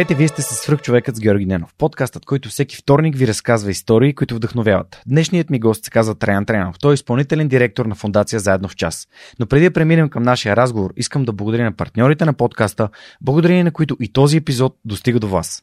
Здравейте, вие сте с свръхчовекът с Георги Ненов. Подкастът, който всеки вторник ви разказва истории, които вдъхновяват. Днешният ми гост се казва Траян Траянов. Той е изпълнителен директор на фундация Заедно в час. Но преди да преминем към нашия разговор, искам да благодаря на партньорите на подкаста, благодарение на които и този епизод достига до вас.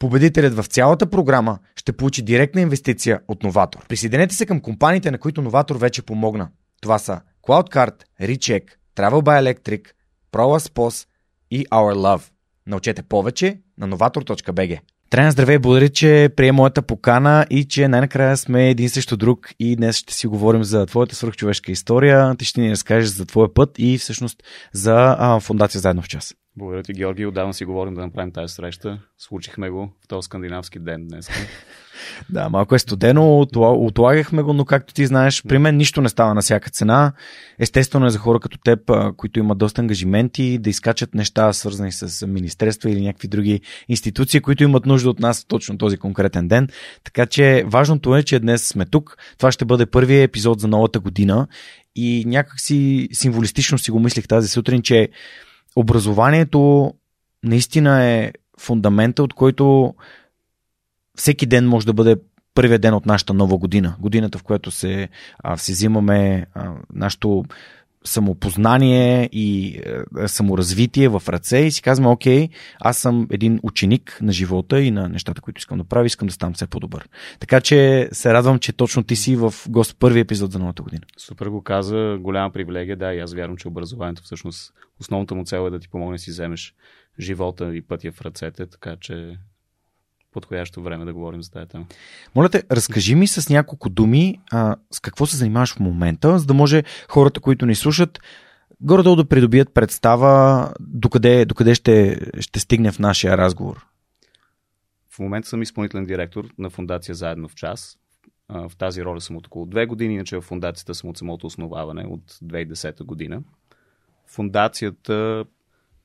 Победителят в цялата програма ще получи директна инвестиция от Новатор. Присъединете се към компаниите, на които Новатор вече помогна. Това са CloudCard, Recheck, Travel by Electric, ProLaspos и Our Love. Научете повече на novator.bg. Трайна здравей, благодаря, че прие моята покана и че най-накрая сме един срещу друг и днес ще си говорим за твоята свръхчовешка история. Ти ще ни разкажеш за твоя път и всъщност за а, фундация Заедно в час. Благодаря ти, Георги. Отдавна си говорим да направим тази среща. Случихме го в този скандинавски ден днес. да, малко е студено, отлагахме го, но както ти знаеш, при мен нищо не става на всяка цена. Естествено е за хора като теб, които имат доста ангажименти, да изкачат неща, свързани с министерства или някакви други институции, които имат нужда от нас точно този конкретен ден. Така че важното е, че днес сме тук. Това ще бъде първият епизод за новата година и някак си символистично си го мислих тази сутрин, че образованието наистина е фундамента, от който всеки ден може да бъде първият ден от нашата нова година. Годината, в която се, а, взимаме а, нашето самопознание и е, саморазвитие в ръце и си казваме, окей, аз съм един ученик на живота и на нещата, които искам да правя, искам да ставам все по-добър. Така че се радвам, че точно ти си в гост първи епизод за новата година. Супер го каза, голяма привилегия, да, и аз вярвам, че образованието всъщност основната му цел е да ти помогне да си вземеш живота и пътя в ръцете, така че подходящо време да говорим за тази тема. Моля те, разкажи ми с няколко думи а, с какво се занимаваш в момента, за да може хората, които ни слушат, горе-долу да придобият представа докъде, докъде ще, ще стигне в нашия разговор. В момента съм изпълнителен директор на фундация Заедно в час. В тази роля съм от около две години, иначе в фундацията съм от самото основаване от 2010 година. Фундацията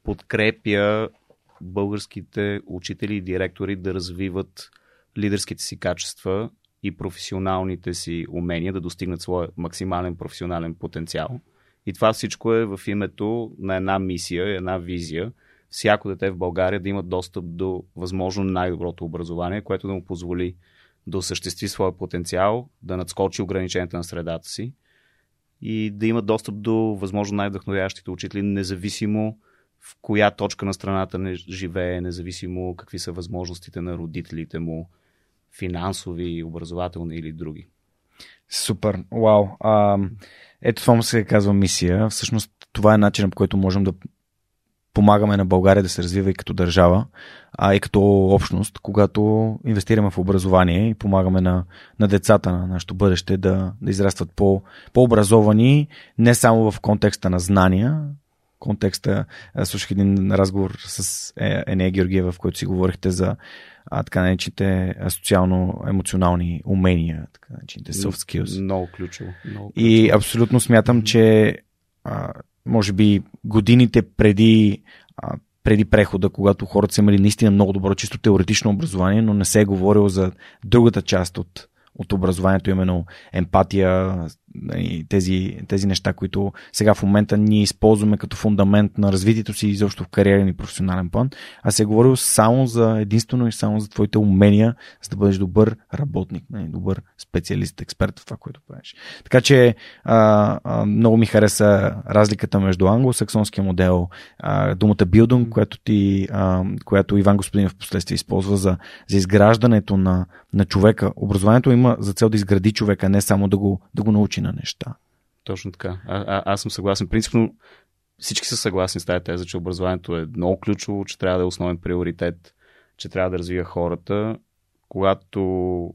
подкрепя българските учители и директори да развиват лидерските си качества и професионалните си умения да достигнат своя максимален професионален потенциал. И това всичко е в името на една мисия, една визия. Всяко дете в България да има достъп до възможно най-доброто образование, което да му позволи да осъществи своя потенциал, да надскочи ограниченията на средата си и да има достъп до възможно най-вдъхновяващите учители, независимо в коя точка на страната не живее, независимо какви са възможностите на родителите му, финансови, образователни или други. Супер, вау. А, ето това му се казва мисия. Всъщност това е начинът, по който можем да помагаме на България да се развива и като държава, а и като общност, когато инвестираме в образование и помагаме на, на децата на нашето бъдеще да, да израстват по, по-образовани, не само в контекста на знания, контекста слушах един разговор с е, Енея Георгиева, в който си говорихте за а, така наречените социално-емоционални умения, така наречените soft skills. Много ключово. Много ключово. И абсолютно смятам, че а, може би годините преди а, преди прехода, когато хората са имали наистина много добро чисто теоретично образование, но не се е говорило за другата част от, от образованието, именно емпатия, тези, тези неща, които сега в момента ние използваме като фундамент на развитието си изобщо в кариерен и професионален план, а се е говорил само за единствено и само за твоите умения, за да бъдеш добър работник, нали, добър специалист, експерт в това, което правиш. Така че а, а, много ми хареса разликата между англосаксонския модел, а, думата building, която, която Иван Господин в последствие използва за, за изграждането на, на човека. Образованието има за цел да изгради човека, не само да го, да го научи на неща. Точно така. А, а, аз съм съгласен. Принципно всички са съгласни с тази теза, че образованието е много ключово, че трябва да е основен приоритет, че трябва да развива хората. Когато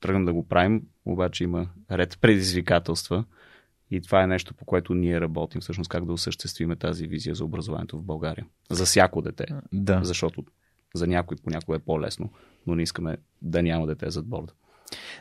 тръгнем да го правим, обаче има ред предизвикателства и това е нещо, по което ние работим, всъщност как да осъществиме тази визия за образованието в България. За всяко дете. Да. Защото за някой понякога е по-лесно, но не искаме да няма дете зад борда.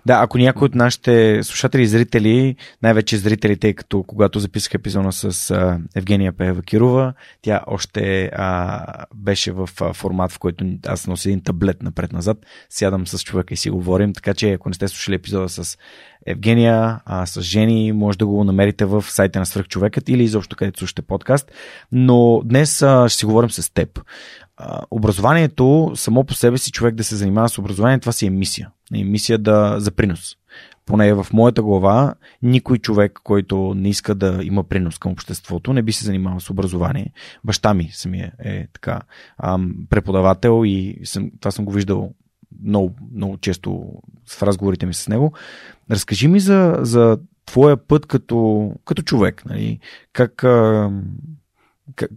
Да, ако някой от нашите слушатели и зрители, най-вече зрители, тъй като когато записах епизода с а, Евгения Пеева Кирова, тя още а, беше в а, формат, в който аз нося един таблет напред-назад, сядам с човека и си говорим, така че ако не сте слушали епизода с Евгения, а, с Жени, може да го намерите в сайта на Свърхчовекът или изобщо където слушате подкаст. Но днес а, ще си говорим с теб образованието, само по себе си човек да се занимава с образование, това си е мисия. Е мисия да, за принос. Поне в моята глава, никой човек, който не иска да има принос към обществото, не би се занимавал с образование. Баща ми самия е така ам, преподавател и съм, това съм го виждал много, много често в разговорите ми с него. Разкажи ми за, за твоя път като, като човек. Нали? Как,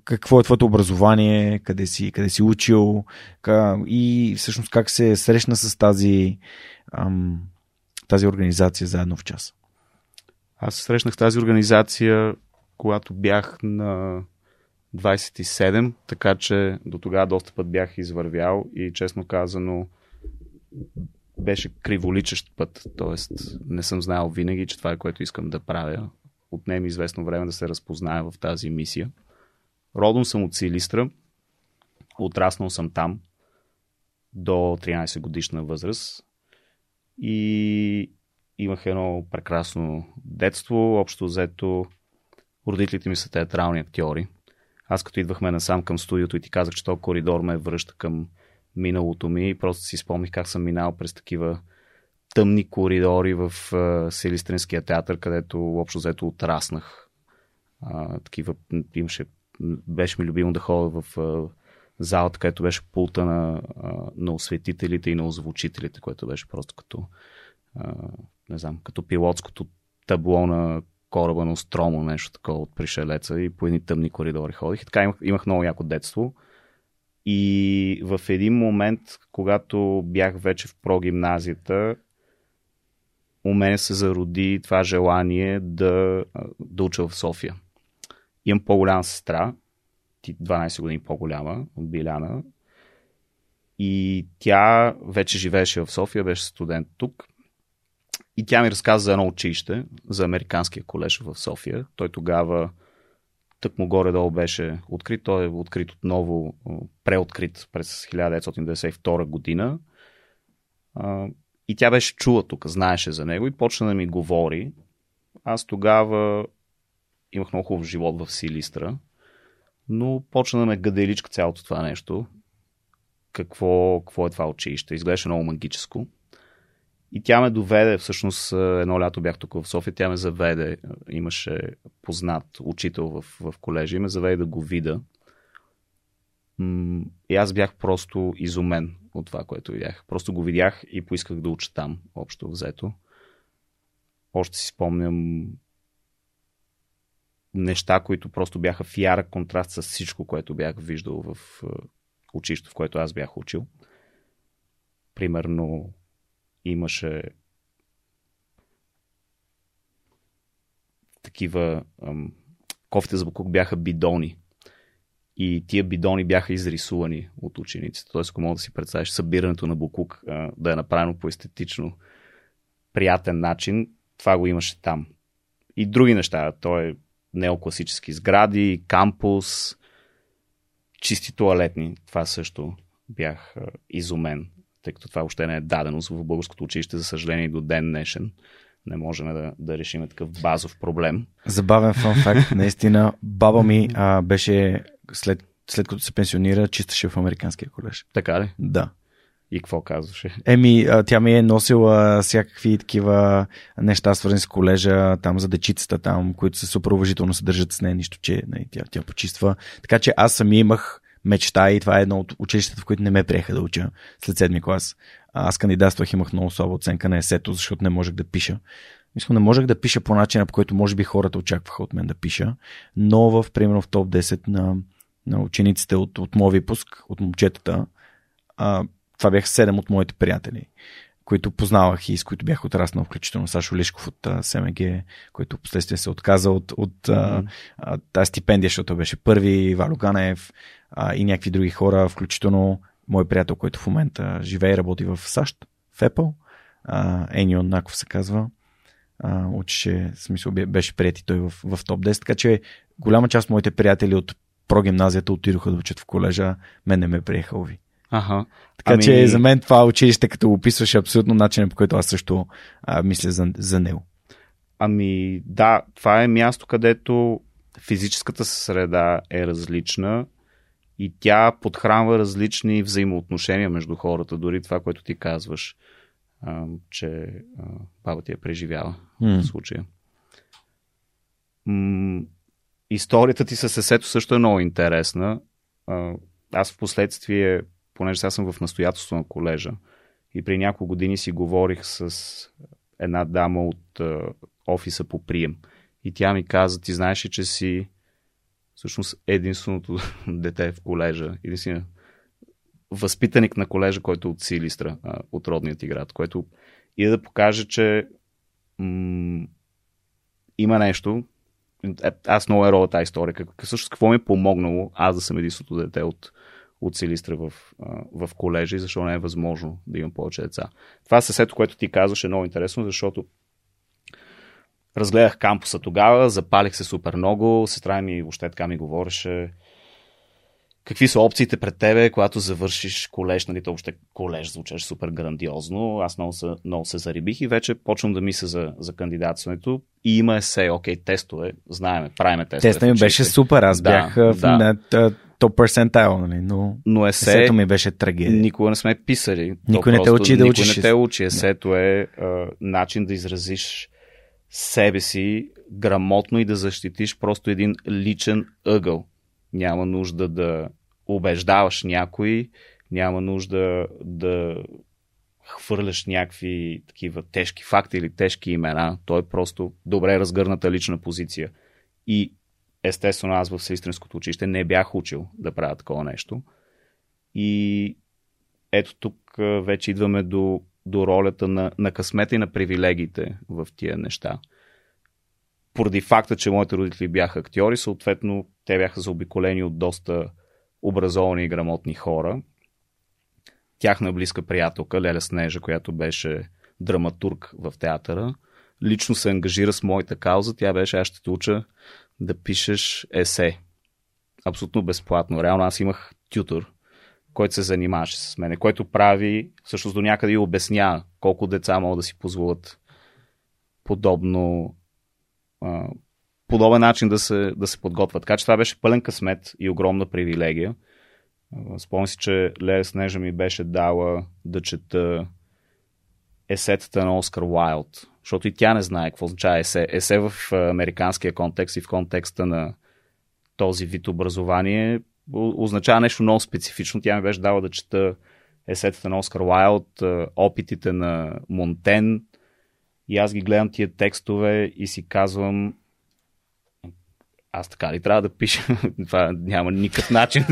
какво е твоето образование, къде си, къде си учил и всъщност как се срещна с тази, тази организация заедно в час. Аз срещнах тази организация, когато бях на 27, така че до тогава доста път бях извървял и честно казано беше криволичещ път, т.е. не съм знаел винаги, че това е което искам да правя. Отнеми известно време да се разпозная в тази мисия – Родом съм от Силистра. Отраснал съм там до 13 годишна възраст. И имах едно прекрасно детство. Общо взето родителите ми са театрални актьори. Аз като идвахме насам към студиото и ти казах, че този коридор ме връща към миналото ми и просто си спомних как съм минал през такива тъмни коридори в Силистринския театър, където общо взето отраснах. Uh, такива, имаше беше ми любимо да ходя в залата, където беше пулта на, на осветителите и на озвучителите, което беше просто като не знам, като пилотското табло на кораба на Остромо, нещо такова от пришелеца и по едни тъмни коридори ходих. Така имах, имах много яко детство. И в един момент, когато бях вече в прогимназията, у мен се зароди това желание да, да уча в София. Имам по-голяма сестра, 12 години по-голяма от Биляна. И тя вече живееше в София, беше студент тук. И тя ми разказа за едно училище, за Американския колеж в София. Той тогава тък му горе-долу беше открит. Той е открит отново, преоткрит през 1992 година. И тя беше чула тук, знаеше за него и почна да ми говори. Аз тогава имах много хубав живот в Силистра, но почна да ме гаделичка цялото това нещо. Какво, какво е това училище? Изглеждаше много магическо. И тя ме доведе, всъщност едно лято бях тук в София, тя ме заведе, имаше познат учител в, в колежа и ме заведе да го видя. И аз бях просто изумен от това, което видях. Просто го видях и поисках да уча там, общо взето. Още си спомням неща, които просто бяха в ярък контраст с всичко, което бях виждал в е, училището, в което аз бях учил. Примерно имаше такива ам, кофите за букук бяха бидони. И тия бидони бяха изрисувани от учениците. Тоест, ако мога да си представиш събирането на букук а, да е направено по естетично приятен начин, това го имаше там. И други неща. Той е неокласически сгради, кампус, чисти туалетни. Това също бях изумен, тъй като това още не е даденост в българското училище, за съжаление, до ден днешен. не можем да, да решим такъв базов проблем. Забавен фан факт, наистина. Баба ми а, беше след, след като се пенсионира, чисташе в американския колеж. Така ли? Да. И какво казваше? Еми, тя ми е носила всякакви такива неща, свързани с колежа, там за дечицата, там, които се супер уважително се държат с нея, нищо, че не, тя, тя почиства. Така че аз сами имах мечта и това е едно от училищата, в които не ме приеха да уча след седми клас. Аз кандидатствах, имах много слаба оценка на есето, защото не можех да пиша. Мисля, не можех да пиша по начина, по който може би хората очакваха от мен да пиша, но в, примерно в топ 10 на, на учениците от, от моят випуск, от момчетата, а, това бяха 7 от моите приятели, които познавах и с които бях отраснал, включително Сашо Лишков от а, СМГ, който последствие се отказа от, от mm-hmm. а, тази стипендия, защото беше първи, Валю Ганев а, и някакви други хора, включително мой приятел, който в момента живее и работи в САЩ, в Apple, а, Енион Наков се казва, а, учеше, в смисъл беше прияти той в, в топ 10, така че голяма част от моите приятели от прогимназията отидоха да учат в колежа, мен не ме приеха, Ови. Ага. Така ами... че за мен това училище, като описваш, е абсолютно начинът, по който аз също а, мисля за, за него. Ами да, това е място, където физическата среда е различна и тя подхранва различни взаимоотношения между хората, дори това, което ти казваш, а, че а, баба ти е преживяла mm. в случая. М- историята ти с есето също е много интересна. А, аз в последствие понеже аз съм в настоятелство на колежа и при няколко години си говорих с една дама от офиса по прием. И тя ми каза, ти знаеш ли, че си всъщност единственото дете в колежа, единствено възпитаник на колежа, който е от Силистра, от родният ти град, което и да покаже, че м- има нещо. Е, аз много е роля тази история. Всъщност какво ми е помогнало аз да съм единственото дете от, от Силистра в, в колежа и защо не е възможно да имам повече деца. Това съседто, което ти казваш е много интересно, защото разгледах кампуса тогава, запалих се супер много, сестра ми въобще така ми говореше какви са опциите пред тебе, когато завършиш колеж, нали, то въобще колеж звучеше супер грандиозно. Аз много се, много се зарибих и вече почвам да мисля за, за кандидатстването. И има есе, окей, тестове, знаеме, правиме тестове. Теста ми беше супер, аз да, бях да. в топ персентайл, нали? но, но есе, ми беше трагедия. Никога не сме писали. Никой не те учи да учиш. Никой не те учи. Есето е а, начин да изразиш себе си грамотно и да защитиш просто един личен ъгъл. Няма нужда да убеждаваш някой, няма нужда да хвърляш някакви такива тежки факти или тежки имена. Той е просто добре разгърната лична позиция. И естествено аз в сестринското училище не бях учил да правя такова нещо. И ето тук вече идваме до, до ролята на, на късмета и на привилегиите в тия неща. Поради факта, че моите родители бяха актьори, съответно те бяха заобиколени от доста образовани и грамотни хора. Тяхна близка приятелка, Леля Снежа, която беше драматург в театъра, лично се ангажира с моята кауза. Тя беше, аз ще те уча да пишеш есе. Абсолютно безплатно. Реално аз имах тютор, който се занимаваше с мене, който прави, всъщност до някъде и обяснява колко деца могат да си позволят подобно подобен начин да се, да се подготвят. Така че това беше пълен късмет и огромна привилегия. Спомням си, че Лея Снежа ми беше дала да чета есетата на Оскар Уайлд, защото и тя не знае какво означава есе. Есе в американския контекст и в контекста на този вид образование означава нещо много специфично. Тя ми беше дала да чета есетата на Оскар Уайлд, опитите на Монтен. И аз ги гледам тия текстове и си казвам, аз така ли трябва да пиша? Това няма никакъв начин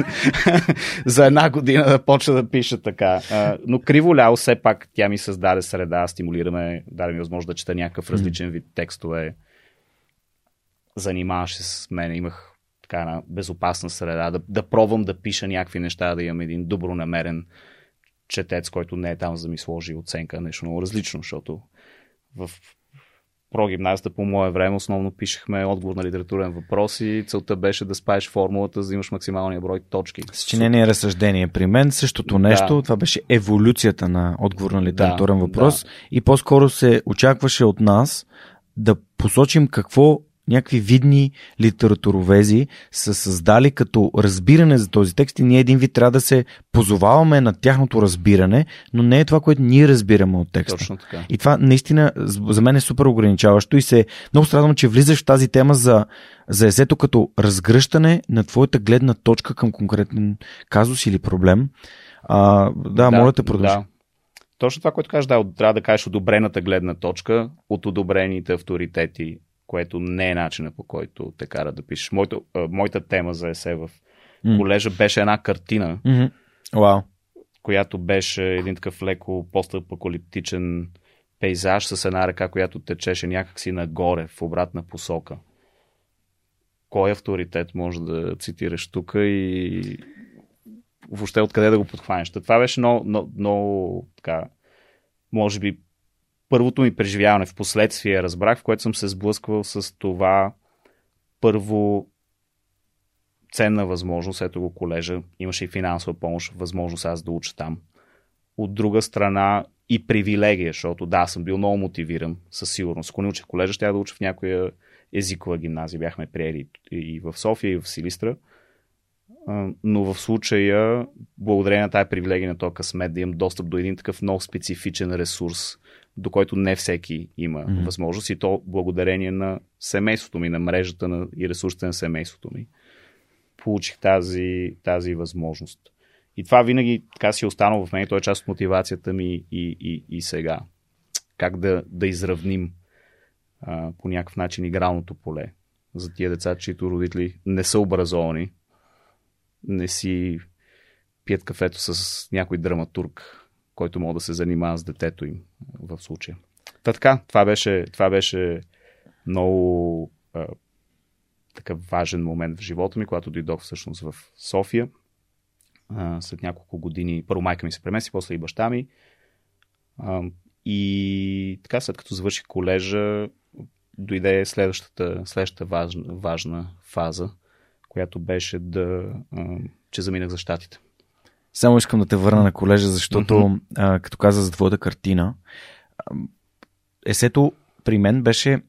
за една година да почна да пиша така. Но криво ляво все пак тя ми създаде среда, стимулираме, даде ми възможност да чета някакъв различен вид текстове. Занимаваше с мен, имах така една безопасна среда, да, да пробвам да пиша някакви неща, да имам един добронамерен четец, който не е там за да ми сложи оценка, нещо много различно, защото в прогимназията по мое време основно пишехме отговор на литературен въпрос и целта беше да спаеш формулата, за да имаш максималния брой точки. Съчинение и разсъждение. При мен същото нещо, да. това беше еволюцията на отговор на литературен да, въпрос да. и по-скоро се очакваше от нас да посочим какво някакви видни литературовези са създали като разбиране за този текст и ние един вид трябва да се позоваваме на тяхното разбиране, но не е това, което ние разбираме от текста. Точно така. И това наистина за мен е супер ограничаващо и се много страдам, че влизаш в тази тема за, за есето като разгръщане на твоята гледна точка към конкретен казус или проблем. А, да, да, моля те продължи. Да. Точно това, което кажеш, да, трябва да кажеш одобрената гледна точка от одобрените авторитети което не е начина по който те кара да пишеш. Моята, моята тема за есе в колежа mm. беше една картина, mm-hmm. wow. която беше един такъв леко постапокалиптичен пейзаж с една ръка, която течеше някакси нагоре, в обратна посока. Кой авторитет може да цитираш тук и въобще откъде да го подхванеш? Това беше много, много, много така, може би първото ми преживяване в последствие разбрах, в което съм се сблъсквал с това първо ценна възможност, ето го колежа, имаше и финансова помощ, възможност аз да уча там. От друга страна и привилегия, защото да, съм бил много мотивиран, със сигурност. Ако не учех колежа, ще да уча в някоя езикова гимназия. Бяхме приели и в София, и в Силистра. Но в случая, благодарение на тази привилегия на този късмет, да имам достъп до един такъв много специфичен ресурс, до който не всеки има mm-hmm. възможност и то благодарение на семейството ми, на мрежата на, и ресурсите на семейството ми. Получих тази, тази възможност. И това винаги така си е останало в мен, то е част от мотивацията ми и, и, и сега. Как да, да изравним а, по някакъв начин игралното поле за тия деца, чието родители не са образовани, не си пият кафето с някой драматург, който мога да се занимава с детето им в случая. Та така, това беше, това беше много а, такъв важен момент в живота ми, когато дойдох всъщност в София. А, след няколко години, първо майка ми се премеси, после и баща ми. А, и така, след като завърших колежа, дойде следващата, следващата важна, важна фаза, която беше да, а, че заминах за щатите. Само искам да те върна на колежа, защото mm-hmm. а, като каза за твоята картина, есето при мен беше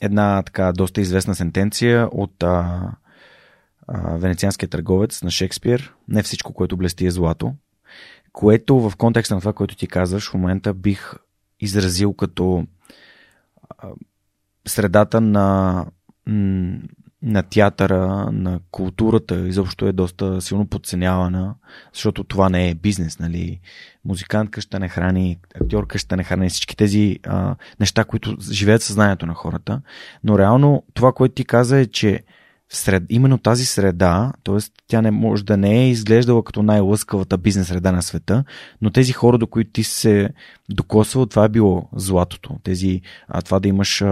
една така доста известна сентенция от а, а, венецианския търговец на Шекспир. Не всичко, което блести е злато. Което в контекста на това, което ти казваш, в момента бих изразил като а, средата на на театъра, на културата изобщо е доста силно подценявана, защото това не е бизнес, нали? Музикантка ще не храни, актьорка ще не храни всички тези а, неща, които живеят съзнанието на хората. Но реално това, което ти каза е, че сред, именно тази среда, т.е. тя не може да не е изглеждала като най-лъскавата бизнес среда на света, но тези хора, до които ти се докосвал, това е било златото. Тези, а, това да имаш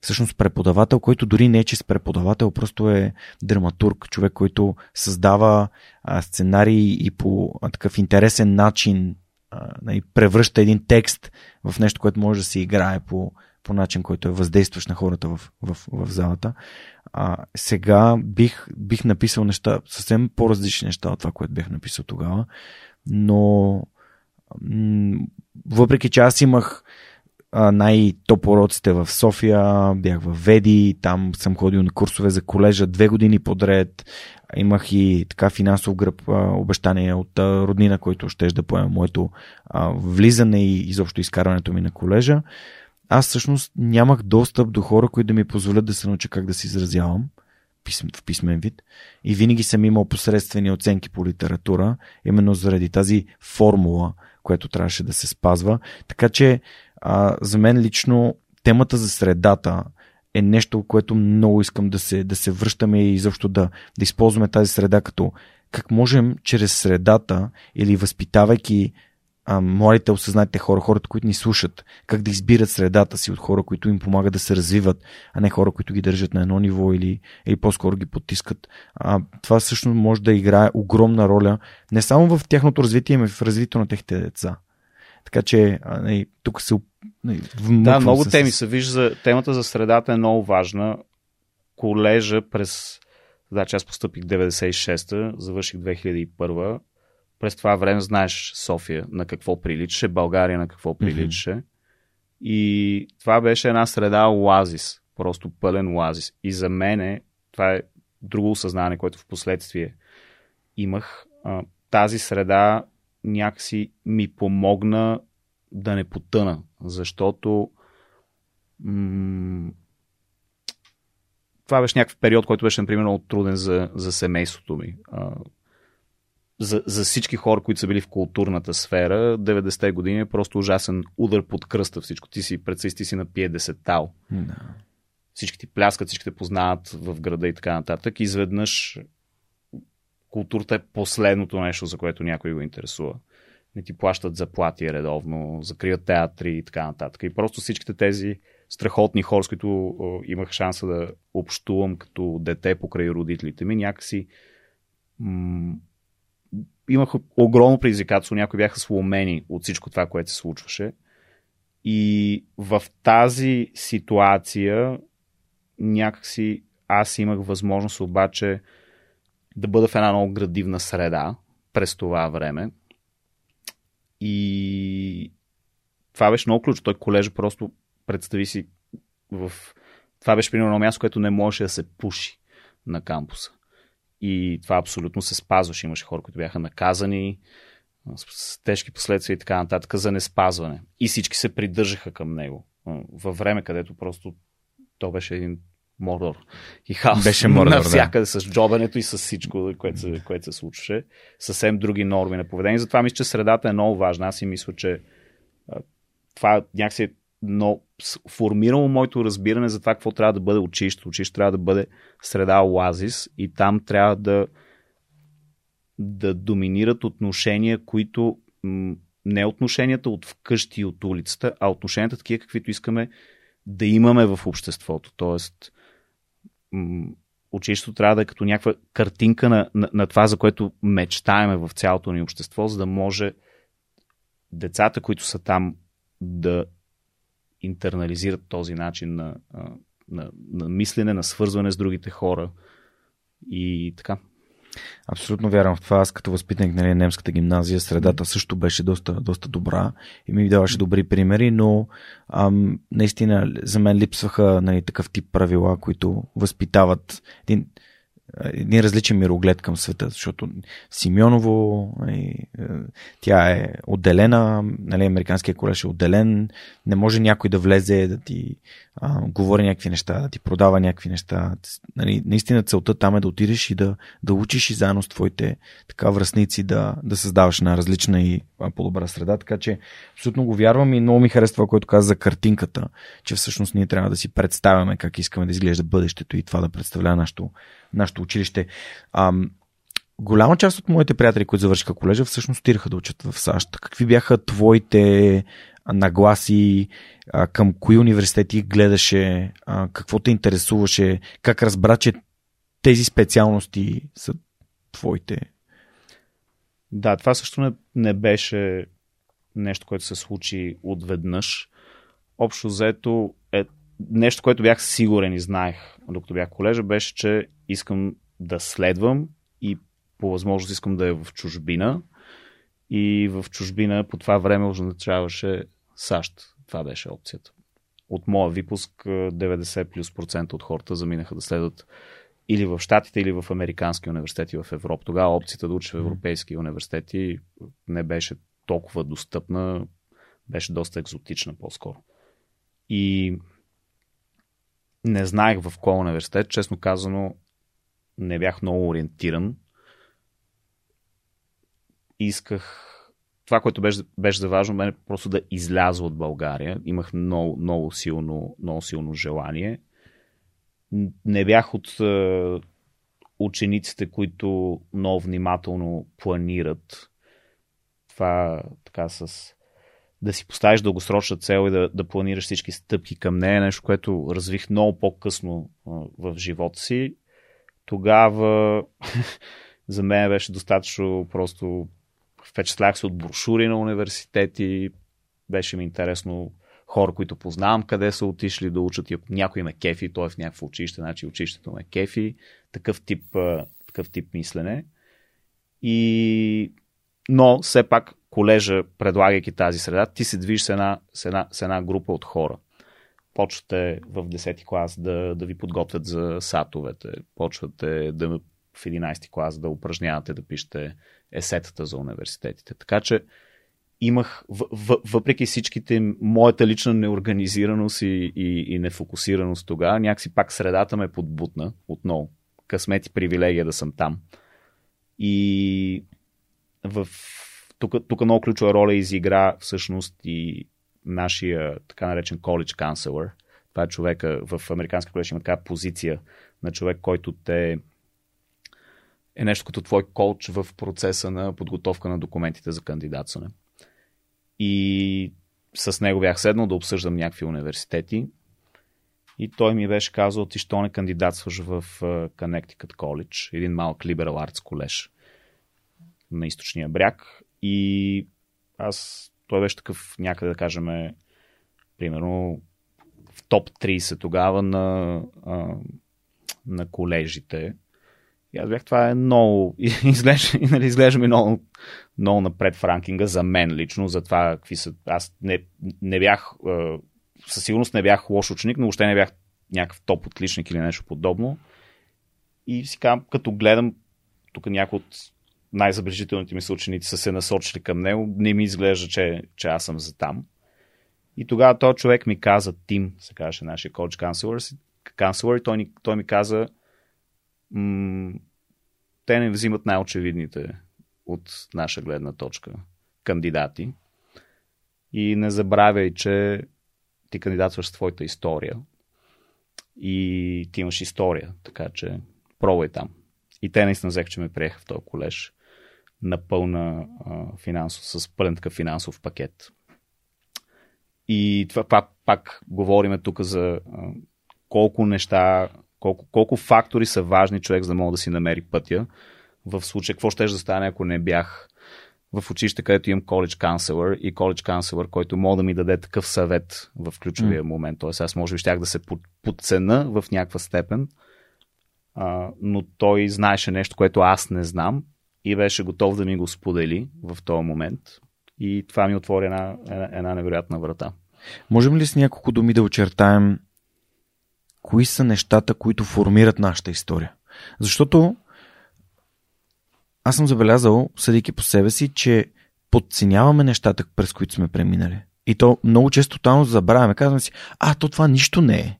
всъщност преподавател, който дори не е чист преподавател, просто е драматург, човек, който създава а, сценарии и по а, такъв интересен начин а, нали, превръща един текст в нещо, което може да се играе по, по начин, който е въздействащ на хората в, в, в залата. А, сега бих, бих написал неща, съвсем по-различни неща от това, което бях написал тогава, но м- въпреки че аз имах най-топ уроците в София, бях в Веди, там съм ходил на курсове за колежа две години подред. Имах и така финансов гръб обещание от роднина, който ще да поема моето влизане и изобщо изкарването ми на колежа. Аз всъщност нямах достъп до хора, които да ми позволят да се науча как да се изразявам в писмен вид. И винаги съм имал посредствени оценки по литература, именно заради тази формула, която трябваше да се спазва. Така че а, за мен лично темата за средата е нещо, което много искам да се, да се връщаме и изобщо да, да използваме тази среда като как можем чрез средата или възпитавайки а, младите осъзнатите хора, хората, които ни слушат, как да избират средата си от хора, които им помагат да се развиват, а не хора, които ги държат на едно ниво или, или по-скоро ги потискат. А, това всъщност може да играе огромна роля не само в тяхното развитие, но и в развитието на техните деца. Така че нали, тук се да, много теми се вижда. Темата за средата е много важна. Колежа през... Че аз постъпих 96-та, завърших 2001 през това време знаеш София на какво приличаше, България на какво приличаше. Mm-hmm. И това беше една среда оазис, просто пълен оазис. И за мен това е друго осъзнание, което в последствие имах. А, тази среда някакси ми помогна да не потъна, защото м- това беше някакъв период, който беше, например, много труден за, за семейството ми. А, за, за всички хора, които са били в културната сфера, 90-те години е просто ужасен удар под кръста всичко. Ти си, представи ти си на пиедесетал. Да. Всички ти пляскат, всички те познават в града и така нататък. Изведнъж културата е последното нещо, за което някой го интересува. Не ти плащат заплати редовно, закрият театри и така нататък. И просто всичките тези страхотни хора, с които имах шанса да общувам като дете покрай родителите ми, някакси м- имах огромно предизвикателство, някои бяха сломени от всичко това, което се случваше. И в тази ситуация някакси аз имах възможност обаче да бъда в една много градивна среда през това време. И това беше много ключ. Той колежа просто представи си в... Това беше примерно място, което не можеше да се пуши на кампуса. И това абсолютно се спазваше. Имаше хора, които бяха наказани с тежки последствия и така нататък за неспазване. И всички се придържаха към него. Във време, където просто то беше един мордор и хаос. Беше мордор, Навсякъде да. с джобането и с всичко, което се, което се случваше. Съвсем други норми на поведение. Затова мисля, че средата е много важна. Аз си мисля, че това някакси е но формирало моето разбиране за това какво трябва да бъде училище. Училище трябва да бъде среда оазис и там трябва да, да доминират отношения, които не отношенията от вкъщи и от улицата, а отношенията такива, каквито искаме да имаме в обществото. Тоест, училището трябва да е като някаква картинка на, на, на това, за което мечтаеме в цялото ни общество, за да може децата, които са там, да интернализират този начин на, на, на мислене, на свързване с другите хора и така. Абсолютно вярвам в това. Аз като възпитаник на нали, немската гимназия, средата също беше доста, доста добра и ми даваше добри примери, но ам, наистина за мен липсваха нали, такъв тип правила, които възпитават един един различен мироглед към света, защото Симеоново, нали, е, тя е отделена, нали, американския колеж е отделен, не може някой да влезе да ти а, говори някакви неща, да ти продава някакви неща. Нали, наистина целта там е да отидеш и да, да учиш и заедно с твоите така връзници да, да създаваш на различна и по-добра среда. Така че абсолютно го вярвам и много ми харесва това, което каза за картинката, че всъщност ние трябва да си представяме как искаме да изглежда бъдещето и това да представлява нашето, нашето училище. Ам, голяма част от моите приятели, които завършиха колежа, всъщност отидаха да учат в САЩ. Какви бяха твоите нагласи, а, към кои университети гледаше, а, какво те интересуваше, как разбра, че тези специалности са твоите? Да, това също не, не беше нещо, което се случи отведнъж. Общо взето нещо, което бях сигурен и знаех, докато бях колежа, беше, че искам да следвам и по възможност искам да е в чужбина. И в чужбина по това време означаваше САЩ. Това беше опцията. От моя випуск 90 плюс процента от хората заминаха да следват или в Штатите, или в американски университети в Европа. Тогава опцията да учи в европейски университети не беше толкова достъпна, беше доста екзотична по-скоро. И не знаех в кой университет, честно казано, не бях много ориентиран. Исках това, което беше, беше за важно, мен е просто да изляза от България. Имах много, много, силно, много силно желание. Не бях от е, учениците, които много внимателно планират това така с да си поставиш дългосрочна цел и да, да планираш всички стъпки към нея, нещо, което развих много по-късно в живота си. Тогава за мен беше достатъчно просто впечатлях се от брошури на университети, беше ми интересно хора, които познавам, къде са отишли да учат и ако някой ме кефи, той е в някакво училище, значи училището ме кефи. Такъв тип, такъв тип мислене. И... Но все пак колежа, предлагайки тази среда, ти се движиш с една, с една, с една група от хора. Почвате в 10 клас да, да ви подготвят за сатовете, почвате да в 11 клас да упражнявате да пишете есетата за университетите. Така че имах, въпреки всичките моята лична неорганизираност и, и, и нефокусираност тогава, някакси пак средата ме подбутна отново. Късмет и привилегия да съм там. И в... тук, тук много ключова роля изигра всъщност и нашия така наречен college counselor. Това е човека в Американска колеж има така позиция на човек, който те е нещо като твой коуч в процеса на подготовка на документите за кандидатстване. И с него бях седнал да обсъждам някакви университети. И той ми беше казал, ти що не кандидатстваш в Connecticut College, един малък liberal arts колеж на източния бряг. И аз, той беше такъв някъде да кажем, примерно в топ 30 тогава на, на колежите и аз бях, това е много, изглежда, нали, изглежда ми много, много напред в ранкинга за мен лично, за това какви са, аз не, не бях, със сигурност не бях лош ученик, но въобще не бях някакъв топ отличник или нещо подобно. И си казвам, като гледам, тук някои от най-забележителните ми съученици са се насочили към него, не ми изглежда, че, че аз съм за там. И тогава този човек ми каза, Тим, се казваше нашия коуч канцлер, и той, той ми каза, м- те не взимат най-очевидните от наша гледна точка кандидати. И не забравяй, че ти кандидатстваш с твоята история. И ти имаш история, така че пробвай там. И те наистина взех, че ме приеха в този колеж на пълна а, финансов, с пълен такъв финансов пакет. И това пак, пак говориме тук за а, колко неща колко, колко фактори са важни човек, за да мога да си намери пътя. В случай, какво ще да стане, ако не бях в училище, където имам коледж канцлер и коледж канцлер, който мога да ми даде такъв съвет в ключовия mm. момент. Тоест аз може би щях да се подцена в някаква степен, а, но той знаеше нещо, което аз не знам и беше готов да ми го сподели в този момент. И това ми отвори една, една, една невероятна врата. Можем ли с няколко думи да очертаем кои са нещата, които формират нашата история. Защото аз съм забелязал, съдейки по себе си, че подценяваме нещата, през които сме преминали. И то много често тотално забравяме. Казваме си, а, то това нищо не е.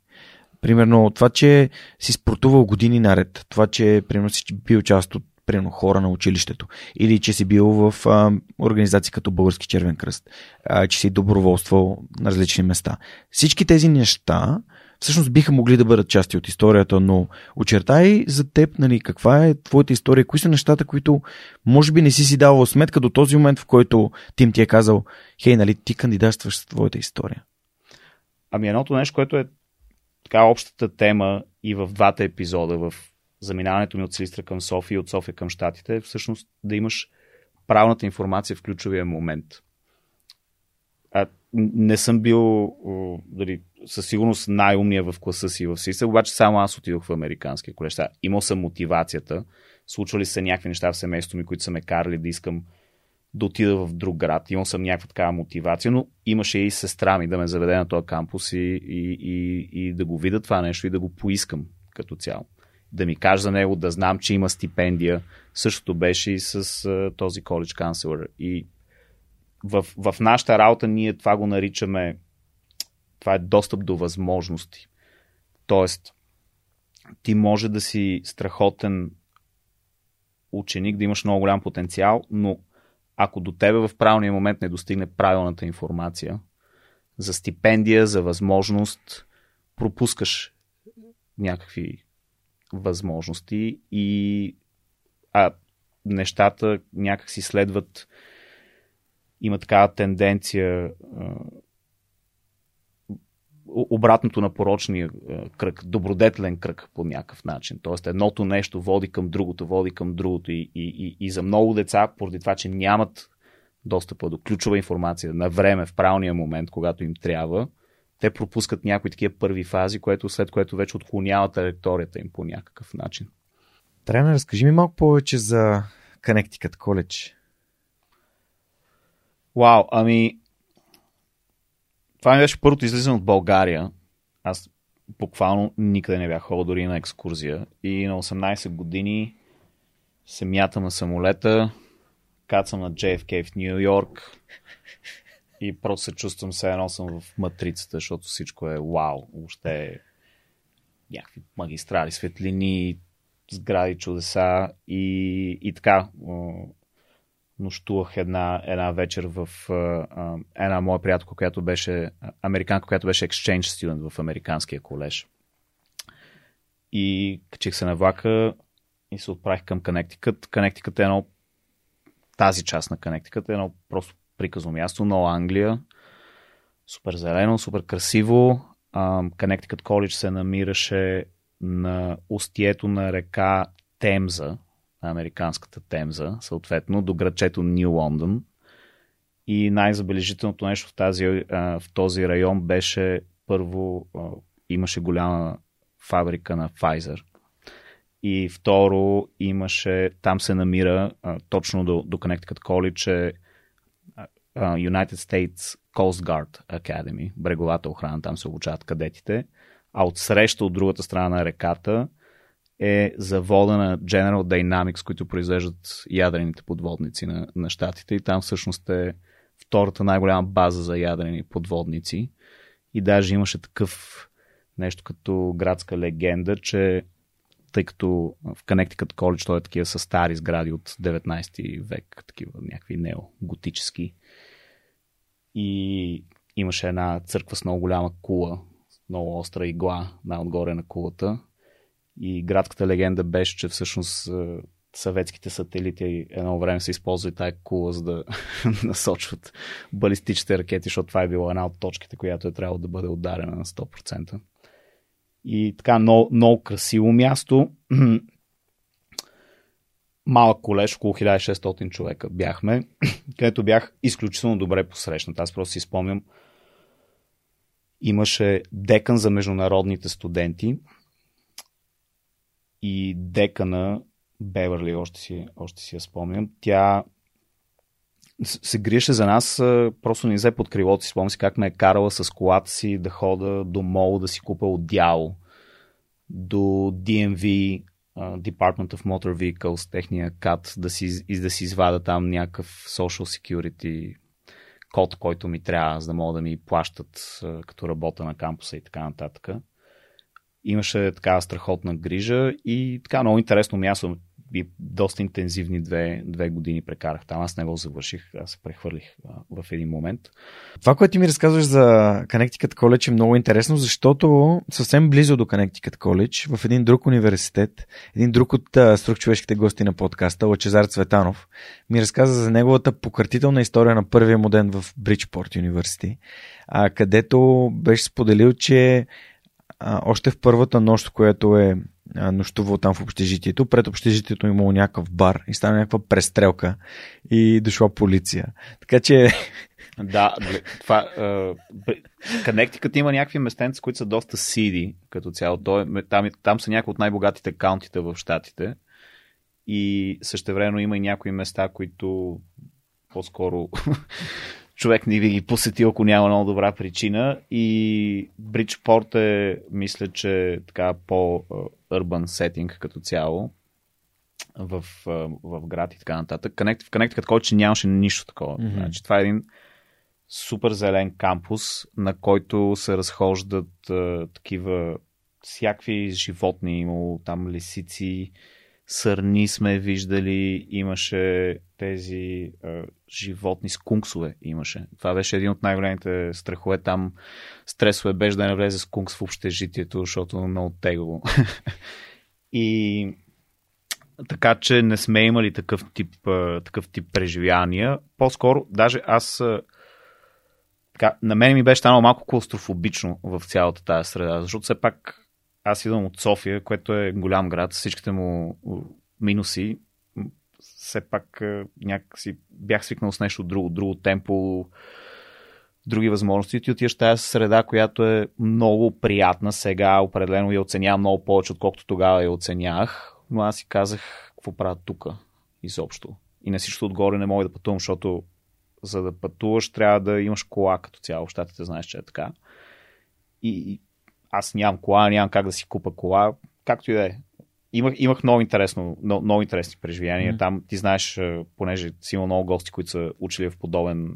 Примерно това, че си спортувал години наред, това, че примерно си бил част от примерно, хора на училището, или че си бил в а, организации като Български червен кръст, а, че си доброволствал на различни места. Всички тези неща всъщност биха могли да бъдат части от историята, но очертай за теб, нали, каква е твоята история, кои са нещата, които може би не си си давал сметка до този момент, в който Тим ти е казал, хей, нали, ти кандидатстваш с твоята история. Ами едното нещо, което е така общата тема и в двата епизода, в заминаването ми от Силистра към София и от София към Штатите, всъщност да имаш правилната информация в ключовия момент. А, не съм бил дали, със сигурност най-умния в класа си в Сиса, обаче само аз отидох в американския колеж. Имал съм мотивацията, случвали се някакви неща в семейството ми, които са ме карали да искам да отида в друг град. Имал съм някаква такава мотивация, но имаше и сестра ми да ме заведе на този кампус и, и, и, и да го видя това нещо и да го поискам като цяло. Да ми кажа за него, да знам, че има стипендия. Същото беше и с uh, този коледж канцлер. И в, в нашата работа ние това го наричаме това е достъп до възможности. Тоест, ти може да си страхотен ученик, да имаш много голям потенциал, но ако до тебе в правилния момент не достигне правилната информация за стипендия, за възможност, пропускаш някакви възможности и а, нещата някак си следват има такава тенденция обратното на порочния кръг, добродетелен кръг по някакъв начин. Тоест едното нещо води към другото, води към другото и, и, и за много деца, поради това, че нямат достъпа до ключова информация на време, в правилния момент, когато им трябва, те пропускат някои такива първи фази, което след което вече отклонява траекторията им по някакъв начин. Да разкажи ми малко повече за Connecticut College. Вау, ами това ми беше първото излизане от България. Аз буквално никъде не бях ходил дори на екскурзия. И на 18 години се мятам на самолета, кацам на JFK в Нью Йорк и просто се чувствам се едно съм в матрицата, защото всичко е вау. Въобще някакви магистрали, светлини, сгради, чудеса и, и така нощувах една, една вечер в а, една моя приятелка, която беше американка, която беше exchange student в американския колеж. И качих се на влака и се отправих към Connecticut. Connecticut е едно тази част на Connecticut е едно просто приказно място, но Англия. Супер зелено, супер красиво. Connecticut College се намираше на устието на река Темза, американската Темза, съответно до градчето Нью Лондон. И най-забележителното нещо в, тази, в този район беше първо имаше голяма фабрика на Pfizer. И второ имаше, там се намира точно до, до Connecticut College е, United States Coast Guard Academy, бреговата охрана, там се обучават кадетите. А от среща от другата страна на реката е завода на General Dynamics, които произвеждат ядрените подводници на, на щатите и там всъщност е втората най-голяма база за ядрени подводници. И даже имаше такъв нещо като градска легенда, че тъй като в Connecticut College той е такива са стари сгради от 19 век, такива някакви неоготически. И имаше една църква с много голяма кула, много остра игла най-отгоре на кулата и градската легенда беше, че всъщност е, съветските сателити едно време са използвали тая кула, за да насочват балистичните ракети, защото това е било една от точките, която е трябвало да бъде ударена на 100%. И така, много, много красиво място. Малък колеж, около 1600 човека бяхме, където бях изключително добре посрещнат. Аз просто си спомням, имаше декан за международните студенти, и декана Беверли, още си, още си я спомням, тя се гриеше за нас, просто не взе под крилото си. Спомням си как ме е карала с колата си да хода до мол, да си купа отдял, до DMV, Department of Motor Vehicles, техния кат, да си, да си извада там някакъв social security код, който ми трябва, за да могат да ми плащат като работа на кампуса и така нататък. Имаше така страхотна грижа и така много интересно място и доста интензивни две, две години прекарах там. Аз не го завърших, аз се прехвърлих а, в един момент. Това, което ти ми разказваш за Connecticut College е много интересно, защото съвсем близо до Connecticut College, в един друг университет, един друг от струк човешките гости на подкаста, Лачезар Цветанов, ми разказа за неговата пократителна история на първия моден в Бриджпорт университет, където беше споделил, че а, още в първата нощ, която е а, нощувал там в общежитието, пред общежитието имало някакъв бар и стана някаква престрелка и дошла полиция. Така че... Да, това... Коннектикът има някакви местенца, които са доста сиди като цяло. Там, там са някои от най-богатите каунтите в щатите и същевременно има и някои места, които по-скоро човек не би ги посетил, ако няма много добра причина. И Бриджпорт е, мисля, че така по-урбан сетинг като цяло в, в град и така нататък. Connect, в Connecticut College нямаше нищо такова. Mm-hmm. Значи, това е един супер зелен кампус, на който се разхождат а, такива всякакви животни, имало там лисици, сърни сме виждали, имаше тези а, животни скунксове имаше. Това беше един от най-големите страхове. Там стресове беше да не влезе скункс в общежитието, защото много тегло. И така че не сме имали такъв тип, такъв тип преживявания. По-скоро, даже аз така, на мен ми беше станало малко клаустрофобично в цялата тази среда, защото все пак аз идвам от София, което е голям град, всичките му минуси. Все пак някакси бях свикнал с нещо друго, друго темпо, други възможности. Ти отиваш тази среда, която е много приятна сега, определено я оценявам много повече, отколкото тогава я оценях. Но аз си казах, какво правя тук изобщо. И на всичко отгоре не мога да пътувам, защото за да пътуваш трябва да имаш кола като цяло. Щатите знаеш, че е така. И аз нямам кола, нямам как да си купа кола, както и да е. Имах, имах много, интересно, много, много интересни преживявания. Mm. Там ти знаеш, понеже си има много гости, които са учили в подобен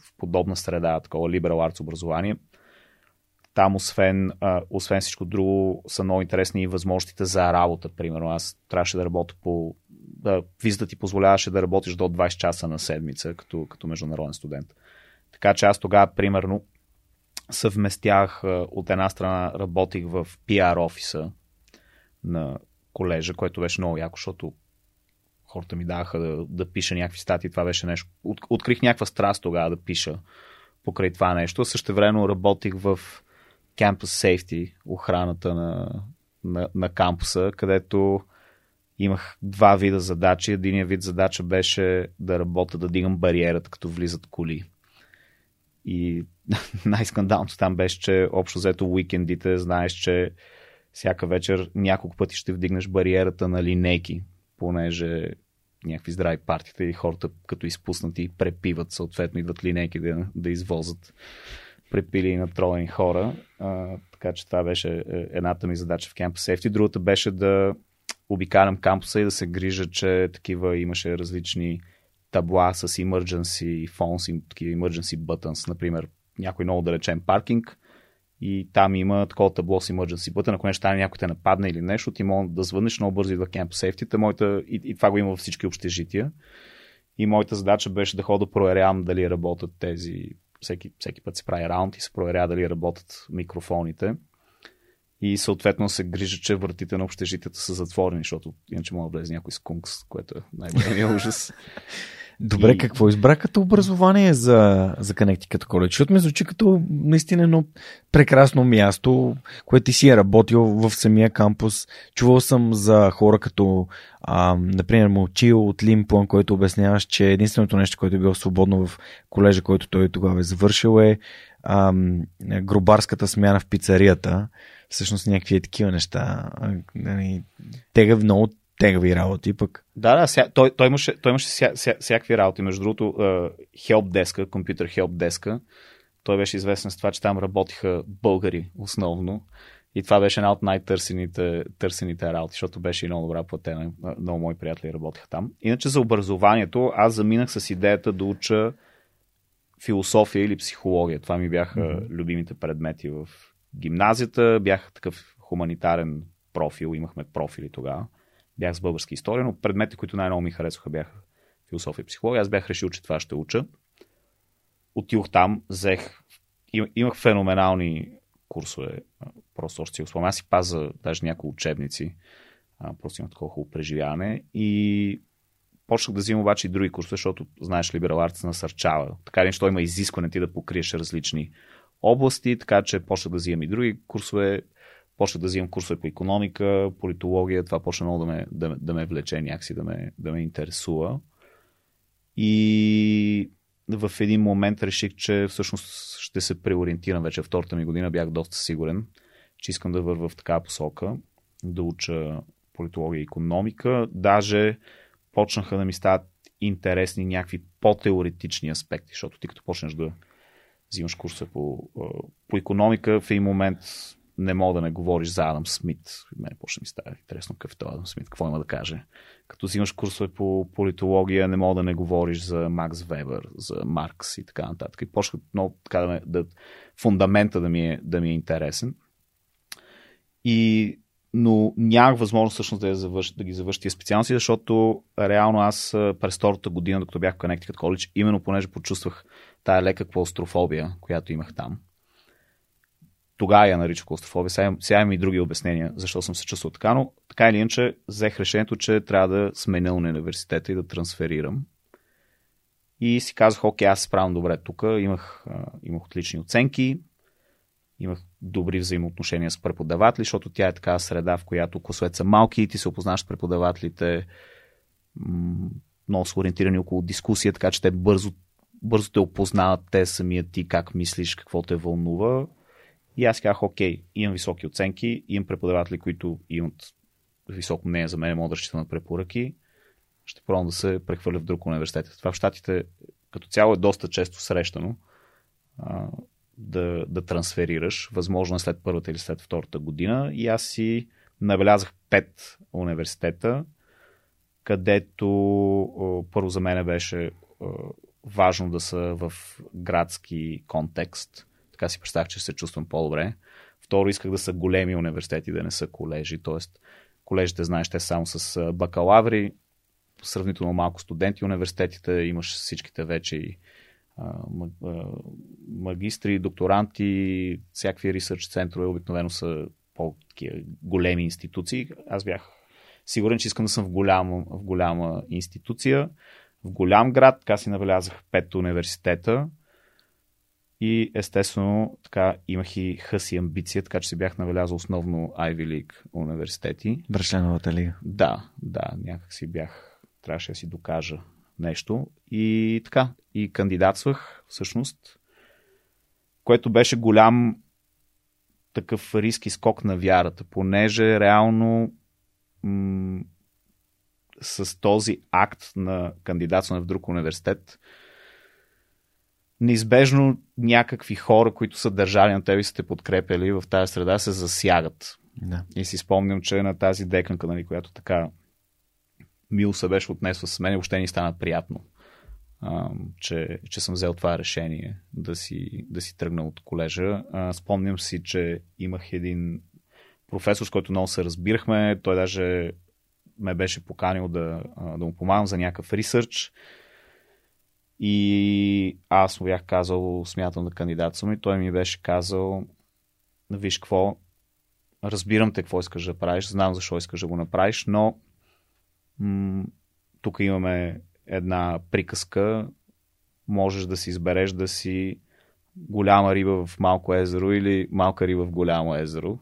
в подобна среда, такова liberal arts образование. Там, освен, освен всичко друго, са много интересни и възможностите за работа. Примерно, аз трябваше да работя по. Да, визата ти позволяваше да работиш до 20 часа на седмица, като, като международен студент. Така че аз тогава, примерно, съвместях от една страна работих в PR офиса на колежа, което беше много яко, защото хората ми даха да, да пиша някакви статии. Това беше нещо. От, открих някаква страст тогава да пиша покрай това нещо. Също време работих в Campus Safety, охраната на, на, на кампуса, където имах два вида задачи. Единият вид задача беше да работя, да дигам бариерата, като влизат коли. И най-скандалното там беше, че общо взето уикендите знаеш, че всяка вечер няколко пъти ще вдигнеш бариерата на линейки, понеже някакви здрави партите и хората като изпуснати препиват, съответно идват линейки да, да извозат препили и натровени хора. А, така че това беше е, едната ми задача в Campus Safety. Другата беше да обикалям кампуса и да се грижа, че такива имаше различни табла с emergency phones, такива emergency buttons, например някой много далечен паркинг и там има такова табло с emergency button, ако нещо стане някой те нападне или нещо, ти може да звънеш много бързо и да Campus Safety. Моята, и, и това го има във всички общежития. И моята задача беше да ходя да проверявам дали работят тези всеки, всеки път се прави раунд и се проверява дали работят микрофоните. И съответно се грижа, че вратите на общежитията са затворени, защото иначе мога да влезе някой скункс, което е най-големия ужас. Добре, и... какво избра като образование за, за Connecticut College? Защото ме звучи като наистина едно прекрасно място, което ти си е работил в самия кампус. Чувал съм за хора като, а, например, Молчил от Лимпон, който обясняваш, че единственото нещо, което е било свободно в колежа, който той тогава е завършил е а, гробарската смяна в пицарията. Всъщност някакви такива неща. Нали, тега много тегави работи пък. Да, да, ся, той, той имаше, той имаше ся, ся, всякакви работи. Между другото, uh, Help Desk, компютър Help Desk, той беше известен с това, че там работиха българи основно. И това беше една от най-търсените търсените работи, защото беше и много добра платена. Много мои приятели работиха там. Иначе за образованието, аз заминах с идеята да уча философия или психология. Това ми бяха mm-hmm. любимите предмети в гимназията. Бях такъв хуманитарен профил, имахме профили тогава бях с българска история, но предметите, които най-много ми харесваха, бяха философия и психология. Аз бях решил, че това ще уча. Отидох там, взех, имах феноменални курсове, просто още си спомням. Аз си паза даже някои учебници, просто имах такова хубаво преживяване и почнах да взимам обаче и други курсове, защото знаеш, либерал арт насърчава. Така ли, има изискване ти да покриеш различни области, така че почнах да взимам и други курсове. Почнах да взимам курсове по економика, политология, това почна много да ме, да, да ме влече някакси, да ме, да ме интересува. И в един момент реших, че всъщност ще се преориентирам вече. Втората ми година бях доста сигурен, че искам да вървя в такава посока, да уча политология и економика. Даже почнаха да ми стават интересни някакви по-теоретични аспекти, защото ти като почнеш да взимаш курса по, по економика, в един момент не мога да не говориш за Адам Смит. Мене почне ми става интересно какъв е това Адам Смит, какво има да каже. Като взимаш курсове по политология, не мога да не говориш за Макс Вебер, за Маркс и така нататък. И почва много така да, да фундамента да ми, е, да ми е интересен. И но нямах възможност всъщност да, завърш, да ги завърши тези специалности, защото реално аз през втората година, докато бях в Connecticut College, именно понеже почувствах тая лека клаустрофобия, която имах там, тогава я наричах клаустрофобия. Сега, сега имам и други обяснения, защо съм се чувствал така, но така или иначе взех решението, че трябва да сменя университета и да трансферирам. И си казах, окей, аз справям добре тук, имах, имах отлични оценки, имах добри взаимоотношения с преподаватели, защото тя е така среда, в която класовете са малки ти се опознаш с преподавателите, много са ориентирани около дискусия, така че те бързо бързо те опознават те самия ти, как мислиш, какво те вълнува. И аз казах, окей, имам високи оценки, имам преподаватели, които имат високо мнение за мен, могат да на препоръки. Ще пробвам да се прехвърля в друг университет. Това в Штатите като цяло е доста често срещано а, да, да трансферираш. Възможно е след първата или след втората година. И аз си набелязах пет университета, където първо за мен беше важно да са в градски контекст. Така си представях, че се чувствам по-добре. Второ, исках да са големи университети, да не са колежи. Тоест, колежите, знаеш, те само с бакалаври, сравнително малко студенти. Университетите имаш всичките вече и магистри, докторанти, всякакви ресърч центрове обикновено са по-големи институции. Аз бях сигурен, че искам да съм в голяма, в голяма институция, в голям град. Така си набелязах пет университета. И естествено, така имах и хъс и амбиция, така че си бях набелязал основно Ivy League университети. Брашленовата лига. Да, да, някак си бях, трябваше да си докажа нещо. И така, и кандидатствах всъщност, което беше голям такъв риск и скок на вярата, понеже реално м- с този акт на кандидатстване в друг университет, неизбежно някакви хора, които са държали на теб и са те подкрепили в тази среда, се засягат. Да. И си спомням, че на тази деканка, нали, която така мил се беше отнесла с мен, въобще ни стана приятно, а, че, че съм взел това решение да си, да си тръгна от колежа. А, спомням си, че имах един професор, с който много се разбирахме. Той даже ме беше поканил да, да му помагам за някакъв ресърч. И аз му бях казал, смятам да кандидатствам и той ми беше казал, виж какво, разбирам те какво искаш да правиш, знам защо искаш да го направиш, но м- тук имаме една приказка, можеш да си избереш да си голяма риба в малко езеро или малка риба в голямо езеро.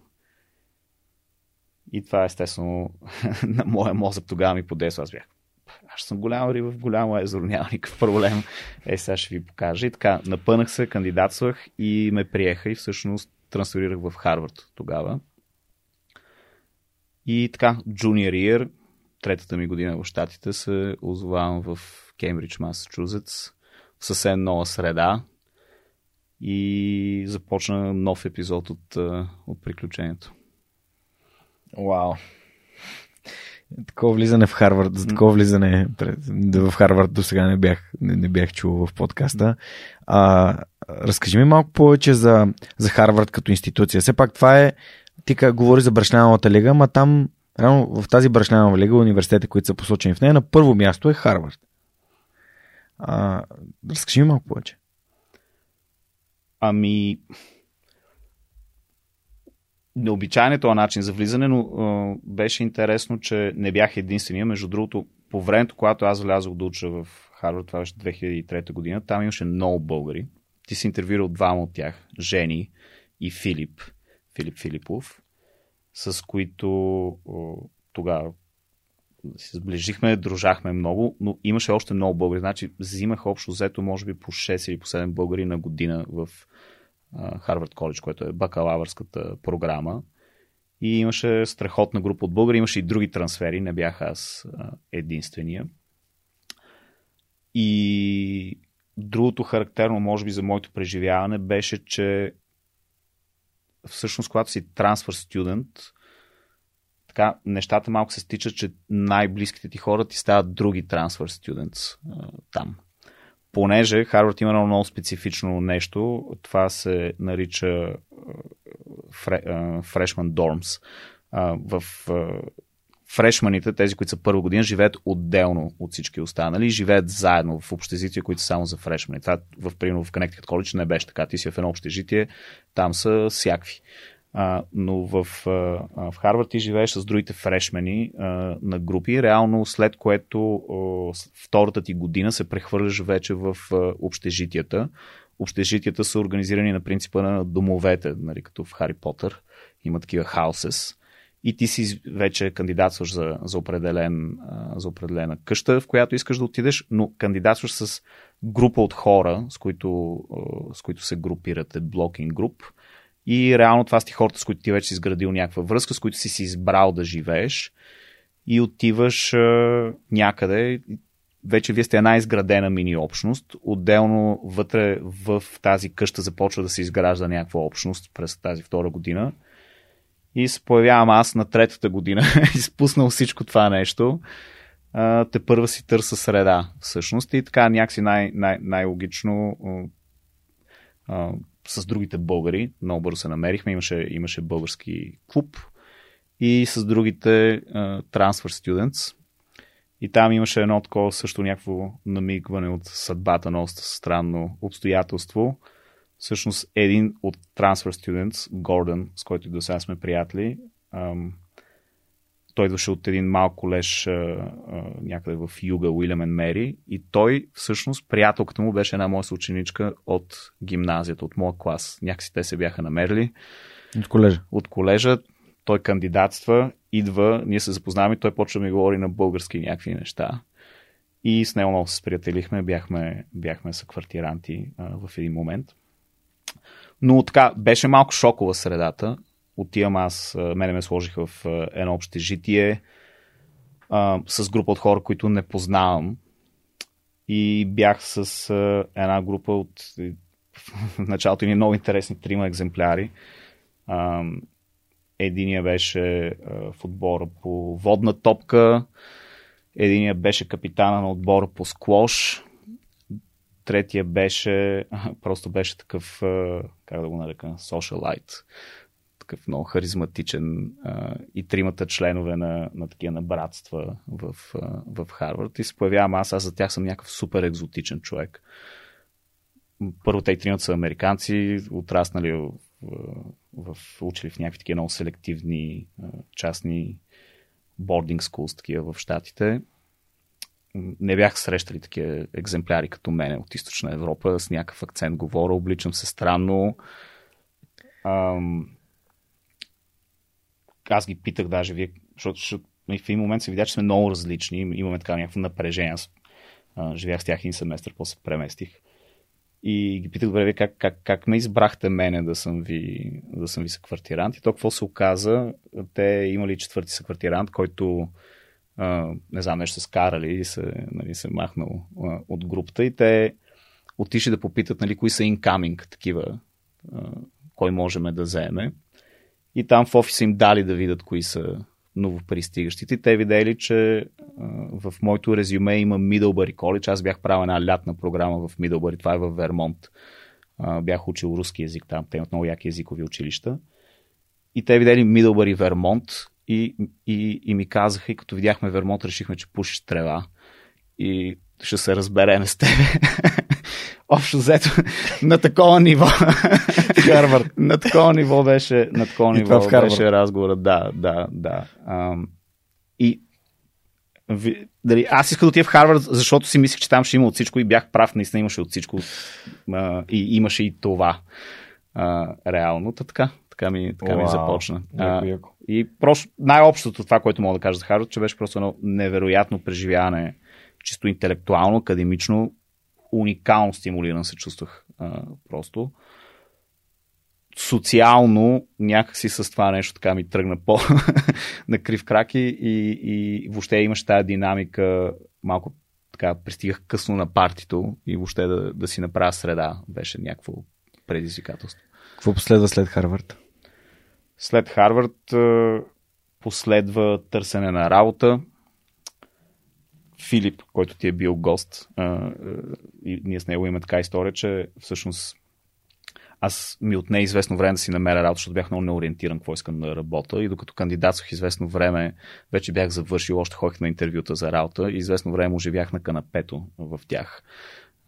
И това естествено на моя мозък тогава ми подейства. Аз бях аз съм голяма риба в голямо езеро, няма никакъв проблем. Е, сега ще ви покажа. И така, напънах се, кандидатствах и ме приеха и всъщност трансферирах в Харвард тогава. И така, Junior Year, третата ми година в Штатите, се озовавам в Кембридж, Масачузетс, в съвсем нова среда и започна нов епизод от, от приключението. Вау. Такова влизане в Харвард, за такова влизане в Харвард до сега не бях, не, не бях чул в подкаста. А, разкажи ми малко повече за, за Харвард като институция. Все пак това е, ти как говори за брашляновата лига, ма там Реално в тази брашнянова лига, университетите, които са посочени в нея, на първо място е Харвард. А, разкажи ми малко повече. Ами, необичайен е този начин за влизане, но а, беше интересно, че не бях единствения. Между другото, по времето, когато аз влязох да уча в Харвард, това беше 2003 година, там имаше много българи. Ти си интервюирал двама от тях, Жени и Филип, Филип Филипов с които тогава се сближихме, дружахме много, но имаше още много българи. Значи взимах общо взето, може би по 6 или по 7 българи на година в Харвард Коледж, което е бакалавърската програма. И имаше страхотна група от българи, имаше и други трансфери, не бях аз единствения. И другото характерно, може би, за моето преживяване беше, че всъщност, когато си трансфер студент, така, нещата малко се стичат, че най-близките ти хора ти стават други трансфер студентс там. Понеже Харвард има едно много специфично нещо, това се нарича Freshman Dorms. В фрешманите, тези, които са първа година, живеят отделно от всички останали, живеят заедно в общежития, които са само за фрешмани. Това в, примерно, в Connecticut College не беше така. Ти си в едно общежитие, там са всякакви. А, но в, а, в Харвард ти живееш с другите фрешмени а, на групи, реално след което а, втората ти година се прехвърляш вече в а, общежитията. Общежитията са организирани на принципа на домовете, нали, като в Хари Потър. Има такива хаусес и ти си вече кандидатстваш за, за, определен, за определена къща, в която искаш да отидеш, но кандидатстваш с група от хора, с които, с които се групирате, блокинг груп. И реално това са ти хората, с които ти вече си изградил някаква връзка, с които си си избрал да живееш и отиваш а, някъде. Вече вие сте една изградена мини общност. Отделно вътре в тази къща започва да се изгражда някаква общност през тази втора година. И се появявам аз на третата година, изпуснал всичко това нещо. А, те първа си търса среда, всъщност. И така някакси най- най- най-логично с другите българи. Много бързо се намерихме. Имаше, имаше български клуб, и с другите uh, Transfer Students. И там имаше едно такова също някакво намигване от съдбата на странно обстоятелство. Всъщност един от Transfer Students, Гордън, с който до сега сме приятели, ам, той идваше от един малък колеж някъде в юга, Уилям Мери, и той всъщност, приятелката му беше една моя ученичка от гимназията, от моя клас. Някакси те се бяха намерили. От колежа. От колежа той кандидатства, идва, ние се запознаваме, той почва да ми говори на български някакви неща. И с него много се сприятелихме, бяхме, бяхме са квартиранти а, в един момент. Но така, беше малко шокова средата. Отивам аз, мене ме сложиха в едно общежитие а, с група от хора, които не познавам. И бях с а, една група от в началото ни много интересни трима екземпляри. А, Единия беше в отбора по водна топка, единия беше капитана на отбора по склош, третия беше, просто беше такъв, как да го нарека, socialite, такъв много харизматичен и тримата членове на, на такива на братства в, в Харвард. И се появявам аз, аз за тях съм някакъв супер екзотичен човек. Първо те и тримата са американци, отраснали в, в, учили в някакви такива много селективни частни boarding schools такива в Штатите. Не бях срещали такива екземпляри като мене от източна Европа, с някакъв акцент говоря, обличам се странно. Ам... Аз ги питах даже, вие, защото, защото в един момент се видя, че сме много различни, имаме така някакво напрежение. Аз а, живях с тях един семестър, после преместих. И ги питах, добре, как, как, как ме избрахте мене да съм ви, да съм ви съквартирант? И то какво се оказа? Те имали четвърти съквартирант, който а, не знам, нещо се скарали и се, нали, се махнал а, от групата и те отишли да попитат нали, кои са incoming такива, а, кой можем да вземе. И там в офиса им дали да видят кои са новопристигащите. Те видели, че в моето резюме има Мидълбъри коледж. Аз бях правил една лятна програма в Мидълбъри. Това е в Вермонт. Бях учил руски язик там. Те имат много яки езикови училища. И те видели Мидълбъри Вермонт и, и, и ми казаха, и като видяхме Вермонт, решихме, че пушиш трева. И ще се разбереме с тебе. Общо взето на такова ниво. Харвард. на такова ниво беше, на такова ниво беше разговора. Да, да, да. Ам, и ви, дали, аз исках да отида в Харвард, защото си мислех, че там ще има от всичко и бях прав, наистина имаше от всичко. А, и имаше и това. А, реално. Та така, така ми, така ми започна. А, и просто най-общото това, което мога да кажа за Харвард, че беше просто едно невероятно преживяване, чисто интелектуално, академично, уникално стимулиран се чувствах а, просто. Социално някакси с това нещо така ми тръгна по на крив краки и, и въобще имаш тази динамика малко така пристигах късно на партито и въобще да, да си направя среда беше някакво предизвикателство. Какво последва след Харвард? След Харвард последва търсене на работа. Филип, който ти е бил гост, а, и ние с него имаме така история, че всъщност аз ми отне известно време да си намеря работа, защото бях много неориентиран какво искам да работя. И докато кандидатствах известно време, вече бях завършил, още ходих на интервюта за работа и известно време оживях на канапето в тях.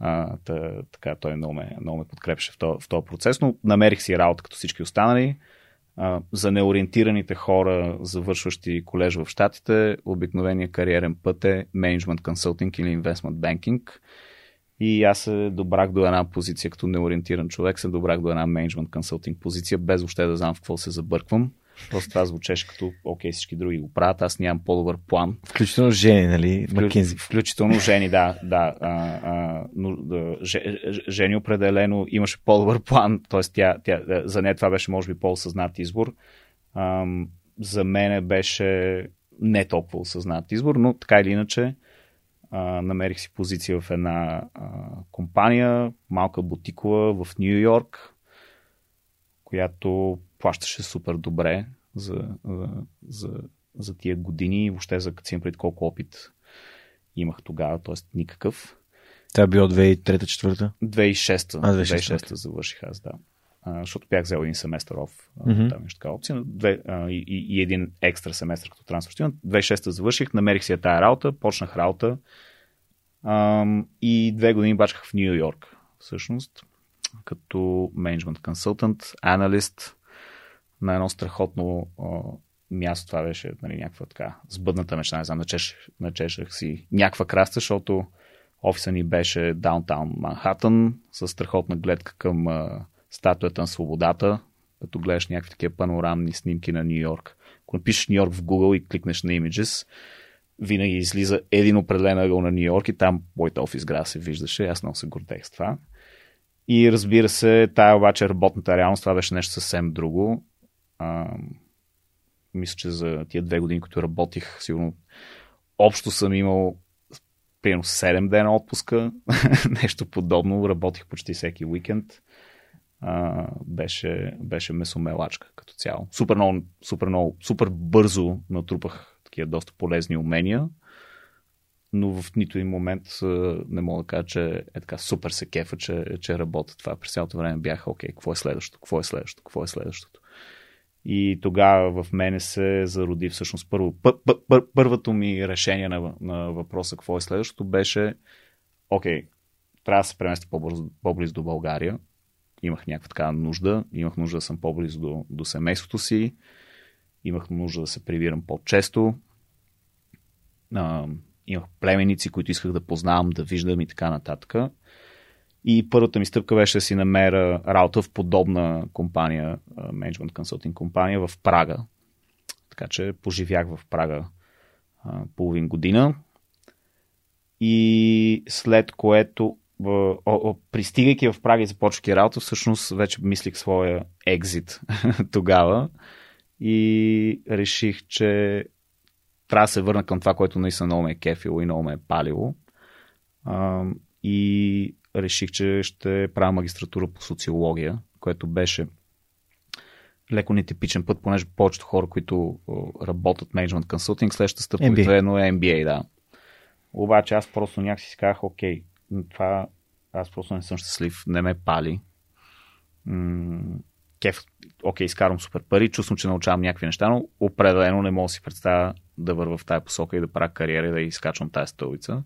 А, та, така, той много ме, много ме подкрепеше в този, процес, но намерих си работа като всички останали за неориентираните хора, завършващи колеж в Штатите, обикновения кариерен път е менеджмент консултинг или инвестмент банкинг. И аз се добрах до една позиция като неориентиран човек, се добрах до една менеджмент консултинг позиция, без въобще да знам в какво се забърквам. Просто това звучеше като, окей, всички други го правят, аз нямам по-добър план. Включително жени, нали? Маккензи. Включително жени, да. да, а, а, но, да жени определено имаше по-добър план, т.е. Тя, тя, за нея това беше, може би, по-осъзнат избор. А, за мене беше не толкова осъзнат избор, но така или иначе а, намерих си позиция в една а, компания, малка бутикова в Нью Йорк, която плащаше супер добре за, за, за, за тия години и въобще за като си пред колко опит имах тогава, т.е. никакъв. Това било 2003-2004? 2006 А, 2006 завърших аз, да. А, защото бях взел един семестър оф, mm-hmm. там нещо така опция, две, а, и, и, един екстра семестър като трансфер студент. 2006 завърших, намерих си тая работа, почнах работа а, и две години бачках в Нью Йорк, всъщност, като менеджмент консултант, аналист, на едно страхотно а, място. Това беше нали, някаква така сбъдната мечта. Не знам, начеш, начешах си някаква краста, защото офиса ни беше даунтаун Манхатън с страхотна гледка към а, статуята на свободата, като гледаш някакви такива панорамни снимки на Нью Йорк. Ако напишеш Нью Йорк в Google и кликнеш на Images, винаги излиза един определен ъгъл на Нью Йорк и там моята офис града се виждаше. Аз много се гордех с това. И разбира се, тая обаче работната реалност, това беше нещо съвсем друго. А, мисля, че за тия две години, които работих, сигурно общо съм имал примерно 7 дена отпуска, нещо подобно. Работих почти всеки уикенд. А, беше, беше месомелачка като цяло. Супер много, супер много, супер бързо натрупах такива доста полезни умения, но в нито един момент не мога да кажа, че е така супер се кефа, че, че работя това. През цялото време бях, окей, какво е следващото, какво е следващото, какво е следващото. И тогава в мене се зароди всъщност първо. Пър, пър, пър, първото ми решение на, на въпроса какво е следващото беше окей, трябва да се преместя по-близо, до България. Имах някаква така нужда. Имах нужда да съм по-близо до, до семейството си. Имах нужда да се прибирам по-често. А, имах племеници, които исках да познавам, да виждам и така нататък. И първата ми стъпка беше да си намеря работа в подобна компания, менеджмент консултинг компания в Прага. Така че поживях в Прага половин година. И след което, о, о, пристигайки в Прага и започвайки работа, всъщност вече мислих своя екзит тогава. И реших, че трябва да се върна към това, което наистина много ме е кефило и много ме е палило. и реших, че ще правя магистратура по социология, което беше леко нетипичен път, понеже повечето хора, които работят менеджмент консултинг, следващата стъпка обикновено е MBA, да. Обаче аз просто някакси си казах, окей, това аз просто не съм щастлив, не ме пали. М- кеф, окей, изкарвам супер пари, чувствам, че научавам някакви неща, но определено не мога да си представя да вървя в тази посока и да правя кариера и да изкачвам тази стълбица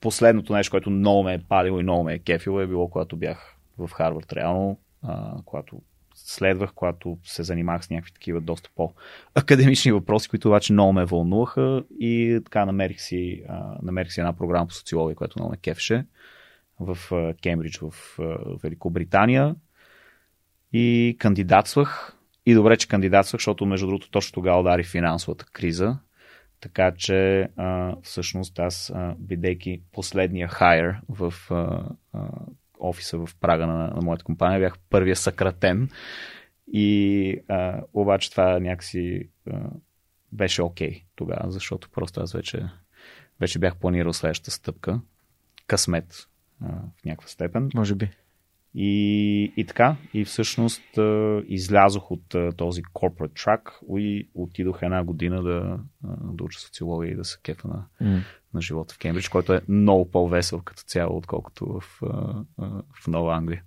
последното нещо, което много ме е палило и много ме е кефило е било, когато бях в Харвард реално, а, когато следвах, когато се занимах с някакви такива доста по-академични въпроси, които обаче много ме вълнуваха и така намерих си, а, намерих си една програма по социология, която много ме кефеше в Кембридж в Великобритания. И кандидатствах. И добре, че кандидатствах, защото между другото точно тогава удари финансовата криза така че а, всъщност аз, а, бидейки последния хайер в а, а, офиса в Прага на, на моята компания, бях първия съкратен. И а, обаче това някакси а, беше окей okay тогава, защото просто аз вече, вече бях планирал следващата стъпка. Късмет а, в някаква степен. Може би. И, и така, и всъщност излязох от този corporate track и отидох една година да, да уча социология и да се кефа на, mm. на живота в Кембридж, който е много по-весел като цяло, отколкото в, в Нова Англия.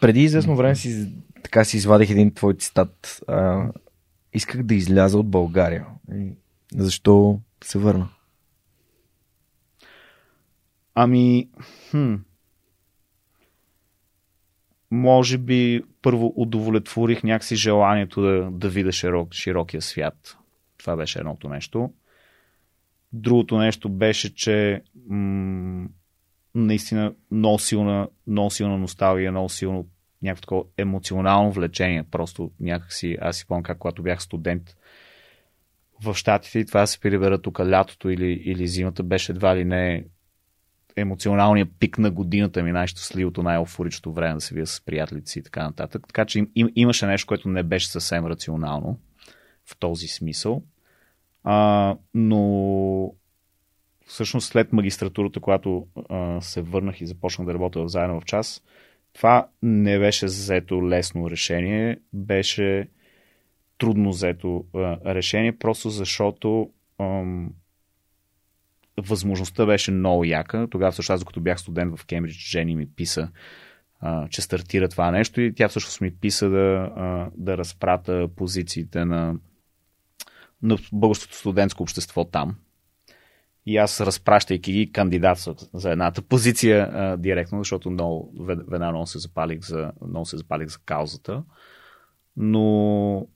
Преди известно време си, така си извадих един твой цитат. А, исках да изляза от България. Защо се върна? Ами, хм, може би първо удовлетворих някакси желанието да, да видя широк, широкия свят. Това беше едното нещо. Другото нещо беше, че м- наистина много силна, много силна носталгия, много силно някакво такова емоционално влечение. Просто някакси, аз си помня как когато бях студент в Штатите и това се прибера тук лятото или, или зимата, беше едва ли не емоционалния пик на годината ми, най-щастливото, най-офоричното време да се вия с приятелици и така нататък. Така че им, им, имаше нещо, което не беше съвсем рационално в този смисъл. А, но всъщност след магистратурата, когато а, се върнах и започнах да работя в заедно в час, това не беше взето лесно решение, беше трудно взето а, решение, просто защото ам, възможността беше много яка. Тогава също аз, докато бях студент в Кембридж, Жени ми писа, а, че стартира това нещо и тя всъщност ми писа да, а, да разпрата позициите на, на българското студентско общество там. И аз, разпращайки ги, кандидат за едната позиция а, директно, защото много, веднага много се запалих за, много се запалих за каузата. Но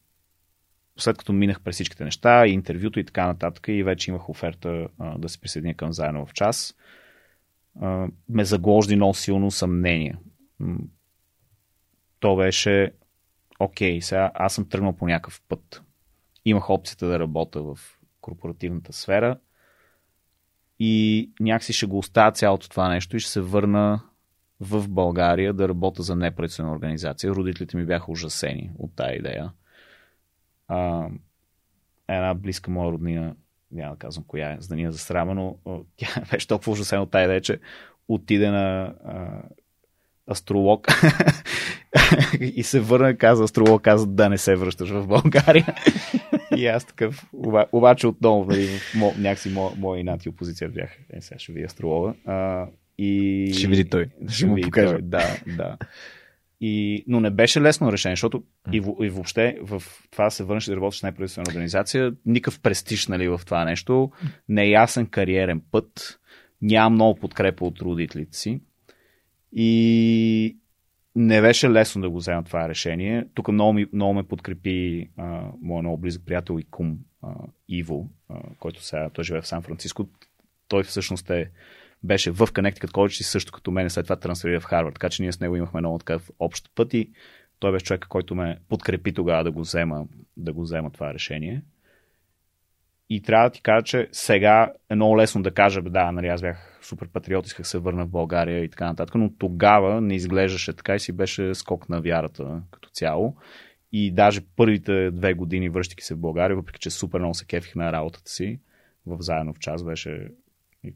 след като минах през всичките неща, интервюто и така нататък, и вече имах оферта а, да се присъединя към заедно в час, а, ме загложди много силно съмнение. То беше, окей, сега аз съм тръгнал по някакъв път. Имах опцията да работя в корпоративната сфера и някакси ще го оставя цялото това нещо и ще се върна в България да работя за неправителствена организация. Родителите ми бяха ужасени от тази идея а, една близка моя роднина, няма да казвам коя е, за да ни е засрама, но тя беше толкова ужасена от тази идея, че отиде на а, астролог и се върна, каза астролог, каза да не се връщаш в България. и аз такъв, оба, обаче отново, нали, мо, някакси моя, моя инат и опозиция бях, е, сега ще ви астролога. А, и... Ще види той, ще, ще му покажа. Да, да. И, но не беше лесно решение, защото и, и въобще в това се върнеш да работиш в неправителствена организация, никакъв престиж нали, в това нещо, неясен кариерен път, няма много подкрепа от родителите си. И не беше лесно да го взема това решение. Тук много, ми, много ме подкрепи а, моят много близък приятел и кум а, Иво, а, който сега той живее в Сан Франциско. Той всъщност е беше в Connecticut College и също като мен след това трансферира в Харвард. Така че ние с него имахме много такъв общ път и той беше човек, който ме подкрепи тогава да го взема, да го взема това решение. И трябва да ти кажа, че сега е много лесно да кажа, да, нали, аз бях супер патриот, исках се върна в България и така нататък, но тогава не изглеждаше така и си беше скок на вярата като цяло. И даже първите две години, връщайки се в България, въпреки че супер много се кефих на работата си, в заедно в час беше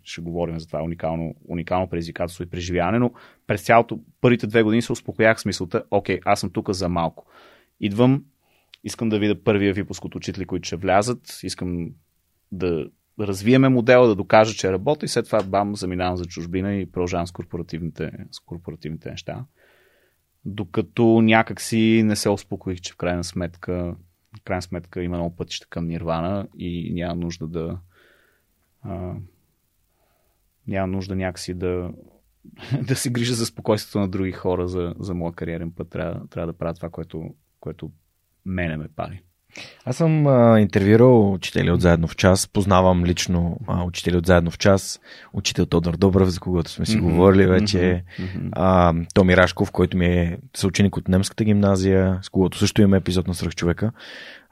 ще говорим за това уникално, уникално предизвикателство и преживяване, но през цялото първите две години се успокоях с мисълта, окей, аз съм тук за малко. Идвам, искам да видя първия випуск от учители, които ще влязат, искам да развиеме модела, да докажа, че работи и след това бам, заминавам за чужбина и продължавам с корпоративните, с корпоративните неща. Докато някакси не се успокоих, че в крайна сметка, в крайна сметка има много пътища към Нирвана и няма нужда да няма нужда някакси да, да се грижа за спокойствието на други хора за, за моя кариерен път. Трябва, трябва да правя това, което, което мене ме пари. Аз съм а, интервюирал учители от Заедно в час. Познавам лично а, учители от Заедно в час. Учител Тодор Добрев, за когото сме си mm-hmm. говорили вече. Mm-hmm. А, Томи Рашков, който ми е съученик от немската гимназия, с когото също имаме епизод на Свръхчовека.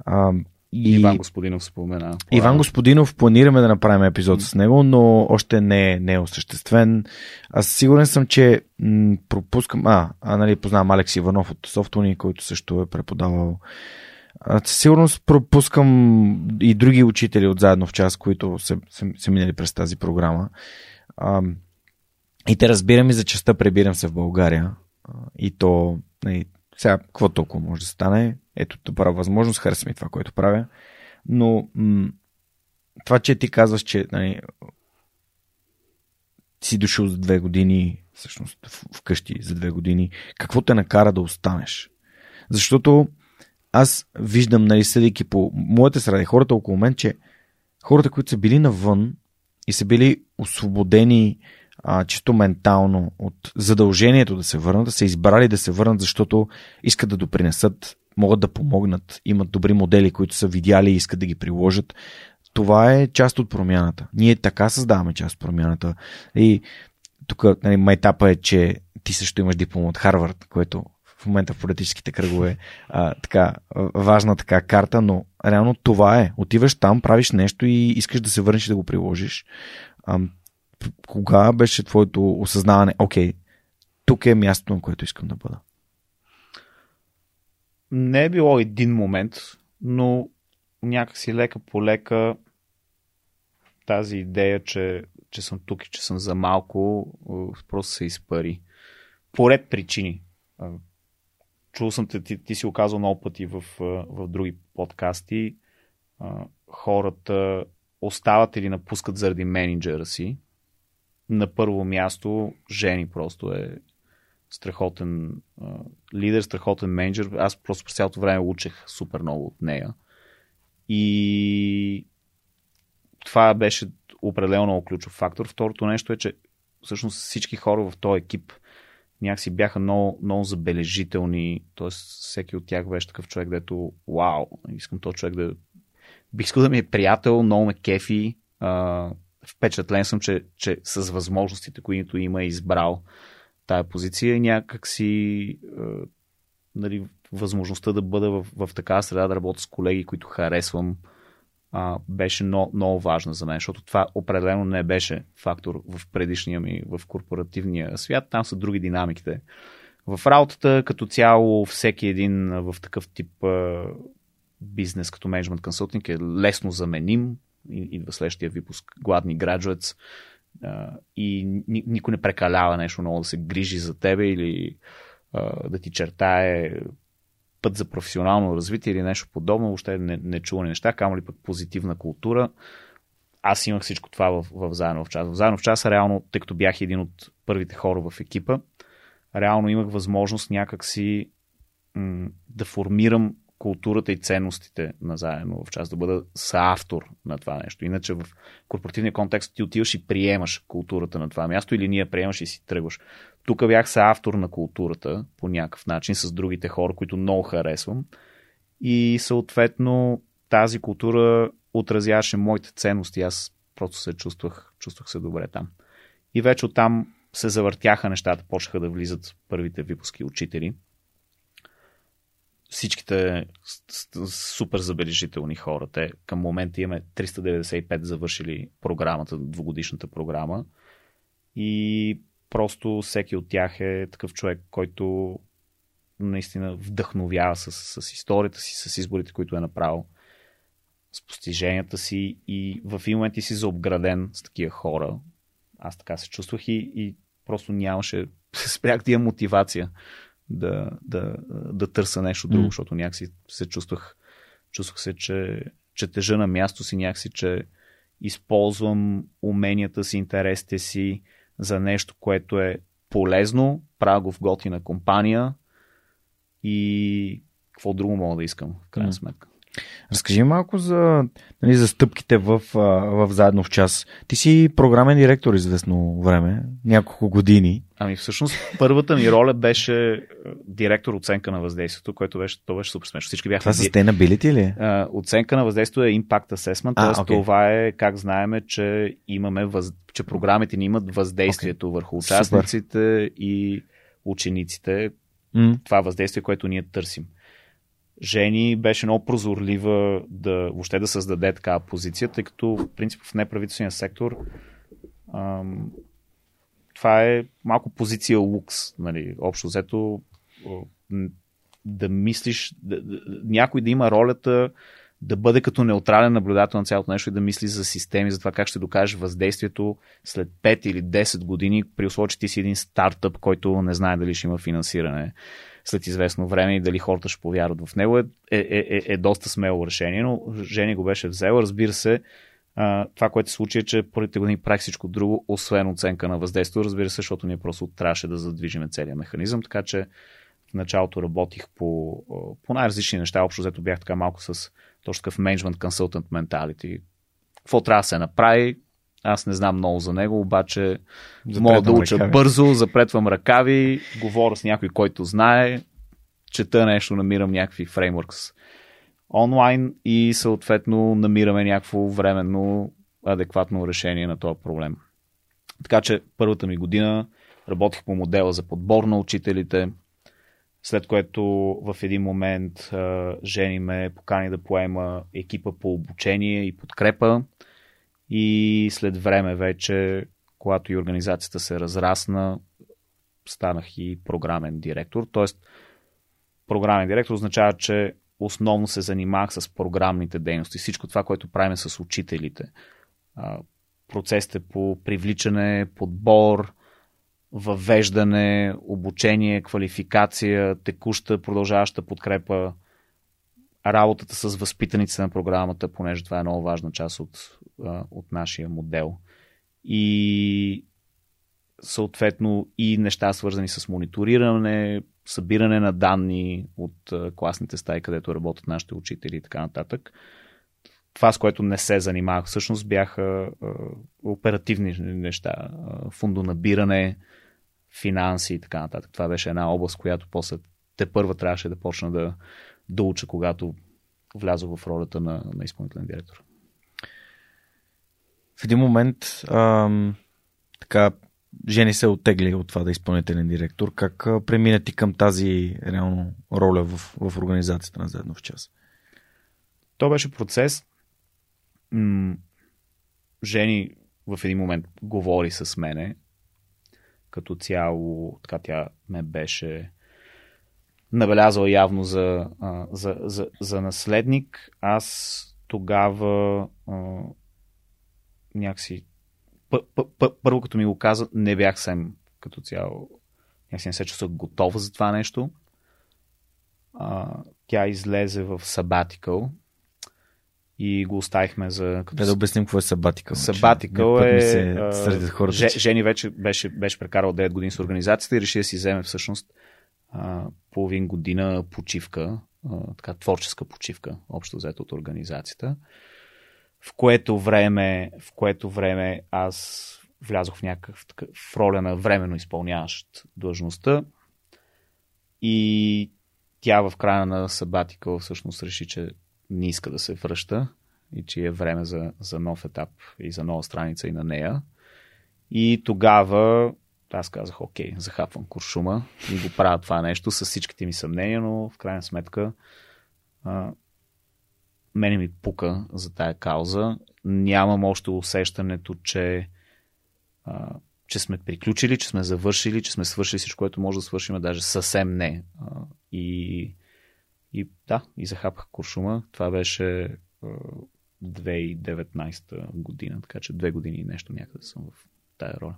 А, и... Иван Господинов спомена. Иван Господинов планираме да направим епизод с него, но още не, не е осъществен. Аз сигурен съм, че м- пропускам... А, а нали, познавам Алекс Иванов от Софтуни, който също е преподавал. А, сигурно пропускам и други учители от заедно в час, които са, са, са минали през тази програма. А, и те разбирам и за частта пребирам се в България. И то, нали, сега, какво толкова може да стане? Ето, добра възможност, хареса ми това, което правя. Но м- това, че ти казваш, че нали, си дошъл за две години, всъщност вкъщи за две години, какво те накара да останеш? Защото аз виждам, нали, съдейки по моята среда, хората около мен, че хората, които са били навън и са били освободени а, чисто ментално от задължението да се върнат, са избрали да се върнат, защото искат да допринесат, могат да помогнат, имат добри модели, които са видяли и искат да ги приложат. Това е част от промяната. Ние така създаваме част от промяната. И тук нали, майтапа е, че ти също имаш диплом от Харвард, което в момента в политическите кръгове а, така, важна така карта, но реално това е. Отиваш там, правиш нещо и искаш да се върнеш и да го приложиш. А, кога беше твоето осъзнаване, окей, тук е мястото, на което искам да бъда? Не е било един момент, но някакси лека по лека тази идея, че, че съм тук и че съм за малко, просто се изпари. Поред причини. Чул съм те, ти, ти си оказал много пъти в, в други подкасти. Хората остават или напускат заради менеджера си. На първо място, Жени просто е страхотен лидер, страхотен менеджер. Аз просто през цялото време учех супер много от нея. И това беше определено много ключов фактор. Второто нещо е, че всъщност всички хора в този екип някакси бяха много, много забележителни. т.е. всеки от тях беше такъв човек, дето вау, искам този човек да... Бих искал да ми е приятел, много ме кефи. А, впечатлен съм, че, че с възможностите, които има е избрал тая позиция и някак си нали, възможността да бъда в, в такава среда, да работя с колеги, които харесвам, а, беше много, много важна за мен, защото това определено не беше фактор в предишния ми, в корпоративния свят. Там са други динамиките. В работата като цяло всеки един в такъв тип а, бизнес като менеджмент консултинг е лесно заменим. Идва следващия випуск Гладни graduates и никой не прекалява нещо много да се грижи за тебе или да ти чертае път за професионално развитие или нещо подобно, въобще не, не чувани неща, камо ли пък позитивна култура. Аз имах всичко това в, в Заедно в час. В Заедно в час, реално, тъй като бях един от първите хора в екипа, реално имах възможност някакси м- да формирам културата и ценностите на заедно в част, да бъда съавтор на това нещо. Иначе в корпоративния контекст ти отиваш и приемаш културата на това място или ние приемаш и си тръгваш. Тук бях съавтор на културата по някакъв начин с другите хора, които много харесвам. И съответно тази култура отразяваше моите ценности. Аз просто се чувствах, чувствах се добре там. И вече оттам се завъртяха нещата, почнаха да влизат първите випуски учители всичките супер забележителни хора. Те към момента имаме 395 завършили програмата, двугодишната програма. И просто всеки от тях е такъв човек, който наистина вдъхновява с, с историята си, с изборите, които е направил, с постиженията си и в един момент ти си заобграден с такива хора. Аз така се чувствах и, и просто нямаше, спрях тия мотивация да, да, да търся нещо друго, mm. защото някакси се чувствах, чувствах се, че, че тежа на място си, някакси, че използвам уменията си, интересите си за нещо, което е полезно, правя в готина компания и какво друго мога да искам, в крайна mm. сметка. Разкажи малко за, нали, за стъпките в, в заедно в час. Ти си програмен директор известно време, няколко години. Ами всъщност първата ми роля беше директор оценка на въздействието, което беше, то беше супер смешно. Всички бяха. Това sustainability ли? А, оценка на въздействието е impact assessment, т.е. Okay. това е как знаеме, че имаме въз... че програмите ни имат въздействието okay. върху участниците Супер. и учениците. Mm. Това въздействие, което ние търсим. Жени беше много прозорлива да въобще да създаде такава позиция, тъй като в принцип в неправителствения сектор ам, това е малко позиция лукс. Нали? Общо взето да мислиш, да, да, някой да има ролята да бъде като неутрален наблюдател на цялото нещо и да мисли за системи, за това как ще докажеш въздействието след 5 или 10 години, при условие, че ти си един стартъп, който не знае дали ще има финансиране след известно време и дали хората ще повярват в него, е, е, е, е доста смело решение, но Жени го беше взела. Разбира се, а, това, което се случи е, че първите години правих всичко друго, освен оценка на въздействието, разбира се, защото ние просто трябваше да задвижиме целият механизъм, така че в началото работих по, по най-различни неща. Общо взето бях така малко с точно такъв менеджмент консултант менталити. Какво трябва да се направи? Аз не знам много за него, обаче запретвам мога да уча ръкави. бързо, запретвам ръкави, говоря с някой, който знае, чета нещо, намирам някакви фреймворкс онлайн и съответно намираме някакво временно адекватно решение на този проблем. Така че първата ми година работих по модела за подбор на учителите, след което в един момент Жени ме покани да поема екипа по обучение и подкрепа и след време вече, когато и организацията се разрасна, станах и програмен директор. Тоест, програмен директор означава, че основно се занимавах с програмните дейности. Всичко това, което правим с учителите. Процесите по привличане, подбор, въвеждане, обучение, квалификация, текуща, продължаваща подкрепа, работата с възпитаниците на програмата, понеже това е много важна част от, от нашия модел. И съответно и неща свързани с мониториране, събиране на данни от класните стаи, където работят нашите учители и така нататък. Това, с което не се занимавах, всъщност бяха оперативни неща. фундонабиране, финанси и така нататък. Това беше една област, която после те първа трябваше да почна да, да уча, когато влязох в ролята на, на изпълнителен директор. В един момент ам, така Жени се оттегли от това да е изпълнителен директор. Как премина ти към тази реално роля в, в организацията на Заедно в час? То беше процес. М- Жени в един момент говори с мене като цяло така тя ме беше набелязала явно за, за, за, за наследник. Аз тогава а, някакси първо като ми го каза, не бях съм като цяло някакси не се чувствах готова за това нещо. А, тя излезе в Sabbatical, и го оставихме за... Като... Да, да обясним какво е Сабатикъл. Сабатикъл е... Се, среди хората, Жени вече беше, беше прекарал 9 години с организацията и реши да си вземе всъщност половин година почивка, така творческа почивка, общо взето от организацията, в което време, в което време аз влязох в някакъв в роля на временно изпълняващ длъжността и тя в края на Сабатикъл всъщност реши, че не иска да се връща и че е време за, за нов етап и за нова страница и на нея. И тогава аз казах, окей, захапвам куршума и го правя това нещо с всичките ми съмнения, но в крайна сметка а, мене ми пука за тая кауза. Нямам още усещането, че, а, че сме приключили, че сме завършили, че сме свършили всичко, което може да свършим, даже съвсем не. И и да, и захапах куршума. Това беше 2019 година, така че две години и нещо някъде съм в тая роля.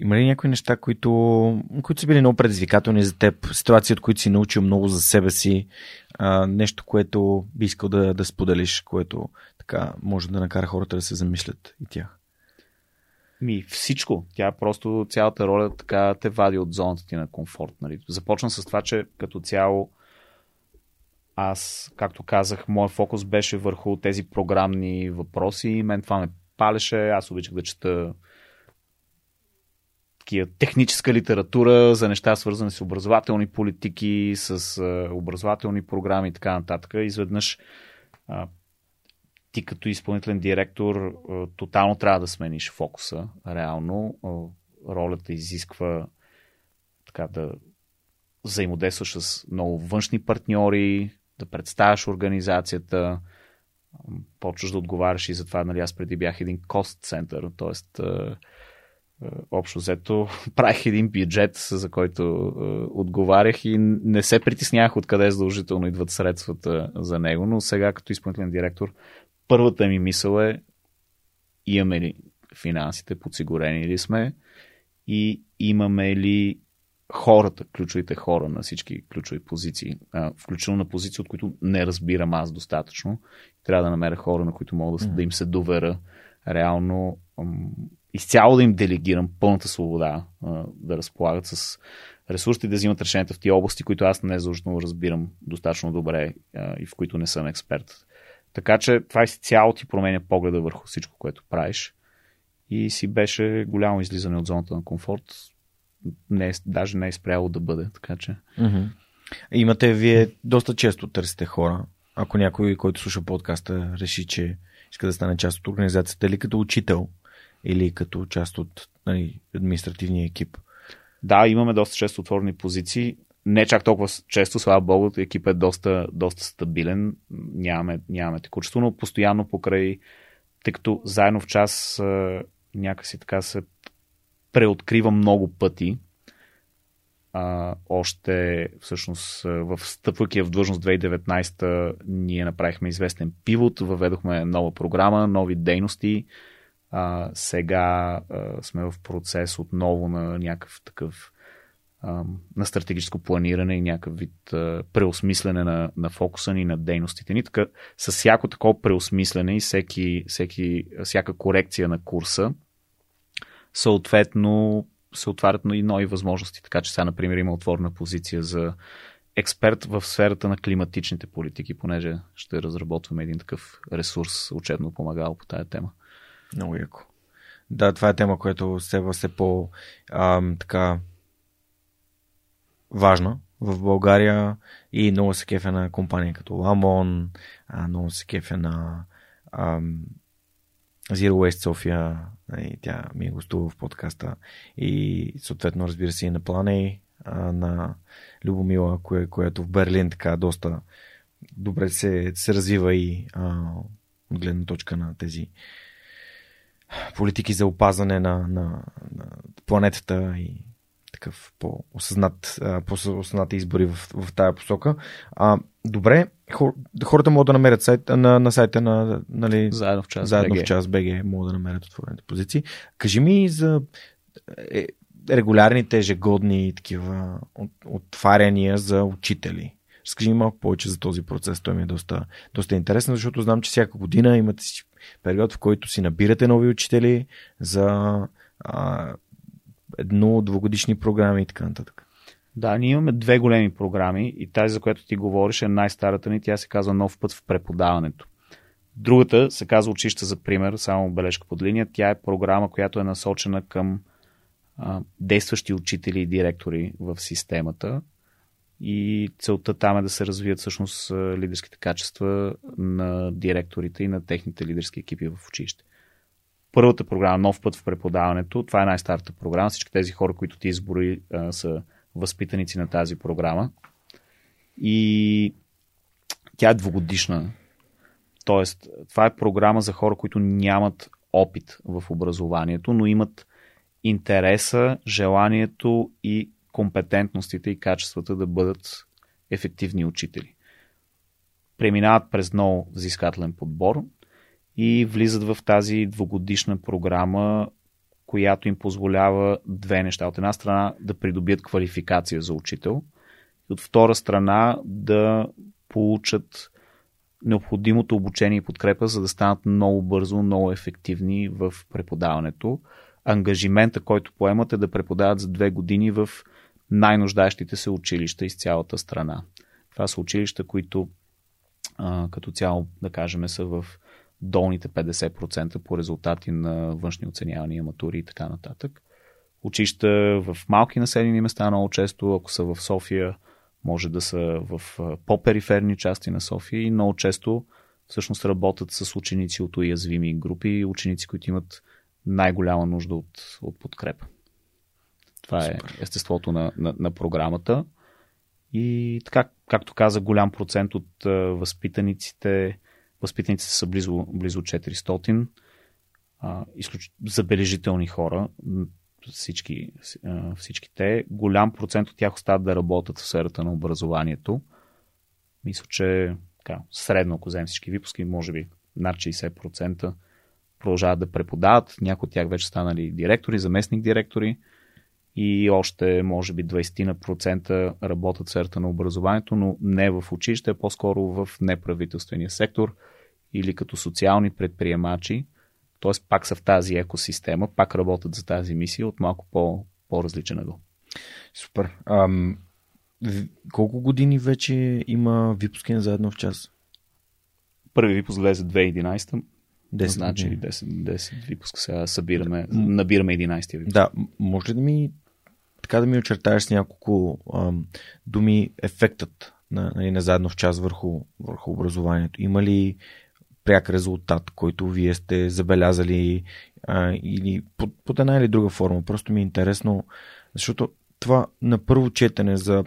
Има ли някои неща, които, които са били много предизвикателни за теб, ситуации, от които си научил много за себе си, а, нещо, което би искал да, да споделиш, което така може да накара хората да се замислят и тях? Ми, всичко. Тя просто цялата роля така те вади от зоната ти на комфорт. Нали? Започна с това, че като цяло аз, както казах, моят фокус беше върху тези програмни въпроси. Мен това ме палеше. Аз обичах да чета такива техническа литература за неща, свързани с образователни политики, с образователни програми и така нататък. Изведнъж ти като изпълнителен директор тотално трябва да смениш фокуса. Реално ролята изисква така да взаимодействаш с много външни партньори, да представяш организацията, почваш да отговаряш и за това, нали, аз преди бях един кост център, т.е. общо взето правих един бюджет, за който е, отговарях и не се притеснявах откъде задължително идват средствата за него, но сега като изпълнителен директор първата ми мисъл е имаме ли финансите, подсигурени ли сме и имаме ли хората, ключовите хора на всички ключови позиции, включително на позиции, от които не разбирам аз достатъчно. Трябва да намеря хора, на които мога да, mm-hmm. да им се довера реално изцяло да им делегирам пълната свобода да разполагат с ресурсите да взимат решенията в тези области, които аз не заужно разбирам достатъчно добре и в които не съм експерт. Така че това изцяло ти променя погледа върху всичко, което правиш. И си беше голямо излизане от зоната на комфорт не е, даже не е спряло да бъде, така че. Mm-hmm. Имате, вие доста често търсите хора. Ако някой, който слуша подкаста, реши, че иска да стане част от организацията, или като учител, или като част от нали, административния екип. Да, имаме доста често отворени позиции. не чак толкова често, слава богу, екипът е доста, доста стабилен, нямаме, нямаме текучество, но постоянно покрай, тъй като заедно в час някакси така се преоткрива много пъти, а, още всъщност в стъпвайки в длъжност 2019 ние направихме известен пивот, въведохме нова програма, нови дейности. А, сега а, сме в процес отново на някакъв такъв а, на стратегическо планиране и някакъв вид а, преосмислене на, на фокуса ни, на дейностите ни. Така, с всяко такова преосмислене и всеки, всеки, всяка корекция на курса, съответно се отварят и нови възможности. Така че сега, например, има отворена позиция за експерт в сферата на климатичните политики, понеже ще разработваме един такъв ресурс, учебно помагал по тая тема. Много яко. Да, това е тема, която се все по ам, така важна в България и много се кефе на компания като Ламон, много се кефе на ам, Zero Waste София, и тя ми е гостува в подкаста и съответно разбира се и на Плане, на Любомила, кое, което в Берлин така доста добре се, се развива и а, от гледна точка на тези политики за опазване на, на, на планетата и такъв по-осъзнат, по-осъзнати избори в, в тая посока. А, добре, хор, хората могат да намерят сайт, на, на сайта на нали, Заедно в час Заедно BG. в час БГ могат да намерят отворените позиции. Кажи ми за е, регулярните ежегодни такива от, отваряния за учители. Разкажи малко повече за този процес. Той ми е доста, доста интересен, защото знам, че всяка година имате си период, в който си набирате нови учители за а, едно-двогодишни програми и така нататък. Да, ние имаме две големи програми и тази, за която ти говориш, е най-старата ни. Тя се казва Нов път в преподаването. Другата се казва Училище за пример, само бележка под линия. Тя е програма, която е насочена към а, действащи учители и директори в системата. И целта там е да се развият всъщност лидерските качества на директорите и на техните лидерски екипи в училище първата програма, Нов път в преподаването, това е най-старата програма. Всички тези хора, които ти избори, са възпитаници на тази програма. И тя е двогодишна. Тоест, това е програма за хора, които нямат опит в образованието, но имат интереса, желанието и компетентностите и качествата да бъдат ефективни учители. Преминават през много взискателен подбор, и влизат в тази двогодишна програма, която им позволява две неща. От една страна да придобият квалификация за учител, и от втора страна да получат необходимото обучение и подкрепа, за да станат много бързо, много ефективни в преподаването. Ангажимента, който поемат е да преподават за две години в най-нуждащите се училища из цялата страна. Това са училища, които като цяло, да кажем, са в долните 50% по резултати на външни оценявания, матури и така нататък. Училища в малки населени места много често, ако са в София, може да са в по-периферни части на София и много често всъщност работят с ученици от уязвими групи, ученици, които имат най-голяма нужда от, от подкрепа. Това е Супер. естеството на, на, на програмата. И така, както каза, голям процент от възпитаниците Възпитаниците са близо, близо 400. А, изключ... Забележителни хора, всички, всички те. Голям процент от тях остават да работят в сферата на образованието. Мисля, че така, средно, ако вземем всички випуски, може би над 60% продължават да преподават. Някои от тях вече станали директори, заместник директори и още може би 20% работят в сферата на образованието, но не в училище, а по-скоро в неправителствения сектор или като социални предприемачи, т.е. пак са в тази екосистема, пак работят за тази мисия от малко по, по-различен ъгъл. Супер. Ам, колко години вече има випуски на заедно в час? Първи випуск влезе 2011 10 значи 10, 10 випуска сега събираме, набираме 11 випуск. Да, може ли да ми така да ми очертаеш с няколко ам, думи ефектът на, нали, на заедно в час върху, върху образованието? Има ли пряк резултат, който вие сте забелязали а, или под, под една или друга форма? Просто ми е интересно, защото това на първо четене за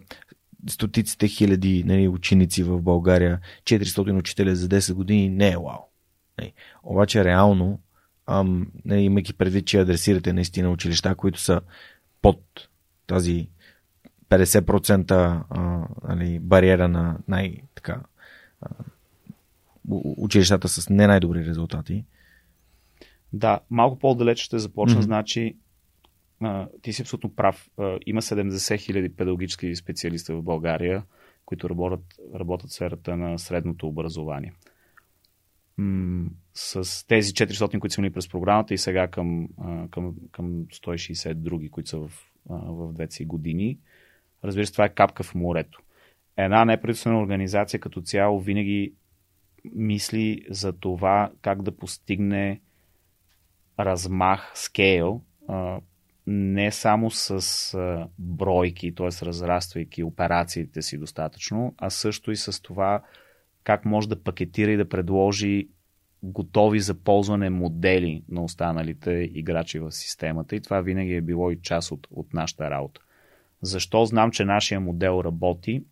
стотиците хиляди нали, ученици в България, 400 учителя за 10 години не е вау. Нали. Обаче реално, ам, нали, имайки предвид, че адресирате наистина училища, които са под тази 50% а, нали, бариера на най- така, а, училищата с не най-добри резултати. Да, малко по-далеч ще започна. Mm-hmm. Значи, а, ти си абсолютно прав. А, има 70 хиляди педагогически специалисти в България, които работят, работят в сферата на средното образование. С тези 400, които са минали през програмата и сега към, към, към 160 други, които са в, в двете години, разбира се, това е капка в морето. Една неправителствена организация като цяло винаги мисли за това как да постигне размах, скейл, не само с бройки, т.е. разраствайки операциите си достатъчно, а също и с това как може да пакетира и да предложи готови за ползване модели на останалите играчи в системата и това винаги е било и част от, от нашата работа. Защо знам, че нашия модел работи?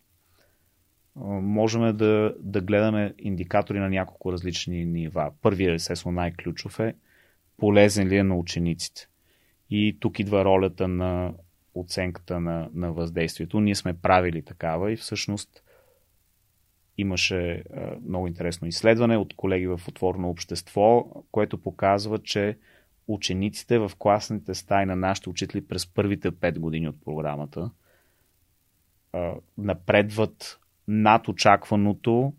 Можем да, да гледаме индикатори на няколко различни нива. Първият, естествено, най-ключов е полезен ли е на учениците. И тук идва ролята на оценката на, на въздействието. Ние сме правили такава и всъщност имаше а, много интересно изследване от колеги в отворено общество, което показва, че учениците в класните стаи на нашите учители през първите 5 години от програмата а, напредват над очакваното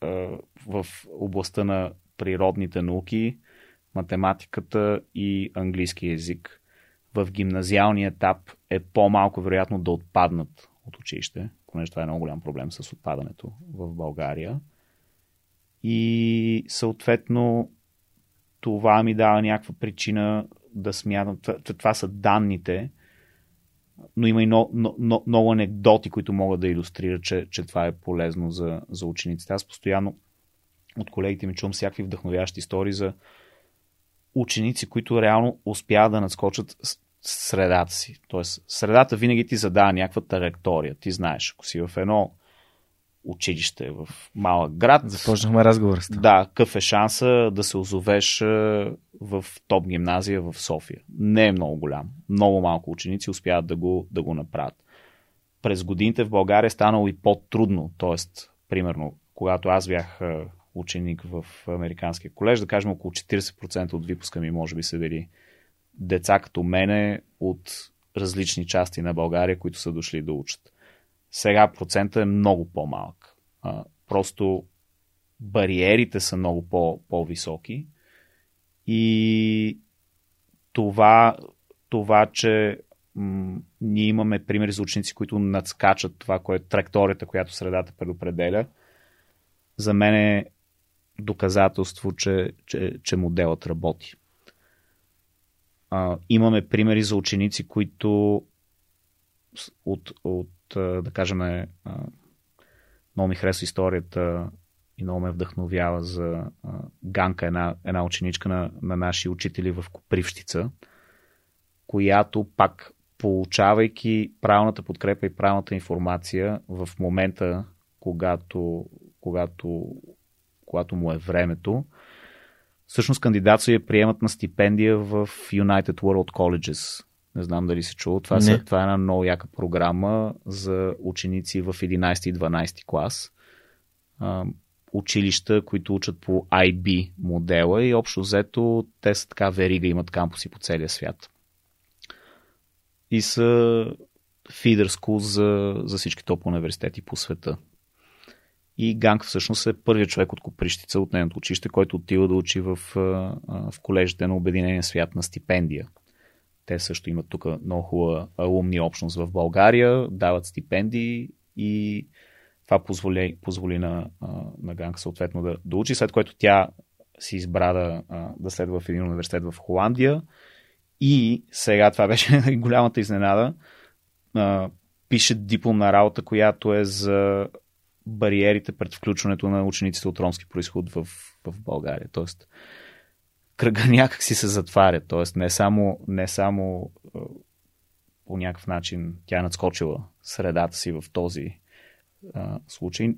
а, в областта на природните науки, математиката и английски язик. В гимназиалния етап е по-малко вероятно да отпаднат от училище, понеже това е много голям проблем с отпадането в България. И съответно това ми дава някаква причина да смятам. Това, това са данните, но има и много, много, много анекдоти, които могат да иллюстрират, че, че това е полезно за, за учениците. Аз постоянно от колегите ми чувам всякакви вдъхновящи истории за ученици, които реално успяват да надскочат средата си. Тоест, средата винаги ти задава някаква траектория. Ти знаеш, ако си в едно училище в малък град. Започнахме разговор с това. Да, какъв е шанса да се озовеш в топ гимназия в София? Не е много голям. Много малко ученици успяват да го, да го направят. През годините в България е станало и по-трудно. Тоест, примерно, когато аз бях ученик в Американския колеж, да кажем около 40% от випуска ми може би са били деца като мене от различни части на България, които са дошли да учат. Сега процента е много по-малък. Просто бариерите са много по- по-високи и това, това че м- ние имаме примери за ученици, които надскачат това, което е траекторията, която средата предопределя, за мен е доказателство, че, че, че моделът работи. А, имаме примери за ученици, които от, от да кажем, много ми харесва историята и много ме вдъхновява за Ганка, една, една ученичка на, на наши учители в Копривщица, която пак получавайки правилната подкрепа и правилната информация в момента, когато, когато когато му е времето, всъщност кандидатства я приемат на стипендия в United World Colleges. Не знам дали се чува. Това, са, това е една много яка програма за ученици в 11 и 12 клас. А, училища, които учат по IB модела и общо взето те са така верига, имат кампуси по целия свят. И са фидер скул за, за всички топ университети по света. И Ганг всъщност е първият човек от Коприщица, от нейното училище, който отива да учи в, в колежите на Обединения свят на стипендия. Те също имат тук много хубава алумни общност в България, дават стипендии и това позволи, позволи на, на Ганг съответно да, да учи, след което тя си избра да, да следва в един университет в Холандия и сега това беше голямата изненада. Пише дипломна работа, която е за бариерите пред включването на учениците от ромски происход в, в България. Тоест, кръга някак си се затваря. Тоест, не само, не само по някакъв начин тя е надскочила средата си в този а, случай,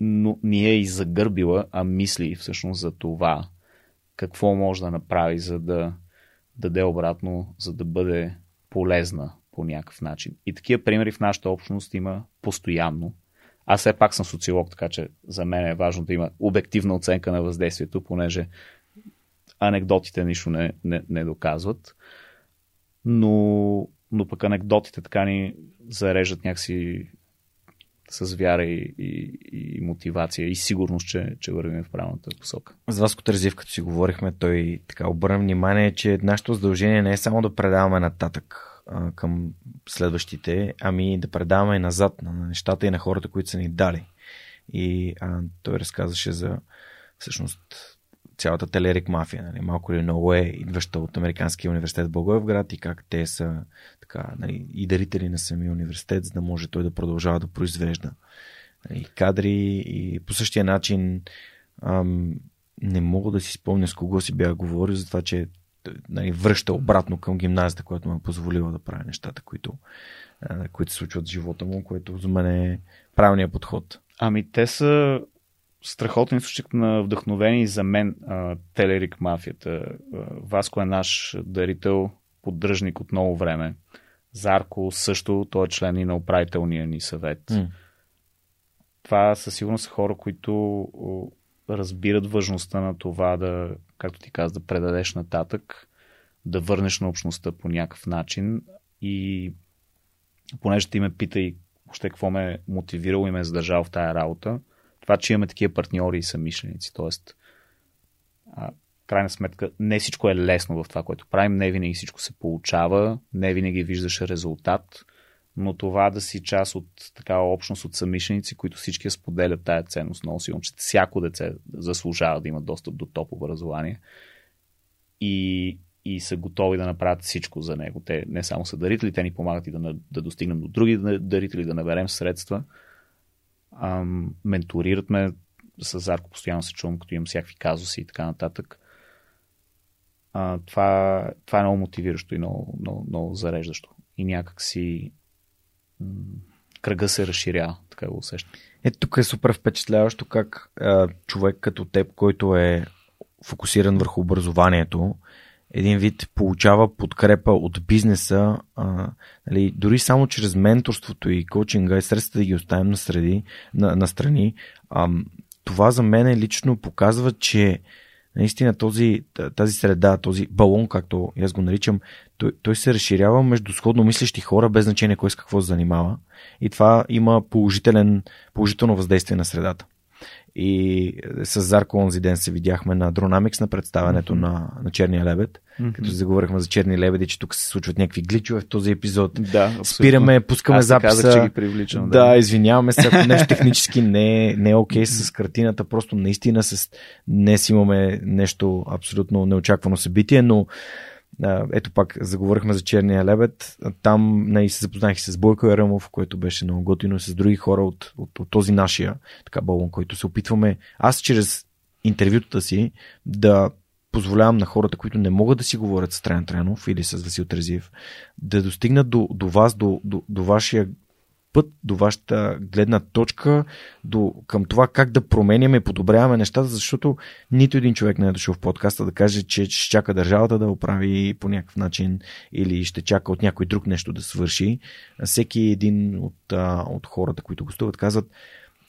но не е и загърбила, а мисли всъщност за това какво може да направи, за да даде обратно, за да бъде полезна по някакъв начин. И такива примери в нашата общност има постоянно. Аз все пак съм социолог, така че за мен е важно да има обективна оценка на въздействието, понеже анекдотите нищо не, не, не доказват. Но, но пък анекдотите така ни зареждат някакси с вяра и, и, и мотивация и сигурност, че, че вървим в правилната посока. С Васко Тързив, като си говорихме, той така обърна внимание, че нашето задължение не е само да предаваме нататък към следващите, ами да предаваме назад на нещата и на хората, които са ни дали. И а, той разказваше за всъщност цялата телерик мафия, нали, малко или много е идваща от Американския университет в Благоевград и как те са така, нали, и дарители на самия университет, за да може той да продължава да произвежда нали, кадри и по същия начин ам, не мога да си спомня с кого си бях говорил за това, че нали, връща обратно към гимназията, която му е позволила да прави нещата, които, а, които се случват в живота му, което за мен е правилният подход. Ами те са страхотен източник на вдъхновение за мен Телерик мафията. Васко е наш дарител, поддръжник от много време. Зарко също, той е член и на управителния ни съвет. Mm. Това със сигурност са хора, които разбират важността на това да, както ти каза, да предадеш нататък, да върнеш на общността по някакъв начин и понеже ти ме пита и още какво ме мотивирало и ме е задържал в тая работа, това, че имаме такива партньори и самишленици. Тоест, а, крайна сметка, не всичко е лесно в това, което правим, не винаги всичко се получава, не винаги виждаш резултат, но това да си част от такава общност от самишленици, които всички споделят тая ценност, много силно, че всяко деце заслужава да има достъп до топ образование и, и са готови да направят всичко за него. Те не само са дарители, те ни помагат и да, да достигнем до други дарители, да наберем средства – ам, менторират ме. С Зарко постоянно се чувам, като имам всякакви казуси и така нататък. А, това, това е много мотивиращо и много, много, много зареждащо. И някак си кръга се разширява, така го усещам. Ето тук е супер впечатляващо как а, човек като теб, който е фокусиран върху образованието, един вид получава подкрепа от бизнеса, а, нали, дори само чрез менторството и коучинга и средствата да ги оставим на, среди, на, на страни, а, това за мен лично показва, че наистина този, тази среда, този балон, както аз го наричам, той, той се разширява между сходно мислещи хора, без значение кой с какво се занимава. И това има положителен, положително въздействие на средата. И с Зарко онзи ден се видяхме на Dronamics на представянето mm-hmm. на, на Черния лебед, mm-hmm. като заговорихме за черни лебеди, че тук се случват някакви гличове в този епизод. Да, абсолютно. Спираме, пускаме Аз записа. Казах, че ги привличам. Да, да извиняваме се, ако нещо технически не е, не е окей okay с картината, просто наистина с днес имаме нещо абсолютно неочаквано събитие, но ето пак заговорихме за Черния лебед. Там не, се запознах и с Бойко Еремов, което беше много готино, с други хора от, от, от този нашия така балон, който се опитваме. Аз чрез интервютата си да позволявам на хората, които не могат да си говорят с Траян Трянов или с Васил Трезиев, да достигнат до, до вас, до, до, до вашия път до вашата гледна точка, до, към това как да променяме и подобряваме нещата, защото нито един човек не е дошъл в подкаста да каже, че ще чака държавата да оправи по някакъв начин или ще чака от някой друг нещо да свърши. Всеки един от, от хората, които гостуват, казват,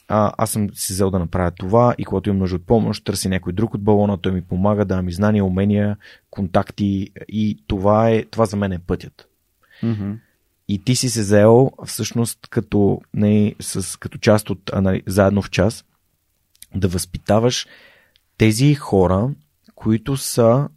а, аз съм си взел да направя това и когато имам нужда от помощ, търси някой друг от балона, той ми помага да ми знания, умения, контакти и това, е, това за мен е пътят. Mm-hmm. И ти си се заел всъщност като, не, с, като част от нали, заедно в час да възпитаваш тези хора, които са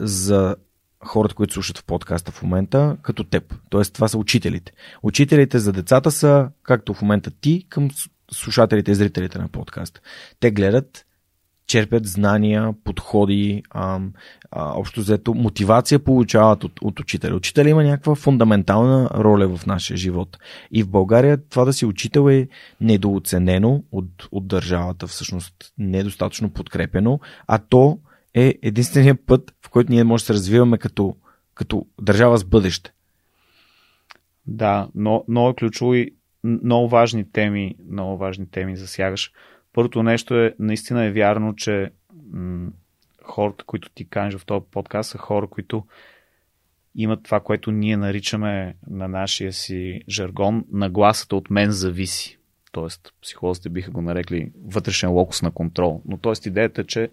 за хората, които слушат в подкаста в момента, като теб. Тоест, това са учителите. Учителите за децата са, както в момента ти, към слушателите и зрителите на подкаста. Те гледат черпят знания, подходи, а, а, общо взето мотивация получават от, от учителя. Учителя има някаква фундаментална роля в нашия живот. И в България това да си учител е недооценено от, от държавата, всъщност недостатъчно подкрепено, а то е единствения път, в който ние може да се развиваме като, като държава с бъдеще. Да, но много е ключово и много важни теми, много важни теми засягаш. Първото нещо е, наистина е вярно, че м- хората, които ти кажеш в този подкаст, са хора, които имат това, което ние наричаме на нашия си жаргон, нагласата от мен зависи. Тоест, психолозите биха го нарекли вътрешен локус на контрол. Но т.е. идеята е, че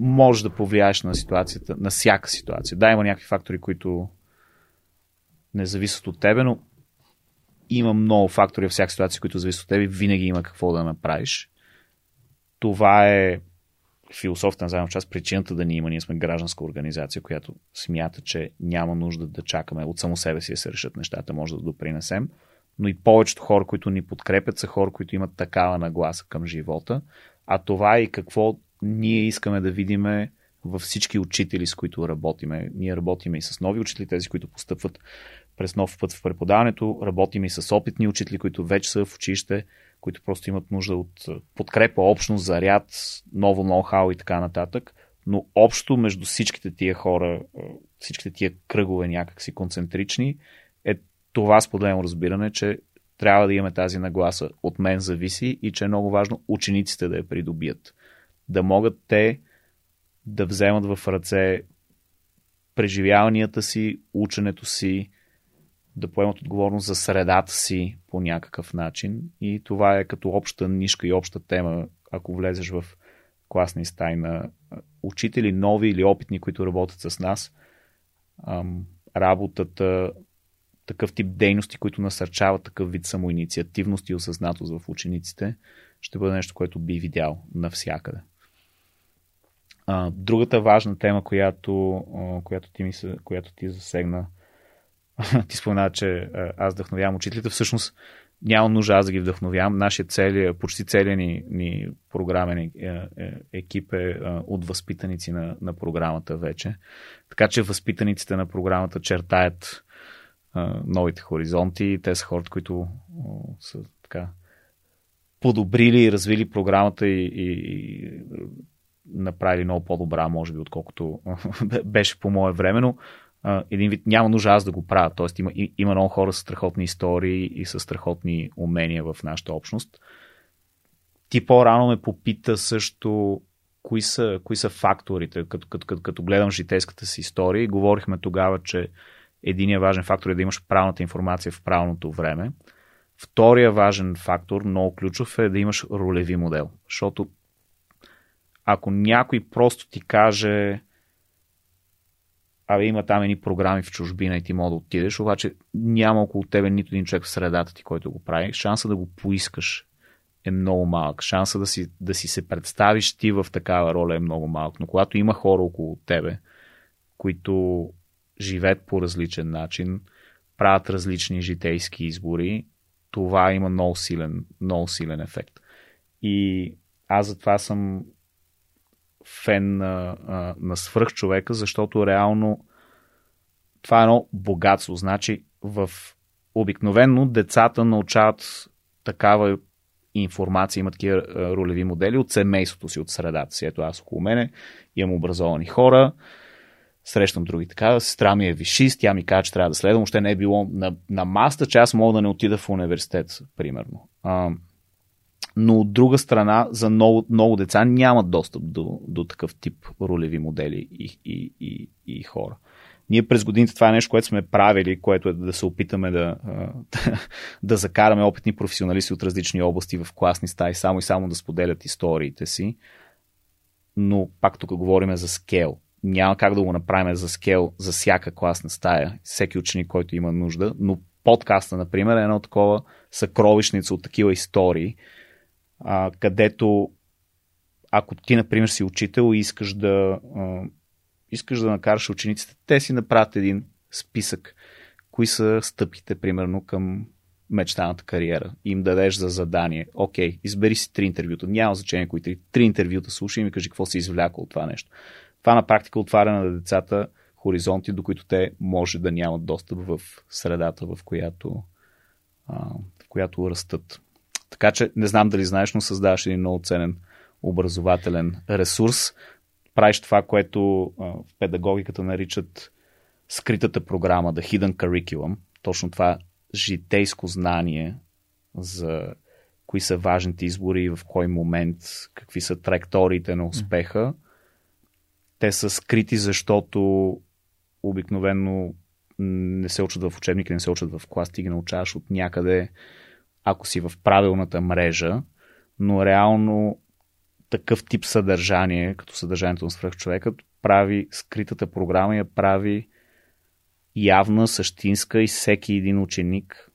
можеш да повлияеш на ситуацията, на всяка ситуация. Да, има някакви фактори, които не зависят от тебе, но има много фактори във всяка ситуация, които зависят от тебе. Винаги има какво да направиш. Това е философията на заедно част, причината да ни има. Ние сме гражданска организация, която смята, че няма нужда да чакаме от само себе си да се решат нещата, може да допринесем. Но и повечето хора, които ни подкрепят, са хора, които имат такава нагласа към живота. А това е и какво ние искаме да видиме във всички учители, с които работиме. Ние работиме и с нови учители, тези, които постъпват през нов път в преподаването, работим и с опитни учители, които вече са в училище, които просто имат нужда от подкрепа, общност, заряд, ново ноу-хау и така нататък. Но общо между всичките тия хора, всичките тия кръгове някакси концентрични, е това споделено разбиране, че трябва да имаме тази нагласа. От мен зависи и че е много важно учениците да я придобият. Да могат те да вземат в ръце преживяванията си, ученето си, да поемат отговорност за средата си по някакъв начин. И това е като обща нишка и обща тема, ако влезеш в класни стаи на учители, нови или опитни, които работят с нас. Работата, такъв тип дейности, които насърчават такъв вид самоинициативност и осъзнатост в учениците, ще бъде нещо, което би видял навсякъде. Другата важна тема, която, която, ти, ми, която ти засегна, ти спомена, че аз вдъхновявам учителите. Всъщност няма нужда аз да ги вдъхновявам. Нашия цели, почти целият ни, ни програмен е, е, екип е от възпитаници на, на програмата вече. Така че възпитаниците на програмата чертаят новите хоризонти. Те са хората, които са така подобрили и развили програмата и, и, и направили много по-добра, може би, отколкото беше по мое време, но един вид няма нужда аз да го правя. Тоест има, има много хора с страхотни истории и с страхотни умения в нашата общност. Ти по-рано ме попита също кои са, кои са факторите, като, като, като, като гледам житейската си история. Говорихме тогава, че единият важен фактор е да имаш правилната информация в правилното време. Втория важен фактор, много ключов, е да имаш ролеви модел. Защото ако някой просто ти каже абе има там едни програми в чужбина и ти мога да отидеш, обаче няма около тебе нито един човек в средата ти, който го прави. Шанса да го поискаш е много малък. Шанса да си, да си се представиш ти в такава роля е много малък. Но когато има хора около тебе, които живеят по различен начин, правят различни житейски избори, това има много силен, много силен ефект. И аз затова съм фен на, на свръхчовека, защото реално това е едно богатство. Значи в обикновенно децата научават такава информация, имат такива ролеви модели от семейството си, от средата си. Ето аз около мене имам образовани хора, срещам други така, сестра ми е вишист, тя ми казва, че трябва да следвам, още не е било на, на маста, че аз мога да не отида в университет, примерно. А, но от друга страна, за много, много деца нямат достъп до, до такъв тип ролеви модели и, и, и, и хора. Ние през годините това е нещо, което сме правили, което е да се опитаме да, да закараме опитни професионалисти от различни области в класни стаи, само и само да споделят историите си. Но пак тук говорим за скел. Няма как да го направим за скел за всяка класна стая, всеки ученик, който има нужда, но подкаста, например, е едно такова съкровищница от такива истории, а, където ако ти, например, си учител и искаш да, а, искаш да накараш учениците, те си направят един списък, кои са стъпките, примерно, към мечтаната кариера. Им дадеш за задание. Окей, избери си три интервюта. Няма значение кои три. Три интервюта слушай и ми кажи какво си извлякал от това нещо. Това на практика отваря на децата хоризонти, до които те може да нямат достъп в средата, в която, а, в която растат. Така че не знам дали знаеш, но създаваш един много ценен образователен ресурс. Правиш това, което в педагогиката наричат скритата програма, the hidden curriculum. точно това житейско знание за кои са важните избори, в кой момент, какви са траекториите на успеха. Те са скрити, защото обикновено не се учат в учебника, не се учат в клас, ти ги научаваш от някъде, ако си в правилната мрежа, но реално такъв тип съдържание, като съдържанието на свръхчовекът, прави скритата програма я прави явна, същинска и всеки един ученик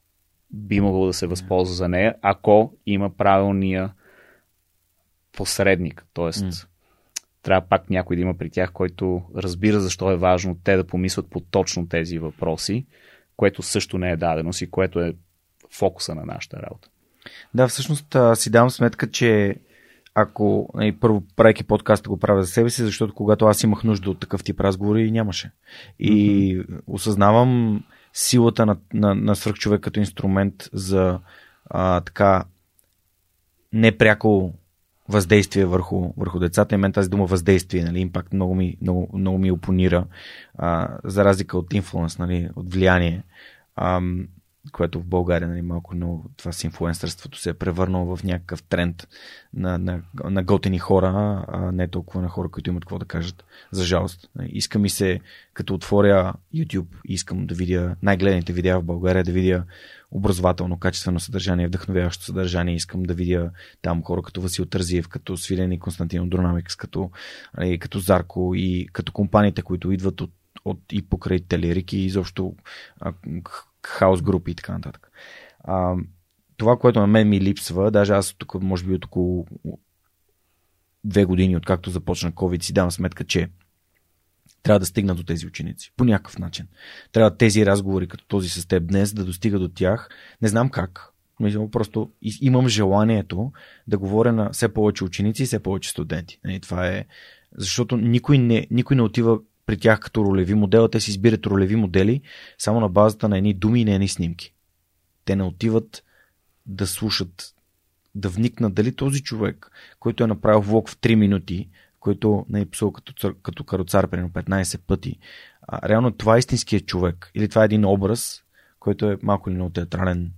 би могъл да се възползва за нея, ако има правилния посредник. Тоест, mm. трябва пак някой да има при тях, който разбира защо е важно те да помислят по точно тези въпроси, което също не е даденост и което е фокуса на нашата работа. Да, всъщност си давам сметка, че ако и нали, първо правейки подкаста го правя за себе си, защото когато аз имах нужда от такъв тип разговори, нямаше. И mm-hmm. осъзнавам силата на, на, на свръхчовек като инструмент за а, така непряко въздействие върху, върху децата. И мен тази дума въздействие, нали, импакт много ми, много, много ми опонира, а, за разлика от инфлуенс, нали, от влияние. А, което в България нали, малко много това с инфлуенсърството се е превърнало в някакъв тренд на, на, на готени хора, а не толкова на хора, които имат какво да кажат. За жалост. Иска ми се, като отворя YouTube, искам да видя най-гледаните видеа в България, да видя образователно, качествено съдържание, вдъхновяващо съдържание. Искам да видя там хора като Васил Тързиев, като Свилен и Константин Дронамикс, като, нали, като Зарко и като компаниите, които идват от, от и покрай Телерик и изобщо хаос групи и така нататък. А, това, което на мен ми липсва, даже аз тук, може би от около две години, откакто започна COVID, си давам сметка, че трябва да стигна до тези ученици. По някакъв начин. Трябва тези разговори, като този с теб днес, да достига до тях. Не знам как. Просто имам желанието да говоря на все повече ученици и все повече студенти. Нали, това е. Защото никой не, никой не отива при тях като ролеви модел, те си избират ролеви модели само на базата на едни думи и на едни снимки. Те не отиват да слушат, да вникнат дали този човек, който е направил влог в 3 минути, който не е писал като, като кароцар примерно 15 пъти, а, реално това е истинският човек. Или това е един образ, който е малко или много театрален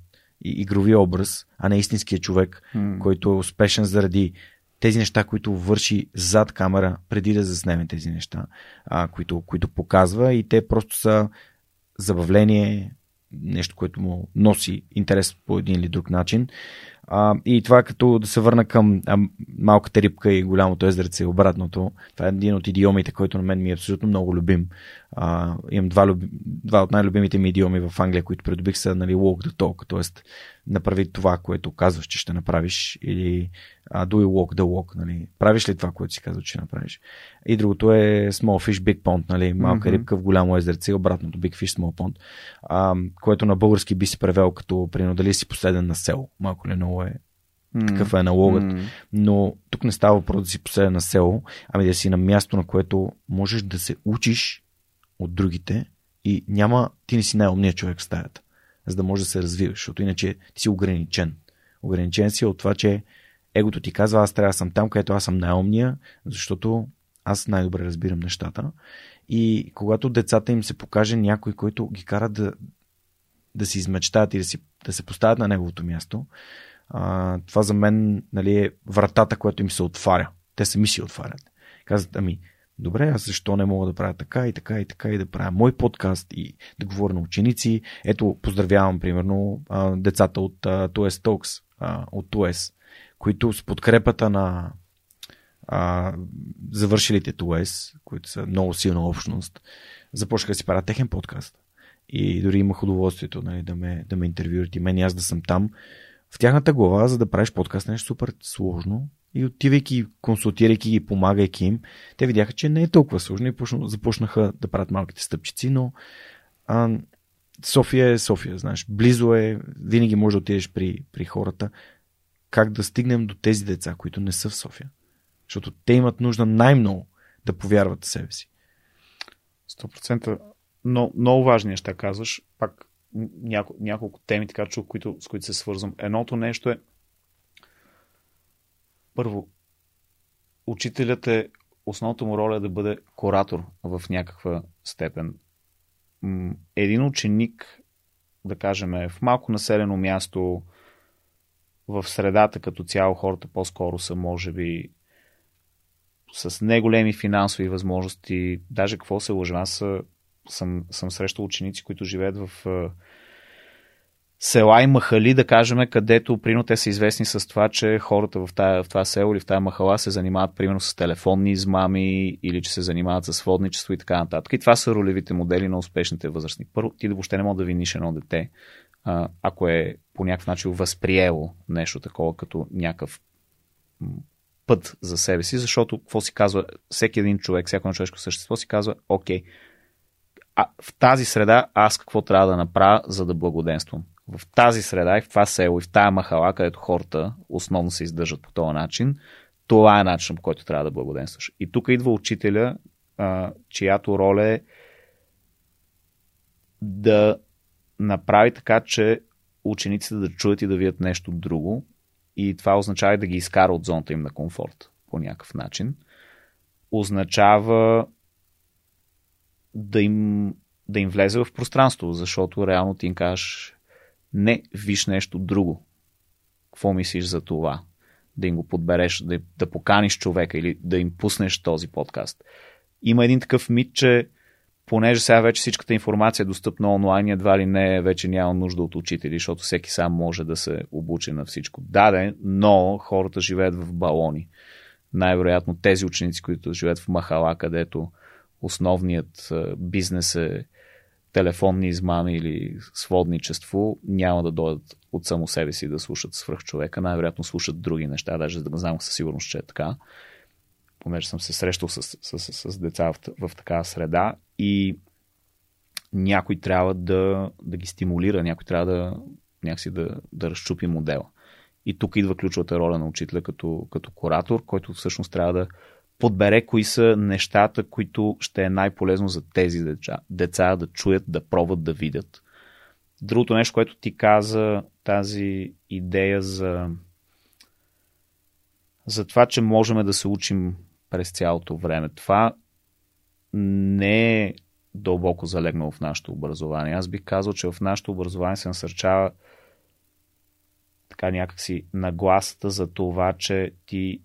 и игрови образ, а не истинският човек, mm. който е успешен заради тези неща, които върши зад камера, преди да заснеме тези неща, а, които, които показва и те просто са забавление, нещо, което му носи интерес по един или друг начин. А, и това като да се върна към а, малката рибка и голямото езерце и обратното. Това е един от идиомите, който на мен ми е абсолютно много любим. А, имам два, люби, два от най-любимите ми идиоми в Англия, които придобих са нали, walk the talk, т.е. направи това, което казваш, че ще направиш или uh, do you walk the walk, нали? правиш ли това, което си казва, че ще направиш. И другото е small fish, big pond, нали? малка mm-hmm. рибка в голямо езерце, обратното big fish, small pond, а, което на български би се превел като прино дали си последен на село. Малко ли много е Mm. Такъв е аналогът. Mm. Но тук не става въпрос да си последен на село, ами да си на място, на което можеш да се учиш от другите и няма, ти не си най-умният човек в стаята, за да можеш да се развиваш, защото иначе ти си ограничен. Ограничен си от това, че егото ти казва, аз трябва да съм там, където аз съм най-умния, защото аз най-добре разбирам нещата. И когато децата им се покаже някой, който ги кара да, да си измечтаят и да, си, да се поставят на неговото място, а, това за мен нали, е вратата, която им се отваря. Те сами си отварят. Казват, ами, добре, аз защо не мога да правя така и така и така и да правя мой подкаст и да говоря на ученици. Ето, поздравявам, примерно, децата от TOS Talks, от TOS, които с подкрепата на а, завършилите TOS, които са много силна общност, започнаха да си правят техен подкаст. И дори имах удоволствието нали, да, ме, да ме интервюрат и мен и аз да съм там. В тяхната глава, за да правиш подкаст, нещо супер сложно и отивайки, консултирайки ги, помагайки им, те видяха, че не е толкова сложно и започнаха да правят малките стъпчици, но а, София е София, знаеш. Близо е, винаги може да отидеш при, при хората. Как да стигнем до тези деца, които не са в София? Защото те имат нужда най-много да повярват в себе си. 100%. Но много важни неща казваш. Няко, няколко теми, така чух, които, с които се свързвам. Едното нещо е първо, учителят е, основната му роля е да бъде коратор в някаква степен. Един ученик да кажем, в малко населено място, в средата като цяло хората по-скоро са, може би, с неголеми финансови възможности. Даже какво се лъжа, аз съм, съм срещал ученици, които живеят в села и махали, да кажем, където прино те са известни с това, че хората в, тая, в това село или в тази махала се занимават примерно с телефонни измами или че се занимават с сводничество и така нататък. И това са ролевите модели на успешните възрастни. Първо, ти въобще не мога да виниш едно дете, ако е по някакъв начин възприело нещо такова като някакъв път за себе си, защото какво си казва всеки един човек, всяко човешко същество си казва, окей, а в тази среда аз какво трябва да направя, за да благоденствам? В тази среда и в това село и в тая махала, където хората основно се издържат по този начин, това е начин, по който трябва да благоденстваш. И тук идва учителя, чиято роля е да направи така, че учениците да чуят и да видят нещо друго. И това означава да ги изкара от зоната им на комфорт по някакъв начин. Означава да им, да им влезе в пространство, защото реално ти им кажеш не, виж нещо друго. Какво мислиш за това? Да им го подбереш, да, да поканиш човека или да им пуснеш този подкаст. Има един такъв мит, че понеже сега вече всичката информация е достъпна онлайн, едва ли не вече няма нужда от учители, защото всеки сам може да се обучи на всичко. Да, да, но хората живеят в балони. Най-вероятно тези ученици, които живеят в Махала, където основният бизнес е телефонни измами или сводничество, няма да дойдат от само себе си да слушат свръх човека. Най-вероятно слушат други неща, даже да знам със сигурност, че е така. Понеже съм се срещал с, с, с, с деца в, в такава среда и някой трябва да, да ги стимулира, някой трябва да някакси да, да разчупи модела. И тук идва ключовата роля на учителя като, като куратор, който всъщност трябва да подбере кои са нещата, които ще е най-полезно за тези деца, деца да чуят, да пробват, да видят. Другото нещо, което ти каза, тази идея за, за това, че можем да се учим през цялото време. Това не е дълбоко залегнало в нашето образование. Аз бих казал, че в нашето образование се насърчава така някакси нагласата за това, че ти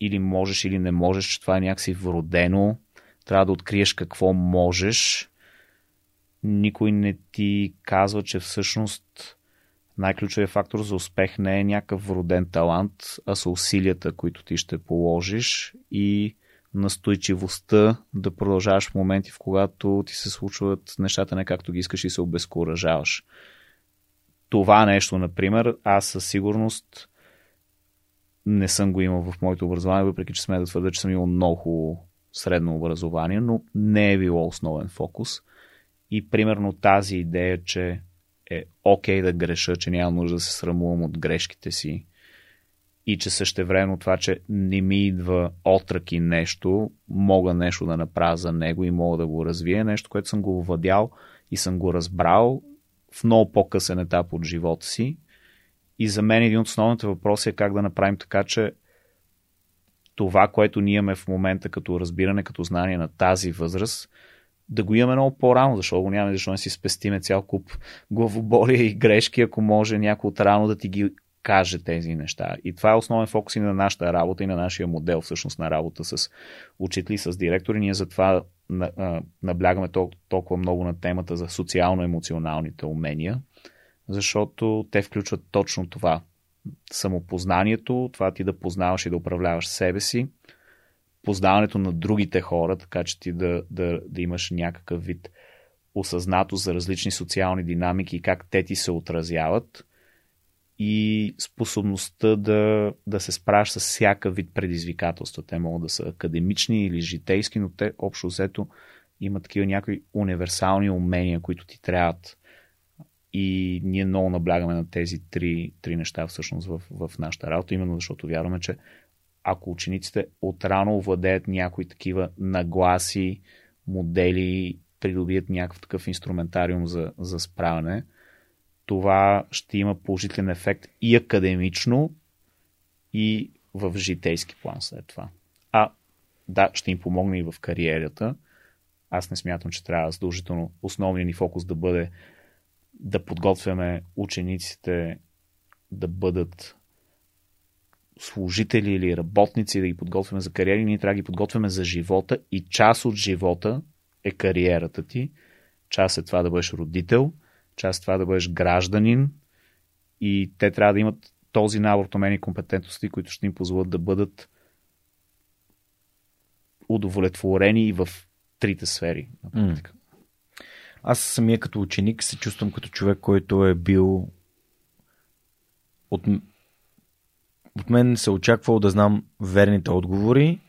или можеш, или не можеш, че това е някакси вродено. Трябва да откриеш какво можеш. Никой не ти казва, че всъщност най-ключовият фактор за успех не е някакъв вроден талант, а са усилията, които ти ще положиш и настойчивостта да продължаваш в моменти, в когато ти се случват нещата не както ги искаш и се обезкуражаваш. Това нещо, например, аз със сигурност не съм го имал в моето образование, въпреки че сме да твърда, че съм имал много средно образование, но не е било основен фокус. И примерно тази идея, че е окей okay да греша, че няма нужда да се срамувам от грешките си и че същевременно това, че не ми идва отрък и нещо, мога нещо да направя за него и мога да го развия, нещо, което съм го владял и съм го разбрал в много по-късен етап от живота си и за мен един от основните въпроси е как да направим така, че това, което ние имаме в момента като разбиране, като знание на тази възраст, да го имаме много по-рано, защото го нямаме, защо не си спестиме цял куп главоболия и грешки, ако може някой от рано да ти ги каже тези неща. И това е основен фокус и на нашата работа и на нашия модел всъщност на работа с учители, с директори. Ние затова наблягаме толкова много на темата за социално-емоционалните умения, защото те включват точно това. Самопознанието, това ти да познаваш и да управляваш себе си, познаването на другите хора, така че ти да, да, да имаш някакъв вид осъзнато за различни социални динамики и как те ти се отразяват и способността да, да се справяш с всяка вид предизвикателства. Те могат да са академични или житейски, но те общо взето имат такива някои универсални умения, които ти трябват и ние много наблягаме на тези три, три неща всъщност в, в нашата работа, именно защото вярваме, че ако учениците отрано владеят някои такива нагласи, модели, придобият някакъв такъв инструментариум за, за справяне, това ще има положителен ефект и академично, и в житейски план след това. А да, ще им помогне и в кариерата. Аз не смятам, че трябва задължително основният ни фокус да бъде да подготвяме учениците да бъдат служители или работници, да ги подготвяме за кариери, ние трябва да ги подготвяме за живота и част от живота е кариерата ти. Част е това да бъдеш родител, част е това да бъдеш гражданин и те трябва да имат този набор от умени и компетентности, които ще им позволят да бъдат удовлетворени и в трите сфери на практика. Mm. Аз самия като ученик се чувствам като човек, който е бил от, от мен се очаквал да знам верните отговори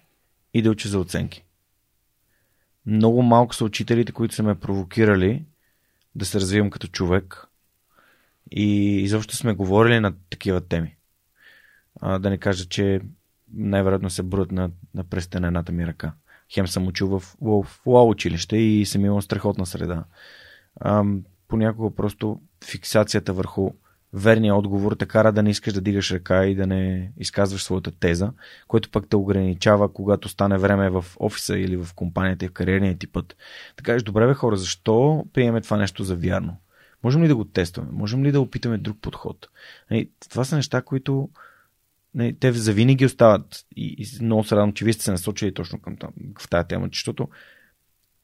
и да уча за оценки. Много малко са учителите, които са ме провокирали да се развивам като човек и изобщо сме говорили на такива теми. А, да не кажа, че най-вероятно се броят на, на пръстите на едната ми ръка. Хем съм учил в, в, в ЛА училище и съм имал страхотна среда. А, понякога просто фиксацията върху верния отговор те кара да не искаш да дигаш ръка и да не изказваш своята теза, което пък те ограничава, когато стане време в офиса или в компанията и в кариерния ти път. Така кажеш, добре бе хора, защо приеме това нещо за вярно? Можем ли да го тестваме? Можем ли да опитаме друг подход? Нали, това са неща, които не, те завинаги остават. И, и много се радвам, че вие сте се насочили точно към там, в тази тема, защото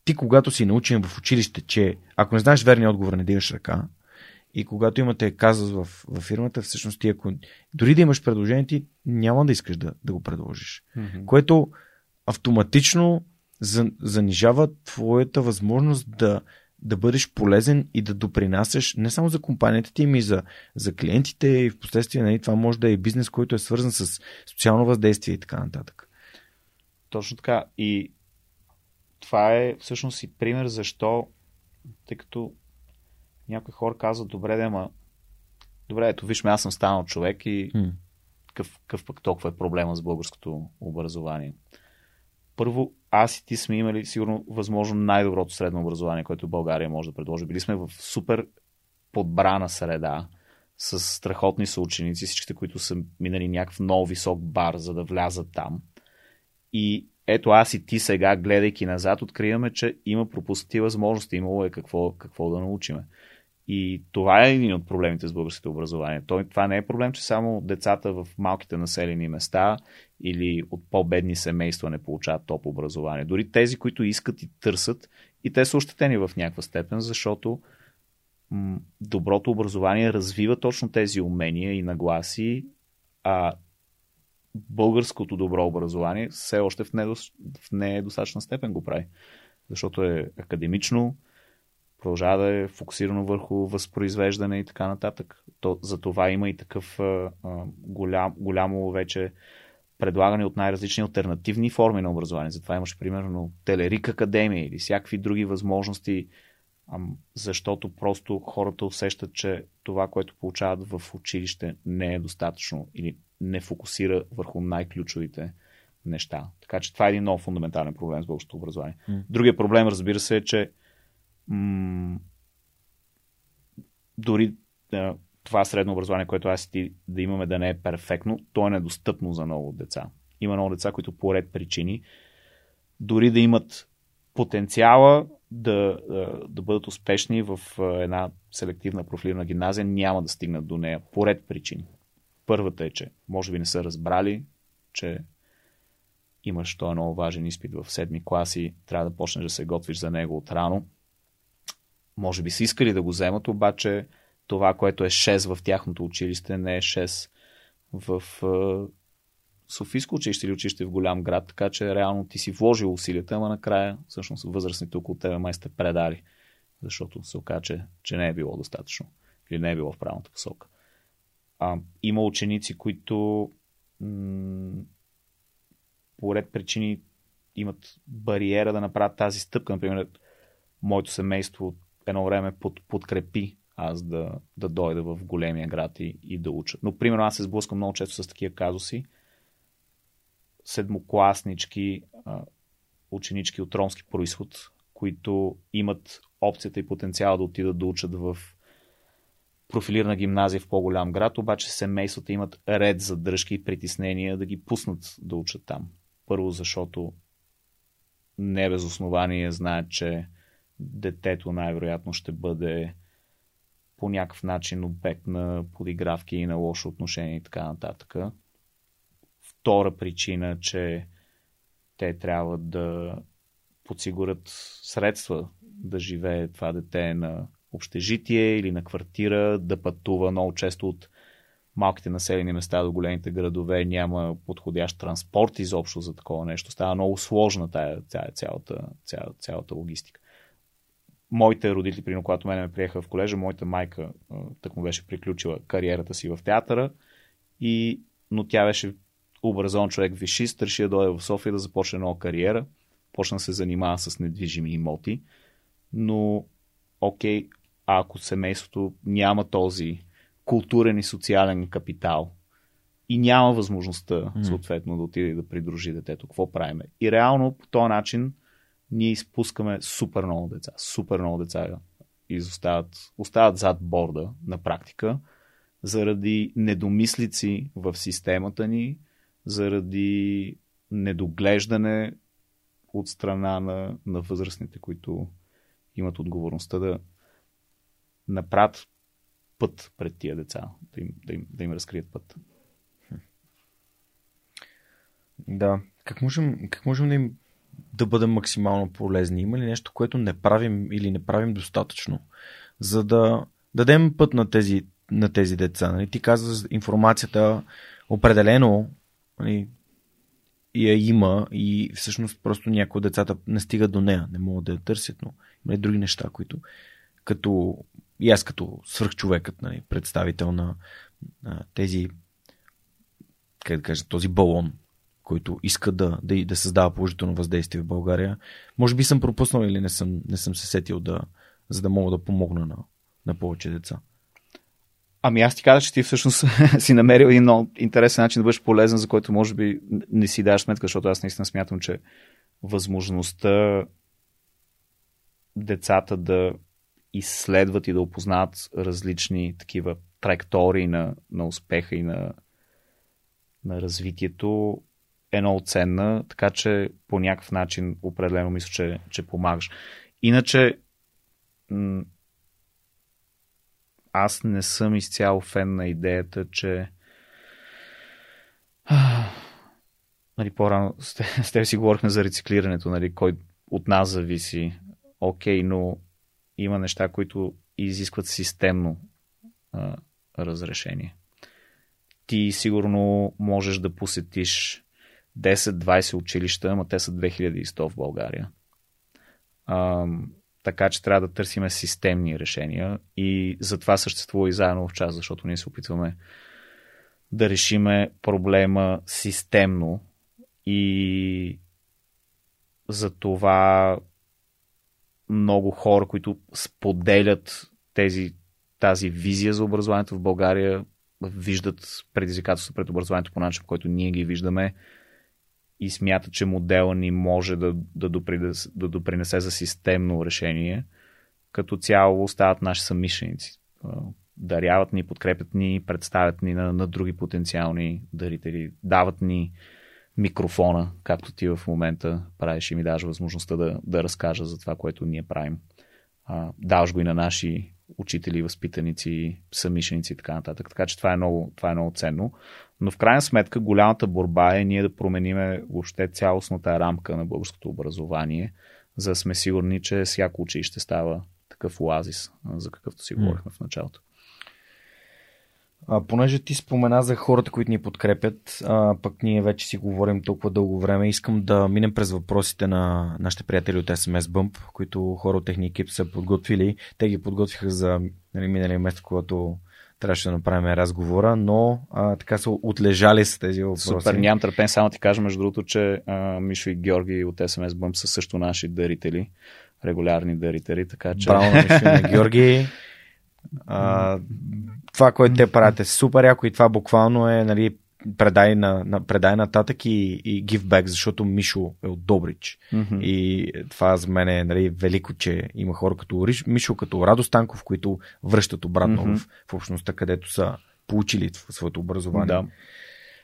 ти, когато си научен в училище, че ако не знаеш верния отговор, не дигаш ръка, и когато имате казус в, в фирмата, всъщност ти, ако дори да имаш предложение, ти няма да искаш да, да го предложиш. Mm-hmm. Което автоматично занижава твоята възможност да, да бъдеш полезен и да допринасяш не само за компанията ти, ами за, за клиентите и в последствие нали, това може да е бизнес, който е свързан с социално въздействие и така нататък. Точно така. И това е всъщност и пример защо, тъй като някои хора казват, добре, да, ма, добре, ето, виж ме, аз съм станал човек и mm. какъв, какъв пък толкова е проблема с българското образование. Първо, аз и ти сме имали сигурно възможно най-доброто средно образование, което България може да предложи. Били сме в супер подбрана среда, с страхотни съученици, всичките, които са минали някакъв много висок бар, за да влязат там. И ето аз и ти сега, гледайки назад, откриваме, че има пропуснати възможности, имало е какво, какво да научиме. И това е един от проблемите с българското образование. Това не е проблем, че само децата в малките населени места или от по-бедни семейства не получават топ образование. Дори тези, които искат и търсят, и те са ощетени в някаква степен, защото м- доброто образование развива точно тези умения и нагласи, а българското добро образование все още в, недос... в недостатъчна степен го прави. Защото е академично, продължава да е фокусирано върху възпроизвеждане и така нататък. То, за това има и такъв а, голям, голямо вече предлагане от най-различни альтернативни форми на образование. Затова имаше примерно Телерик Академия или всякакви други възможности, а, защото просто хората усещат, че това, което получават в училище не е достатъчно или не фокусира върху най-ключовите неща. Така че това е един много фундаментален проблем с българското образование. Другия проблем, разбира се, е, че дори а, това средно образование, което аз ти да имаме да не е перфектно, то е недостъпно за много деца. Има много деца, които по ред причини, дори да имат потенциала да, да бъдат успешни в една селективна профилирана гимназия, няма да стигнат до нея по ред причини. Първата е, че може би не са разбрали, че имаш този много важен изпит в седми класи, трябва да почнеш да се готвиш за него от рано може би са искали да го вземат, обаче това, което е 6 в тяхното училище, не е 6 в Софийско училище или училище в голям град, така че реално ти си вложил усилията, ама накрая всъщност възрастните около тебе май сте предали, защото се оказа, че, че не е било достатъчно или не е било в правилната посока. А, има ученици, които м- по ред причини имат бариера да направят тази стъпка. Например, моето семейство едно време под, подкрепи аз да, да дойда в големия град и, и да уча. Но, примерно, аз се сблъскам много често с такива казуси. Седмокласнички, ученички от ромски происход, които имат опцията и потенциала да отидат да учат в профилирана гимназия в по-голям град, обаче семействата имат ред за дръжки и притеснения да ги пуснат да учат там. Първо, защото не без основание знаят, че детето най-вероятно ще бъде по някакъв начин обект на подигравки и на лошо отношение и така нататък. Втора причина, че те трябва да подсигурят средства да живее това дете на общежитие или на квартира, да пътува много често от малките населени места до големите градове, няма подходящ транспорт изобщо за такова нещо. Става много сложна тая, цялата, цялата, цялата логистика. Моите родители, при когато мене ме приеха в колежа, моята майка так му беше приключила кариерата си в театъра, и, но тя беше образован човек вишист, реши да дойде в София да започне нова кариера, почна да се занимава с недвижими имоти, но окей, ако семейството няма този културен и социален капитал и няма възможността, съответно, да отиде да придружи детето, какво правиме? И реално по този начин ние изпускаме супер много деца. Супер много деца изостават, остават зад борда на практика, заради недомислици в системата ни, заради недоглеждане от страна на, на възрастните, които имат отговорността да направят път пред тия деца, да им, да им, да им разкрият път. Да. Как можем, как можем да им да бъдем максимално полезни? Има ли нещо, което не правим или не правим достатъчно, за да дадем път на тези, на тези деца? Нали? Ти каза информацията определено нали, я има и всъщност просто някои от децата не стигат до нея, не могат да я търсят, но има и други неща, които като и аз като свръхчовекът, нали, представител на, на тези как да кажа, този балон, който иска да, да, да създава положително въздействие в България. Може би съм пропуснал или не съм, не съм се сетил да, за да мога да помогна на, на повече деца. Ами аз ти казах, че ти всъщност си намерил един много интересен начин да бъдеш полезен, за който може би не си даваш сметка, защото аз наистина смятам, че възможността децата да изследват и да опознават различни такива траектории на, на успеха и на, на развитието е много така че по някакъв начин определено мисля, че, че помагаш. Иначе аз не съм изцяло фен на идеята, че нали, по-рано с, с теб си говорихме за рециклирането, нали, кой от нас зависи. Окей, но има неща, които изискват системно а, разрешение. Ти сигурно можеш да посетиш 10-20 училища, ама те са 2100 в България. А, така че трябва да търсиме системни решения и затова съществува и заедно в час, защото ние се опитваме да решиме проблема системно и за това много хора, които споделят тези, тази визия за образованието в България, виждат предизвикателство пред образованието по начин, по който ние ги виждаме и смятат, че модела ни може да, да, допринесе, да допринесе за системно решение. Като цяло стават наши самишленици. Даряват ни, подкрепят ни, представят ни на, на други потенциални дарители, дават ни микрофона, както ти в момента правиш и ми даваш възможността да, да разкажа за това, което ние правим. А, даваш го и на наши учители, възпитаници, самишеници и така нататък. Така че това е много, това е много ценно. Но в крайна сметка голямата борба е ние да промениме въобще цялостната рамка на българското образование, за да сме сигурни, че всяко училище става такъв оазис, за какъвто си говорихме в началото. А, понеже ти спомена за хората, които ни подкрепят, а, пък ние вече си говорим толкова дълго време, искам да минем през въпросите на нашите приятели от SMS Bump, които хора от техния екип са подготвили. Те ги подготвиха за нали, миналия месец, когато трябваше да направим разговора, но а, така са отлежали с тези въпроси. Супер, нямам търпен, само ти кажа, между другото, че а, Мишо и Георги от SMS Bump са също наши дарители, регулярни дарители, така че... Браво на Мишо и на Георги. А, това, което те правят е супер яко и това буквално е нали, предай, на, на, предай нататък и, и give back, защото Мишо е от Добрич. Mm-hmm. И това за мен е нали, велико, че има хора като Мишо, като Радо Станков, които връщат обратно mm-hmm. в, в общността, където са получили своето образование. Да.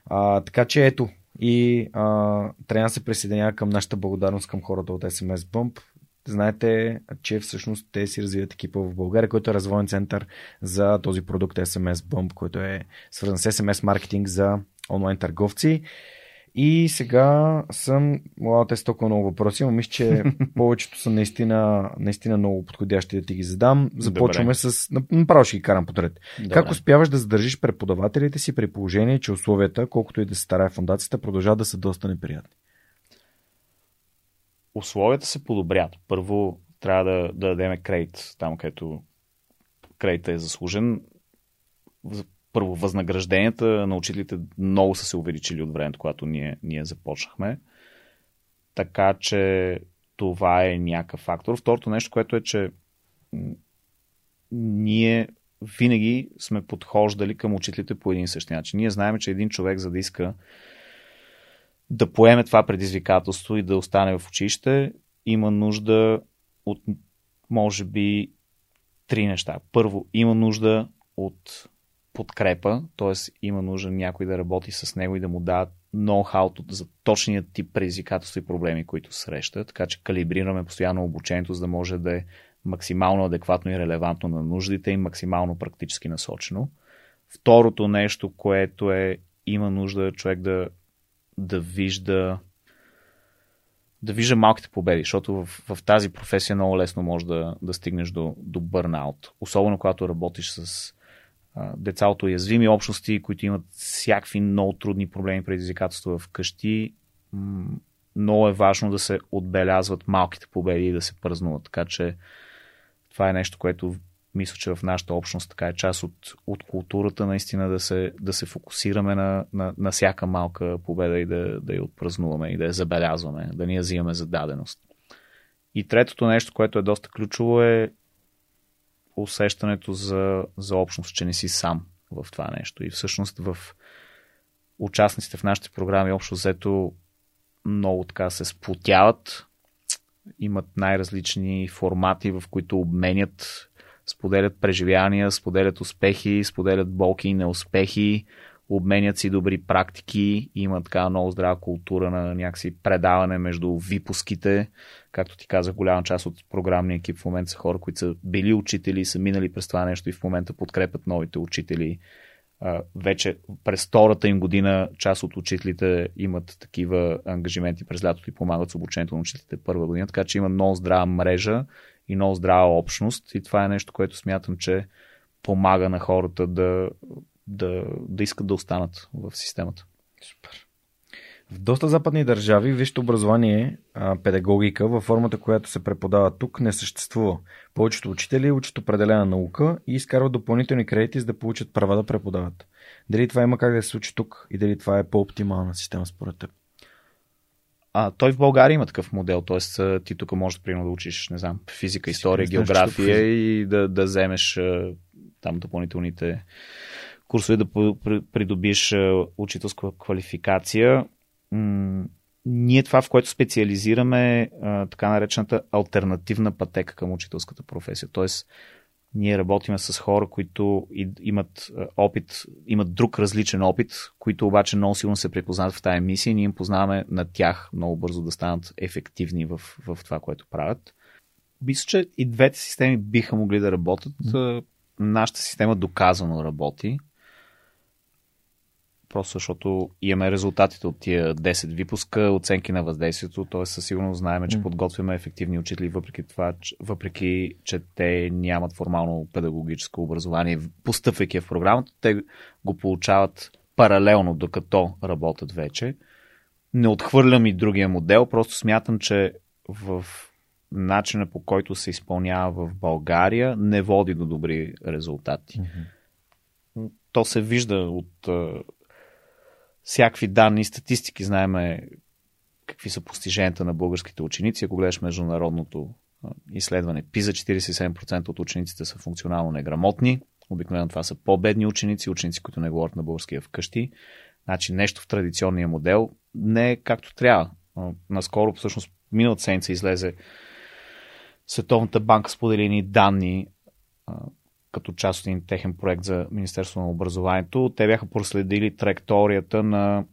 А, така че ето, и а, трябва да се присъединява към нашата благодарност към хората от SMS Bump знаете, че всъщност те си развиват екипа в България, който е развоен център за този продукт SMS Bump, който е свързан с SMS маркетинг за онлайн търговци. И сега съм, младата е толкова много въпроси, но мисля, че повечето са наистина, наистина много подходящи да ти ги задам. Започваме Добре. с... Направо ще ги карам подред. Добре. Как успяваш да задържиш преподавателите си при положение, че условията, колкото и да се старае фундацията, продължават да са доста неприятни? Условията се подобрят. Първо трябва да, да дадем кредит там, където кредитът е заслужен първо, възнагражденията на учителите много са се увеличили от времето, когато ние, ние започнахме. Така че това е някакъв фактор. Второто нещо, което е, че ние винаги сме подхождали към учителите по един и същи начин. Ние знаем, че един човек, за да иска да поеме това предизвикателство и да остане в училище, има нужда от, може би, три неща. Първо, има нужда от подкрепа, т.е. има нужда някой да работи с него и да му дава ноу-хауто за точния тип предизвикателства и проблеми, които среща, така че калибрираме постоянно обучението, за да може да е максимално адекватно и релевантно на нуждите и максимално практически насочено. Второто нещо, което е има нужда човек да, да вижда да вижда малките победи, защото в, в тази професия много лесно може да, да стигнеш до, до бърнаут. Особено когато работиш с деца от уязвими общности, които имат всякакви много трудни проблеми, предизвикателства в къщи. Много е важно да се отбелязват малките победи и да се празнуват. Така че това е нещо, което мисля, че в нашата общност така е част от, от културата наистина да се, да се фокусираме на, на, на всяка малка победа и да, да я отпразнуваме и да я забелязваме, да ни я взимаме за даденост. И третото нещо, което е доста ключово е усещането за, за общност, че не си сам в това нещо. И всъщност в участниците в нашите програми общо взето много така се сплотяват, имат най-различни формати, в които обменят, споделят преживявания, споделят успехи, споделят болки и неуспехи, обменят си добри практики, има така много здрава култура на някакси предаване между випуските. Както ти казах, голяма част от програмния екип в момента са хора, които са били учители, са минали през това нещо и в момента подкрепят новите учители. Вече през втората им година част от учителите имат такива ангажименти през лятото и помагат с обучението на учителите първа година, така че има много здрава мрежа и много здрава общност и това е нещо, което смятам, че помага на хората да да, да искат да останат в системата. Супер. В доста западни държави висшето образование, педагогика, във формата, която се преподава тук, не съществува. Повечето учители учат определена наука и изкарват допълнителни кредити, за да получат права да преподават. Дали това има как да се случи тук и дали това е по-оптимална система според теб? А, той в България има такъв модел, т.е. ти тук можеш примерно да учиш, не знам, физика, история, география и да, да вземеш там допълнителните курсове да придобиш учителска квалификация. Ние това, в което специализираме, така наречената альтернативна пътека към учителската професия. Тоест, ние работиме с хора, които имат опит, имат друг различен опит, които обаче много силно се препознават в тази мисия и ние им познаваме на тях много бързо да станат ефективни в, в това, което правят. Мисля, че и двете системи биха могли да работят. Нашата система доказано работи просто защото имаме резултатите от тия 10 випуска, оценки на въздействието, т.е. със сигурност знаем, че подготвяме ефективни учители, въпреки това, въпреки че те нямат формално педагогическо образование, постъпвайки в програмата, те го получават паралелно, докато работят вече. Не отхвърлям и другия модел, просто смятам, че в начина по който се изпълнява в България не води до добри резултати. Mm-hmm. То се вижда от всякакви данни статистики знаеме какви са постиженията на българските ученици. Ако гледаш международното изследване, ПИЗа 47% от учениците са функционално неграмотни. Обикновено това са по-бедни ученици, ученици, които не говорят на българския вкъщи. Значи нещо в традиционния модел не е както трябва. Наскоро, всъщност, миналата седмица излезе Световната банка споделени данни като част от един техен проект за Министерство на образованието. Те бяха проследили траекторията на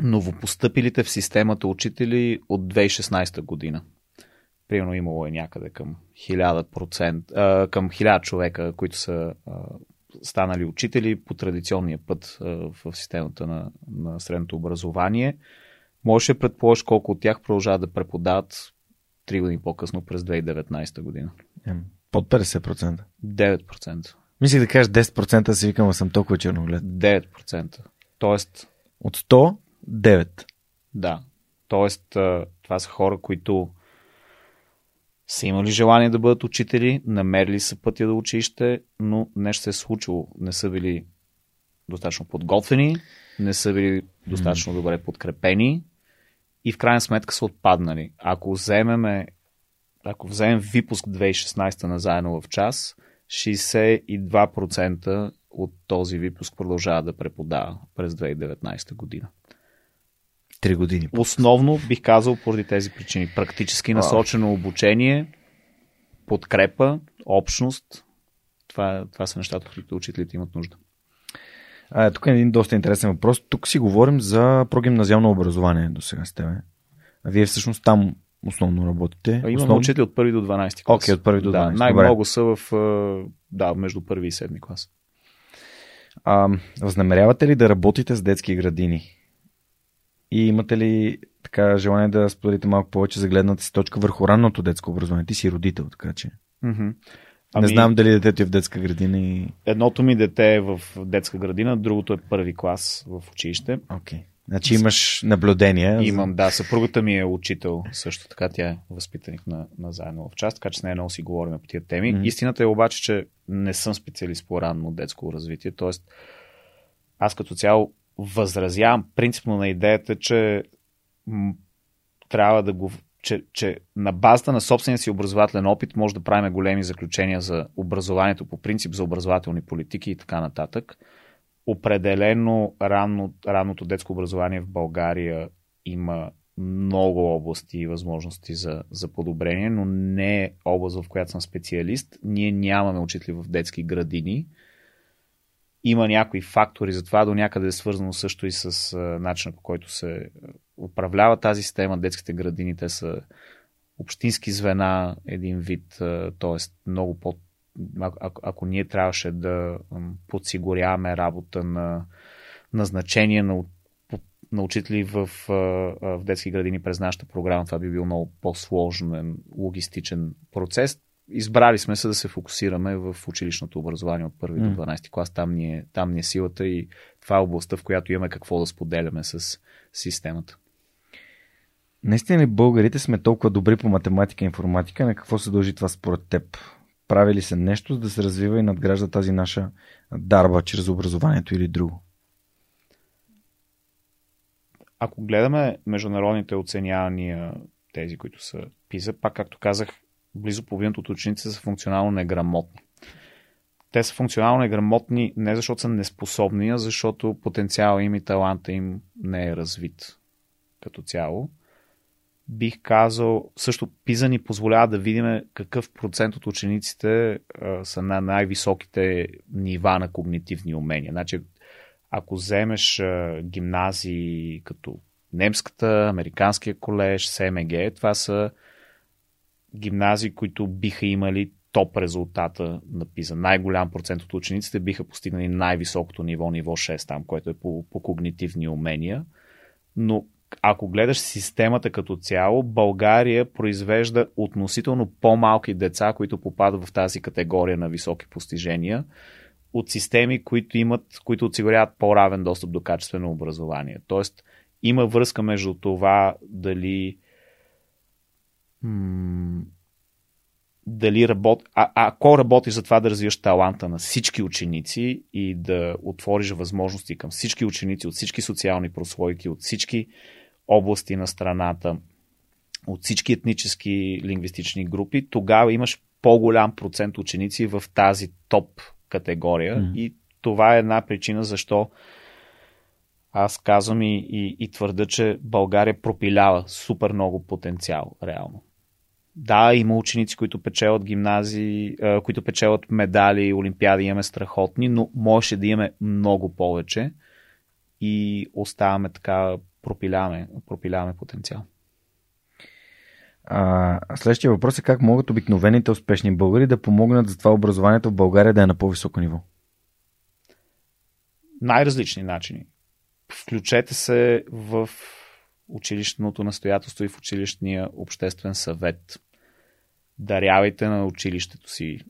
новопостъпилите в системата учители от 2016 година. примерно имало е някъде към 1000%, а, към 1000 човека, които са станали учители по традиционния път в системата на, на средното образование. Можеше предположиш колко от тях продължават да преподават 3 години по-късно през 2019 година. Под 50%. 9%. Мислих да кажеш 10%, си викам, съм толкова черноглед. 9%. Тоест... От 100, 9. Да. Тоест, това са хора, които са имали желание да бъдат учители, намерили са пътя да учище, но нещо се е случило. Не са били достатъчно подготвени, не са били достатъчно добре подкрепени и в крайна сметка са отпаднали. Ако вземеме ако вземем випуск 2016 на заедно в час, 62% от този випуск продължава да преподава през 2019 година. Три години. Основно бих казал поради тези причини. Практически насочено обучение, подкрепа, общност. Това, това са нещата, които учителите имат нужда. А, тук е един доста интересен въпрос. Тук си говорим за прогимназиално образование до сега с тебе. А вие всъщност там основно работите? Имам основно... учители от първи до 12 клас. Окей, okay, от първи до 12. Да, най-много са в, да, между първи и седми клас. А, възнамерявате ли да работите с детски градини? И имате ли така желание да споделите малко повече за гледната си точка върху ранното детско образование? Ти си родител, така че. Mm-hmm. Ами, не знам дали детето е в детска градина и... Едното ми дете е в детска градина, другото е първи клас в училище. Окей. Okay. Значи имаш наблюдения. Имам, да. Съпругата ми е учител също така. Тя е възпитаник на, на заедно в част, така че с нея много си говорим по тия теми. Mm-hmm. Истината е обаче, че не съм специалист по ранно детско развитие. Тоест, аз като цяло възразявам принципно на идеята, че м- трябва да го. Че, че на базата на собствения си образователен опит може да правим големи заключения за образованието по принцип, за образователни политики и така нататък определено ранно, ранното детско образование в България има много области и възможности за, за подобрение, но не е област, в която съм специалист. Ние нямаме учители в детски градини. Има някои фактори за това, до някъде е свързано също и с начина по който се управлява тази система. Детските градини, те са общински звена, един вид, т.е. много по ако, ако ние трябваше да подсигуряваме работа на назначение на, на учители в, в детски градини през нашата програма, това би бил много по-сложен логистичен процес. Избрали сме се да се фокусираме в училищното образование от 1 mm. до 12 клас. Там ни, е, там ни е силата и това е областта, в която имаме какво да споделяме с системата. Наистина ли българите сме толкова добри по математика и информатика? На какво се дължи това според теб? Прави ли се нещо, за да се развива и надгражда тази наша дарба чрез образованието или друго? Ако гледаме международните оценявания, тези, които са ПИЗа, пак както казах, близо половината от учениците са функционално неграмотни. Те са функционално неграмотни не защото са неспособни, а защото потенциала им и таланта им не е развит като цяло бих казал, също Пиза ни позволява да видим какъв процент от учениците са на най-високите нива на когнитивни умения. Значи, ако вземеш а, гимназии като немската, американския колеж, СМГ, това са гимназии, които биха имали топ резултата на ПИЗа. Най-голям процент от учениците биха постигнали най-високото ниво, ниво 6 там, което е по, по когнитивни умения. Но ако гледаш системата като цяло, България произвежда относително по-малки деца, които попадат в тази категория на високи постижения, от системи, които, имат, които осигуряват по-равен достъп до качествено образование. Тоест, има връзка между това дали м- дали работ... а, ако работиш за това да развиеш таланта на всички ученици и да отвориш възможности към всички ученици от всички социални прослойки, от всички области на страната, от всички етнически лингвистични групи, тогава имаш по-голям процент ученици в тази топ категория mm. и това е една причина защо аз казвам и, и, и твърда, че България пропилява супер много потенциал, реално. Да, има ученици, които печелят гимназии, които печелят медали, олимпиади, имаме страхотни, но можеше да имаме много повече и оставаме така пропиляваме, пропиляваме потенциал. А, следващия въпрос е как могат обикновените успешни българи да помогнат за това образованието в България да е на по-високо ниво? Най-различни начини. Включете се в училищното настоятелство и в училищния обществен съвет. Дарявайте на училището си.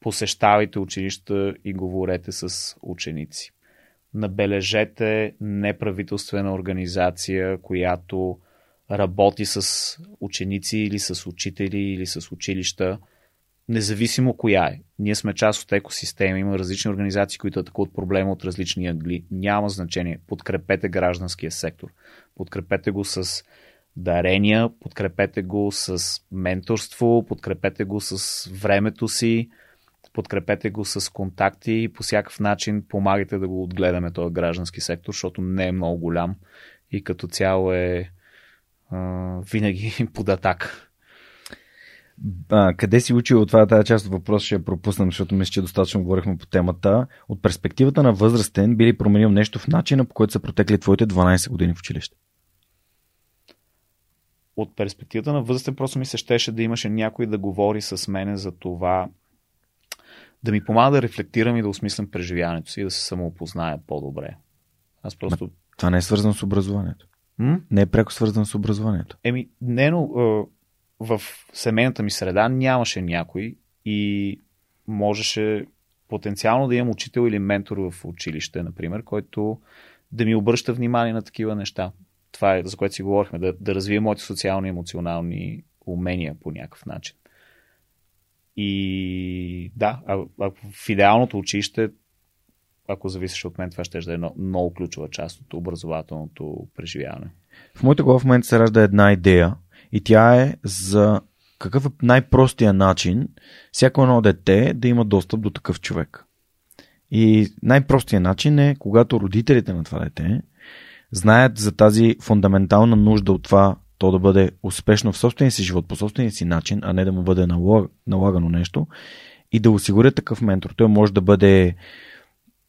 Посещавайте училища и говорете с ученици. Набележете неправителствена организация, която работи с ученици или с учители или с училища, независимо коя е. Ние сме част от екосистема, има различни организации, които атакуват проблема от различни ъгли. Няма значение. Подкрепете гражданския сектор. Подкрепете го с дарения, подкрепете го с менторство, подкрепете го с времето си, подкрепете го с контакти и по всякакъв начин помагайте да го отгледаме този граждански сектор, защото не е много голям и като цяло е а, винаги под атака. А, къде си учил това тази част от въпроса ще я пропуснем, защото мисля, че достатъчно говорихме по темата. От перспективата на възрастен би ли променил нещо в начина по който са протекли твоите 12 години в училище? От перспективата на възрастен просто ми се щеше да имаше някой да говори с мене за това, да ми помага да рефлектирам и да осмислям преживяването си и да се самоопозная по-добре. Аз просто... Това не е свързано с образованието. М? Не е пряко свързано с образованието. Еми, не, но в семейната ми среда нямаше някой и можеше потенциално да имам учител или ментор в училище, например, който да ми обръща внимание на такива неща. Това е за което си говорихме, да, да развия моите социални и емоционални умения по някакъв начин. И да, а, а в идеалното училище, ако зависеше от мен, това ще да е много ключова част от образователното преживяване. В моята глава в момента се ражда една идея и тя е за какъв е най-простия начин всяко едно дете да има достъп до такъв човек. И най-простия начин е, когато родителите на това дете знаят за тази фундаментална нужда от това то да бъде успешно в собствения си живот, по собствения си начин, а не да му бъде налагано нещо и да осигурят такъв ментор. Той може да бъде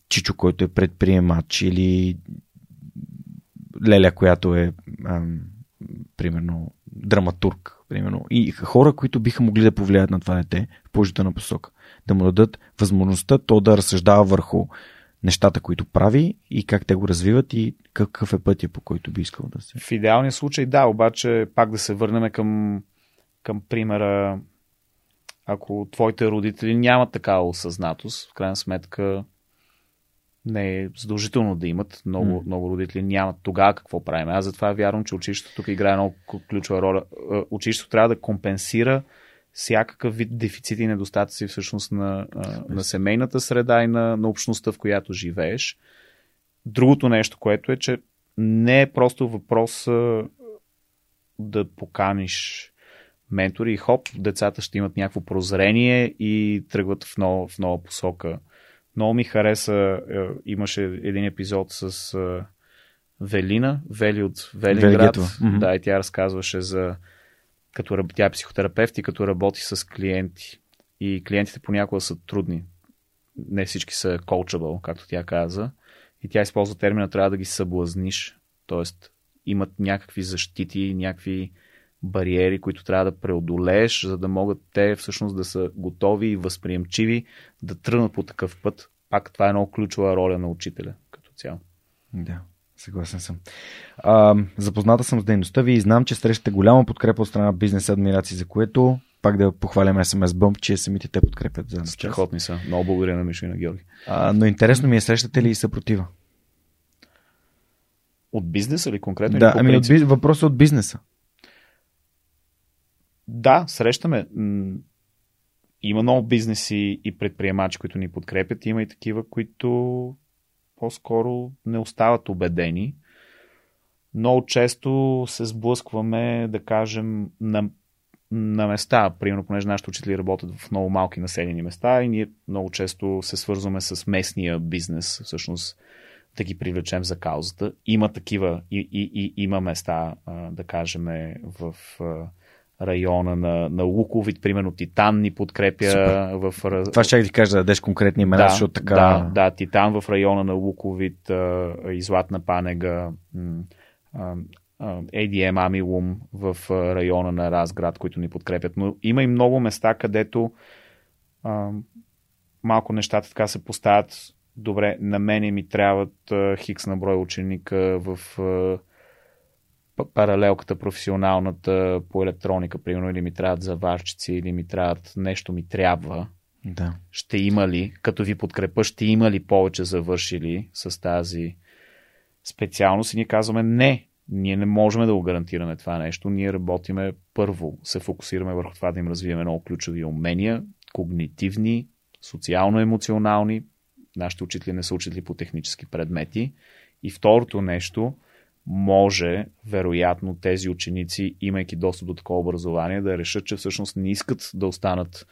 Чичо, който е предприемач или Леля, която е ам, примерно драматург, примерно. И хора, които биха могли да повлияят на това дете в положителна посока. Да му дадат възможността то да разсъждава върху нещата, които прави и как те го развиват и какъв е пътя, по който би искал да се. В идеалния случай да, обаче пак да се върнем към, към примера, ако твоите родители нямат такава осъзнатост, в крайна сметка не е задължително да имат. Много, mm. много родители нямат. Тогава какво правим? Аз затова вярвам, че училището тук играе много ключова роля. Е, училището трябва да компенсира всякакъв вид дефицити и недостатъци всъщност на, на семейната среда и на, на общността, в която живееш. Другото нещо, което е, че не е просто въпрос да поканиш ментори и хоп, децата ще имат някакво прозрение и тръгват в нова, в нова посока. Много ми хареса, е, имаше един епизод с Велина, Вели от Велинград. Mm-hmm. Да, и тя разказваше за като тя е психотерапевт и като работи с клиенти. И клиентите понякога са трудни. Не всички са coachable, както тя каза. И тя използва термина трябва да ги съблазниш. Тоест имат някакви защити, някакви бариери, които трябва да преодолееш, за да могат те всъщност да са готови и възприемчиви да тръгнат по такъв път. Пак това е много ключова роля на учителя като цяло. Да. Съгласен съм. А, запозната съм с дейността ви и знам, че срещате голяма подкрепа от страна на бизнес адмирации, за което пак да похвалям SMS Bump, че самите те подкрепят за Страхотни са. Много благодаря на Мишо и на Георги. А, но интересно ми е, срещате ли и съпротива? От бизнеса или конкретно? Да, ами от, въпросът е от бизнеса. Да, срещаме. Има много бизнеси и предприемачи, които ни подкрепят. Има и такива, които по-скоро не остават убедени. Много често се сблъскваме, да кажем, на, на места, примерно, понеже нашите учители работят в много малки населени места и ние много често се свързваме с местния бизнес, всъщност да ги привлечем за каузата. Има такива и, и, и има места, да кажем, в района на, на Луковит, примерно Титан ни подкрепя Супер. в... Това ще ти кажа да дадеш конкретни имена, да, защото така... Да, да, Титан в района на Луковит и Златна Панега. ADM Amilum в района на Разград, които ни подкрепят. Но има и много места, където а, малко нещата така се поставят добре, на мене ми трябват а, хикс на брой ученика в а, паралелката професионалната по електроника, примерно, или ми трябват заварчици, или ми трябват нещо ми трябва. Да. Ще има ли, като ви подкрепа, ще има ли повече завършили с тази специалност и ние казваме не, ние не можем да го гарантираме това нещо. Ние работиме първо, се фокусираме върху това да им развием много ключови умения, когнитивни, социално-емоционални. Нашите учители не са учители по технически предмети. И второто нещо, може, вероятно, тези ученици, имайки достъп до такова образование, да решат, че всъщност не искат да останат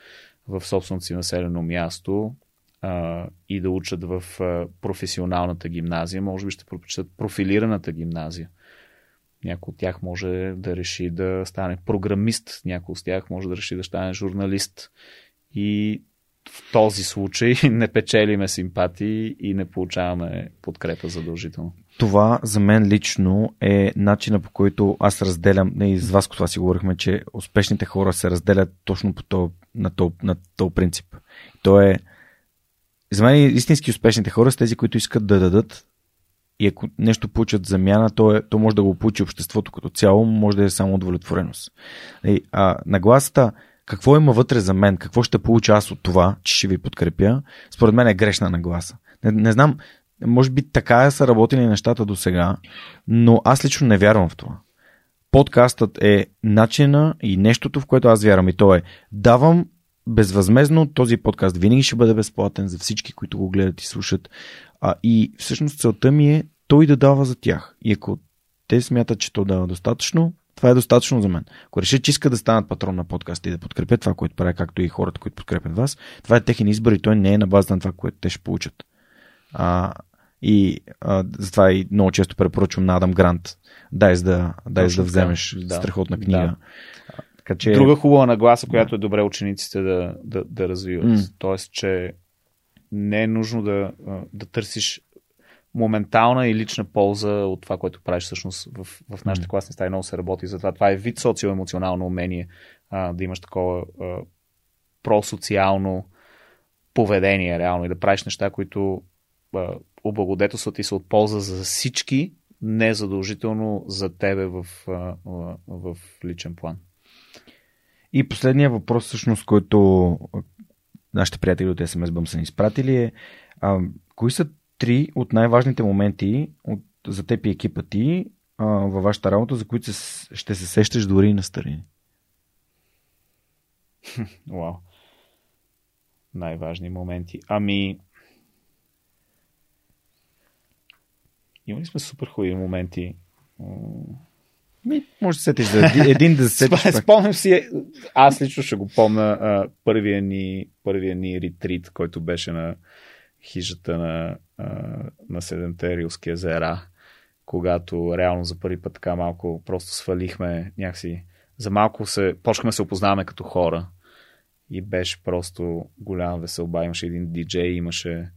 в собственото си населено място а, и да учат в а, професионалната гимназия. Може би ще предпочитат профилираната гимназия. Някой от тях може да реши да стане програмист, някой от тях може да реши да стане журналист. И в този случай не печелиме симпатии и не получаваме подкрепа задължително. Това за мен лично е начина по който аз разделям, не и с вас това си говорихме, че успешните хора се разделят точно по то, на този на то принцип. То е, за мен истински успешните хора са тези, които искат да дадат и ако нещо получат замяна, то, е, то може да го получи обществото като цяло, може да е само удовлетвореност. И, а, нагласата, какво има вътре за мен, какво ще получа аз от това, че ще ви подкрепя, според мен е грешна нагласа. Не, не знам, може би така са работили нещата до сега, но аз лично не вярвам в това. Подкастът е начина и нещото, в което аз вярвам. И то е давам безвъзмезно този подкаст. Винаги ще бъде безплатен за всички, които го гледат и слушат. А, и всъщност целта ми е той да дава за тях. И ако те смятат, че то дава достатъчно, това е достатъчно за мен. Ако решат, че искат да станат патрон на подкаста и да подкрепят това, което правя, както и хората, които подкрепят вас, това е техен избор и той не е на база на това, което те ще получат. А, и а, затова и много често препоръчвам на Адам Грант. Дай за да, дай да вземеш да. страхотна книга. Да. Така, че... Друга хубава нагласа, която е добре учениците да, да, да развиват. Mm. Тоест, че не е нужно да, да търсиш моментална и лична полза от това, което правиш всъщност в, в нашите mm. класни стаи. Много се работи. Затова това е вид социо-емоционално умение а, да имаш такова а, просоциално поведение реално и да правиш неща, които облагодетелстват и се от полза за всички, не задължително за тебе в, в, в личен план. И последния въпрос, всъщност, който нашите приятели от SMS Bum са ни изпратили е а, кои са три от най-важните моменти от, за теб и екипа ти а, във вашата работа, за които се, ще се сещаш дори и на старини? Вау. Най-важни моменти. Ами, Имали сме супер хубави моменти. Ми, може да сетиш за един да се сетиш. Спомням си, аз лично ще го помня а, първия, ни, първия ни ретрит, който беше на хижата на, а, на Седемте Рилски езера, когато реално за първи път така малко просто свалихме някакси. За малко се, почнахме се опознаваме като хора и беше просто голям веселба. Имаше един диджей, имаше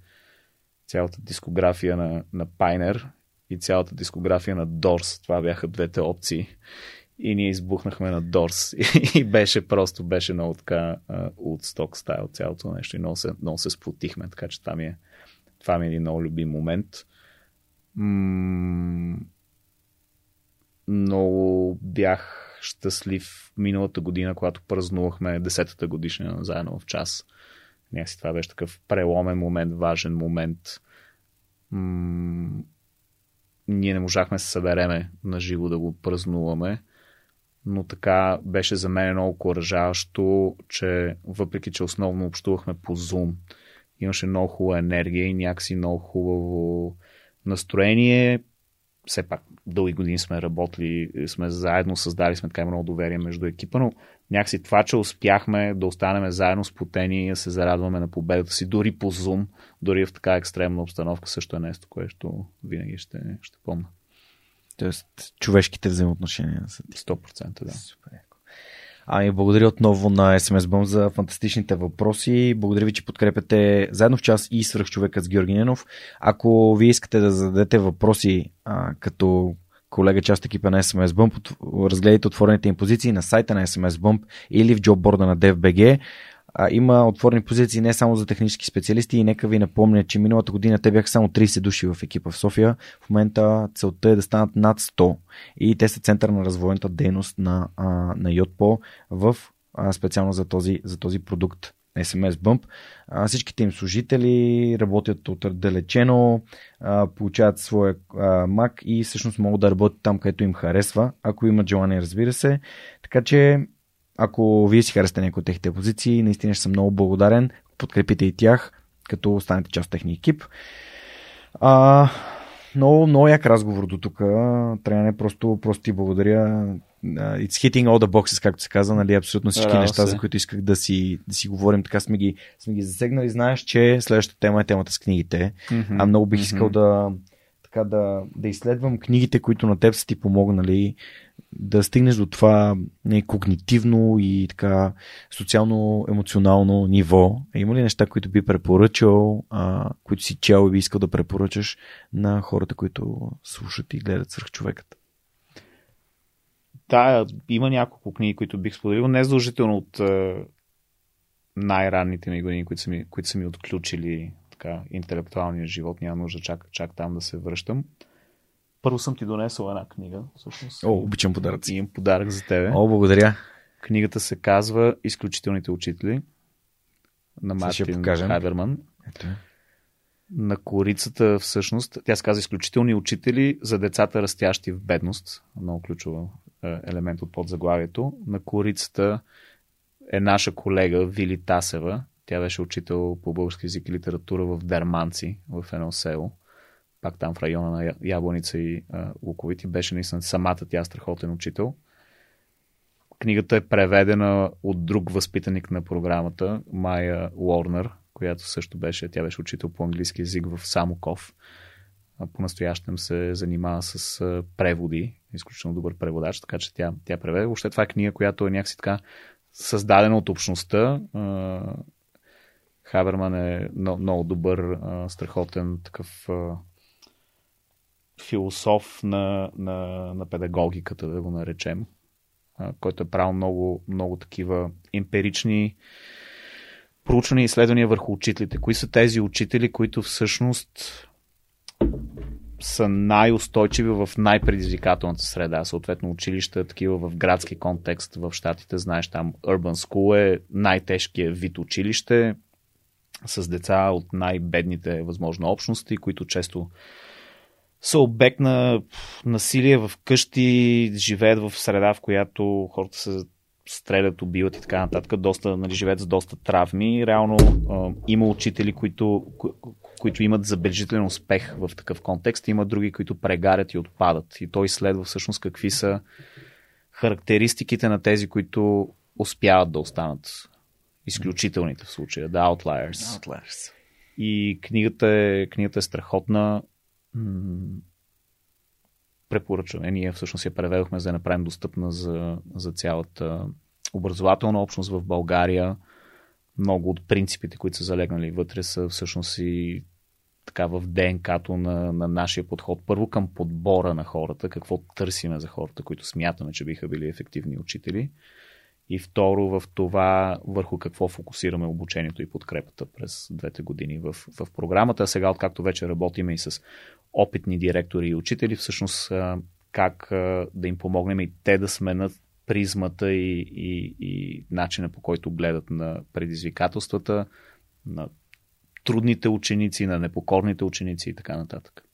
цялата дискография на, на Пайнер и цялата дискография на Дорс. Това бяха двете опции. И ние избухнахме на Дорс. И, беше просто, беше много така Woodstock стайл цялото нещо. И много се, много се сплотихме, така че това ми е, това ми е един много любим момент. М- много бях щастлив миналата година, когато празнувахме 10-та годишнина заедно в час. Някакси това беше такъв преломен момент, важен момент. Ние не можахме да се събереме на живо да го празнуваме, но така беше за мен много коражаващо, че въпреки, че основно общувахме по Zoom, имаше много хубава енергия и някакси много хубаво настроение. Все пак дълги години сме работили, сме заедно, създали сме така много доверие между екипа, но някакси това, че успяхме да останем заедно сплотени и да се зарадваме на победата си, дори по Zoom, дори в така екстремна обстановка, също е нещо, което винаги ще, ще помня. Тоест, човешките взаимоотношения са ти. 100% да. Супер. Ами, благодаря отново на SMS Bum за фантастичните въпроси. Благодаря ви, че подкрепяте заедно в час и свръх човекът с Георги Ненов. Ако вие искате да зададете въпроси а, като колега, част екипа на SMS Bump, разгледайте отворените им позиции на сайта на SMS Bump или в джобборда на DFBG. А, има отворени позиции не само за технически специалисти и нека ви напомня, че миналата година те бяха само 30 души в екипа в София. В момента целта е да станат над 100 и те са център на развойната дейност на, а, на Йотпо в а, специално за този, за този продукт. SMS Bump. А, всичките им служители работят отдалечено, а, получават своя а, Mac и всъщност могат да работят там, където им харесва, ако имат желание, разбира се. Така че, ако вие си харесате някои от техните позиции, наистина ще съм много благодарен. Подкрепите и тях, като останете част от техния екип. А, много, много як разговор до тук. Трябва не просто, просто ти благодаря it's hitting all the boxes, както се казва, нали, абсолютно всички да, неща, се. за които исках да си, да си говорим, така сме ги, сме ги засегнали. Знаеш, че следващата тема е темата с книгите. Mm-hmm. А много бих искал mm-hmm. да, така, да, да изследвам книгите, които на теб са ти помогнали да стигнеш до това не, когнитивно и така социално-емоционално ниво. Има ли неща, които би препоръчал, а, които си чел и би искал да препоръчаш на хората, които слушат и гледат човекът? Да, има няколко книги, които бих споделил. Не задължително от е, най-ранните ми години, които са ми, които са ми отключили така, интелектуалния живот. Няма нужда чак, чак там да се връщам. Първо съм ти донесъл една книга. Всъщност. О, обичам подаръци. Имам подарък за тебе. О, благодаря. Книгата се казва Изключителните учители на Мартин Хайберман. Ето. На корицата всъщност, тя се казва Изключителни учители за децата растящи в бедност. Много ключова е, елемент от подзаглавието. На корицата е наша колега Вили Тасева. Тя беше учител по български язик и литература в Дерманци, в едно село. Пак там в района на Яблоница и Луковити. Беше наистина самата тя страхотен учител. Книгата е преведена от друг възпитаник на програмата, Майя Уорнер, която също беше, тя беше учител по английски язик в Самоков по-настоящем се занимава с преводи, изключително добър преводач, така че тя, тя преведе. Въобще това е книга, която е някакси така създадена от общността. Хаберман е много добър, страхотен такъв философ на, на, на педагогиката, да го наречем, който е правил много, много такива емпирични проучвания и изследвания върху учителите. Кои са тези учители, които всъщност са най-устойчиви в най-предизвикателната среда. Съответно, училища, такива в градски контекст в Штатите, знаеш, там Urban School е най-тежкият вид училище с деца от най-бедните възможно общности, които често са обект на насилие в къщи, живеят в среда, в която хората се стрелят, убиват и така нататък, доста, нали, живеят с доста травми. Реално а, има учители, които, които имат забележителен успех в такъв контекст, има други, които прегарят и отпадат. И той изследва всъщност какви са характеристиките на тези, които успяват да останат изключителните в случая, the outliers. outliers. И книгата е, книгата е страхотна. Препоръчваме. Ние всъщност я преведохме за да направим достъпна за, за цялата образователна общност в България. Много от принципите, които са залегнали вътре, са всъщност и така в ДНК-то на, на нашия подход. Първо към подбора на хората, какво търсиме за хората, които смятаме, че биха били ефективни учители. И второ в това върху какво фокусираме обучението и подкрепата през двете години в, в програмата. А сега, откакто вече работиме и с опитни директори и учители, всъщност как да им помогнем и те да сменят призмата и, и, и начина по който гледат на предизвикателствата, на трудните ученици, на непокорните ученици и така нататък.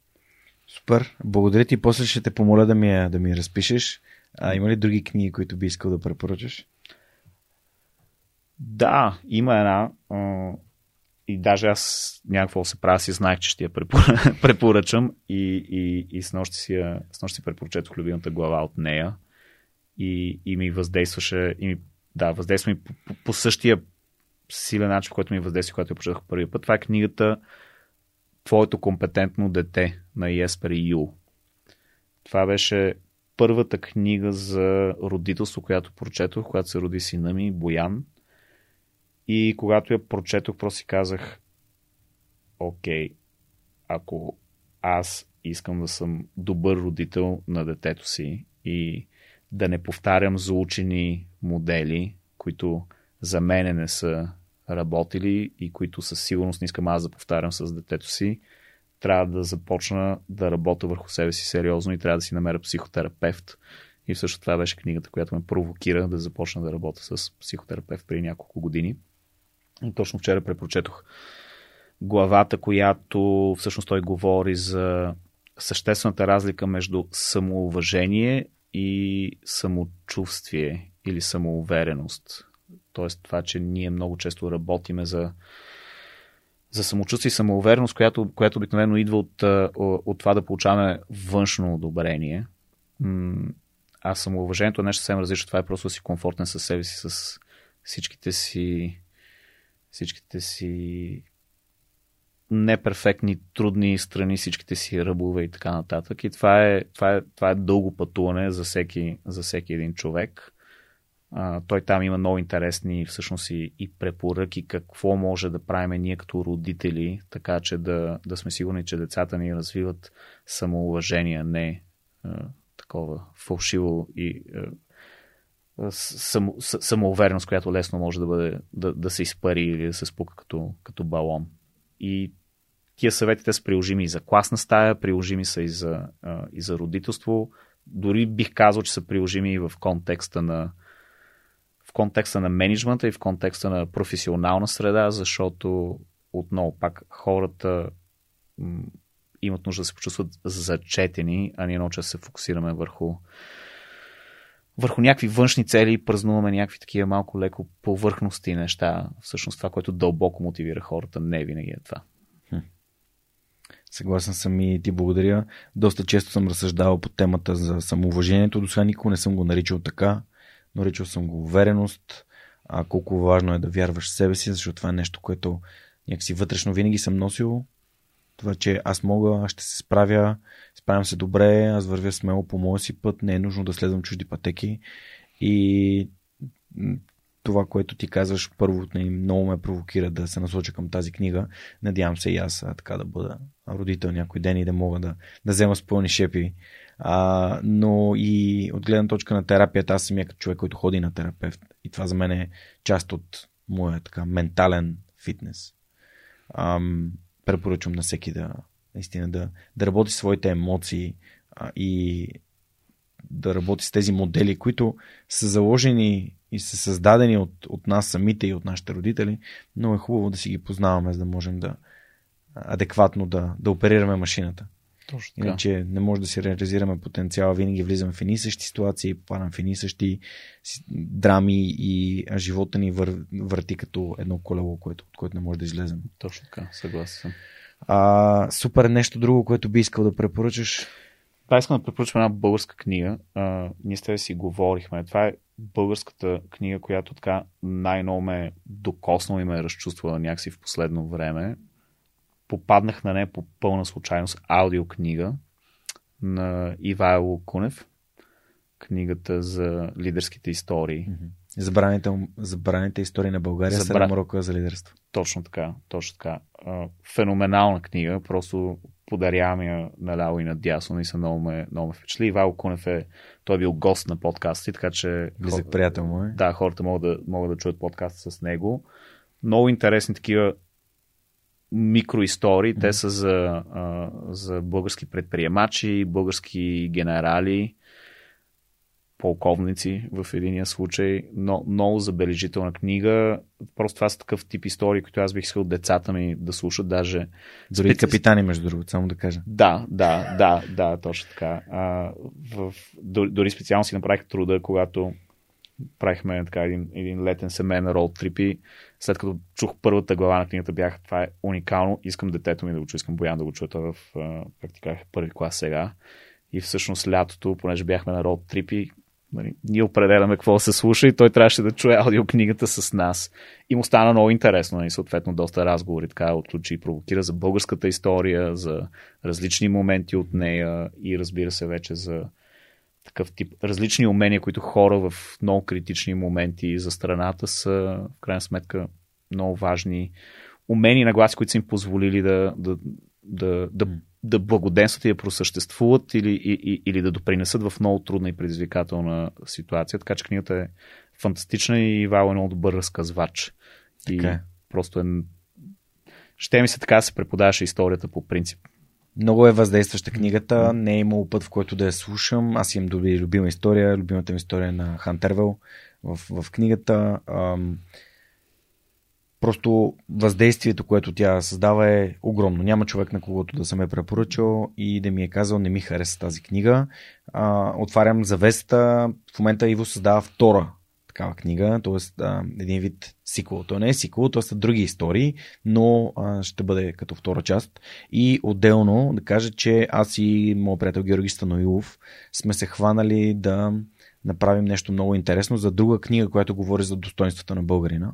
Супер. Благодаря ти. После ще те помоля да ми, да ми разпишеш. А има ли други книги, които би искал да препоръчаш? Да, има една. И даже аз някакво се правя, си знаех, че ще я препоръчам и, и, и с нощи си, с нощи си препоръчетох любимата глава от нея и, и ми въздействаше, и ми, да, въздейства ми по, по, по същия силен начин, който ми въздейства, когато я прочетох първи път. Това е книгата Твоето компетентно дете на Еспер Ю. Това беше първата книга за родителство, която прочетох, когато се роди сина ми, Боян. И когато я прочетох, просто си казах, окей, ако аз искам да съм добър родител на детето си и да не повтарям заучени модели, които за мене не са работили и които със сигурност не искам аз да повтарям с детето си. Трябва да започна да работя върху себе си сериозно и трябва да си намеря психотерапевт. И всъщност това беше книгата, която ме провокира да започна да работя с психотерапевт преди няколко години. Точно вчера препрочетох главата, която всъщност той говори за съществената разлика между самоуважение и самочувствие или самоувереност. Тоест това, че ние много често работиме за, за самочувствие и самоувереност, която, която обикновено идва от, от това да получаваме външно одобрение. А самоуважението е нещо съвсем различно. Това е просто да си комфортен със себе си, с всичките си всичките си неперфектни, трудни страни, всичките си ръбове и така нататък. И това е, това е, това е дълго пътуване за всеки, за всеки един човек. А, той там има много интересни всъщност и, и препоръки какво може да правим ние като родители, така че да, да сме сигурни, че децата ни развиват самоуважение, не а, такова фалшиво и само, самоувереност, която лесно може да, бъде, да, да се изпари или да се спука като, като балон. И тия съвети те са приложими и за класна стая, приложими са и за, и за родителство. Дори бих казал, че са приложими и в контекста на в контекста на менеджмента и в контекста на професионална среда, защото отново пак хората имат нужда да се почувстват зачетени, а ние много се фокусираме върху върху някакви външни цели празнуваме някакви такива малко леко повърхности неща. Всъщност това, което дълбоко мотивира хората, не винаги е това. Съгласен съм и ти благодаря. Доста често съм разсъждавал по темата за самоуважението. До сега никога не съм го наричал така. Наричал съм го увереност. А колко важно е да вярваш в себе си, защото това е нещо, което някакси вътрешно винаги съм носил. Това, че аз мога, аз ще се справя, справям се добре, аз вървя смело по моя си път, не е нужно да следвам чужди пътеки. И това, което ти казваш, първо много ме провокира да се насоча към тази книга. Надявам се и аз така да бъда родител някой ден и да мога да, да взема с пълни шепи. А, но и от гледна точка на терапията, аз самия като човек, който ходи на терапевт. И това за мен е част от моя така ментален фитнес. Ам, препоръчвам на всеки да, наистина да, да работи своите емоции а, и да работи с тези модели, които са заложени и са създадени от, от нас самите и от нашите родители, но е хубаво да си ги познаваме, за да можем да адекватно да, да оперираме машината. Точно така. Иначе не може да си реализираме потенциала, винаги влизаме в едни същи ситуации, попадам в едни същи драми и живота ни вър, върти като едно колело, което, от което не може да излезем. Точно така, съгласен съм. А, супер, нещо друго, което би искал да препоръчаш? Това искам да препоръчам една българска книга. А, ние с тебе си говорихме. Това е българската книга, която така най-ново ме докоснала и ме е разчувствала някакси в последно време. Попаднах на нея по пълна случайност аудиокнига на Ивайло Кунев. Книгата за лидерските истории. Забраните, забраните истории на България, Забра... 7 урока за лидерство. Точно така, точно така. Феноменална книга, просто подарявам я наляво и надясно и се много ме, много ме впечатли. Ивайло Кунев е, той е бил гост на подкасти, така че... Близък приятел му е. Да, хората могат да, могат да чуят подкаст с него. Много интересни такива микроистории. Те са за, за български предприемачи, български генерали, полковници в единия случай, но много забележителна книга. Просто това са такъв тип истории, които аз бих искал децата ми да слушат, даже... Дори специ... капитани, между другото, само да кажа. Да, да, да, да, точно така. А, в... Дори специално си направих труда, когато правихме така един, един летен семейен роуд трипи. След като чух първата глава на книгата, бях това е уникално, искам детето ми да го чуя, искам Боян да го чуя в, как ти казах, първи клас сега. И всъщност лятото, понеже бяхме на роуд трипи, нали, ние определяме какво се слуша и той трябваше да чуе аудиокнигата с нас. И му стана много интересно нали, съответно доста разговори така отключи и провокира за българската история, за различни моменти от нея и разбира се вече за такъв тип различни умения, които хора в много критични моменти за страната са в крайна сметка много важни умения на гласи, които са им позволили да, да, да, да, да благоденстват и да просъществуват или, и, или да допринесат в много трудна и предизвикателна ситуация. Така че книгата е фантастична и Вал е много добър разказвач. И okay. Е. просто е... Ще ми се така се преподаваше историята по принцип. Много е въздействаща книгата. Не е имало път, в който да я слушам. Аз имам добри любима история. Любимата ми история е на Хантервел в, в книгата. Ам, просто въздействието, което тя създава е огромно. Няма човек на когото да съм е препоръчал и да ми е казал не ми хареса тази книга. А, отварям завеста. В момента Иво създава втора такава книга, т.е. един вид сиквел. То не е сиквел, т.е. са други истории, но а, ще бъде като втора част. И отделно да кажа, че аз и моят приятел Георги Станоилов сме се хванали да направим нещо много интересно за друга книга, която говори за достоинствата на българина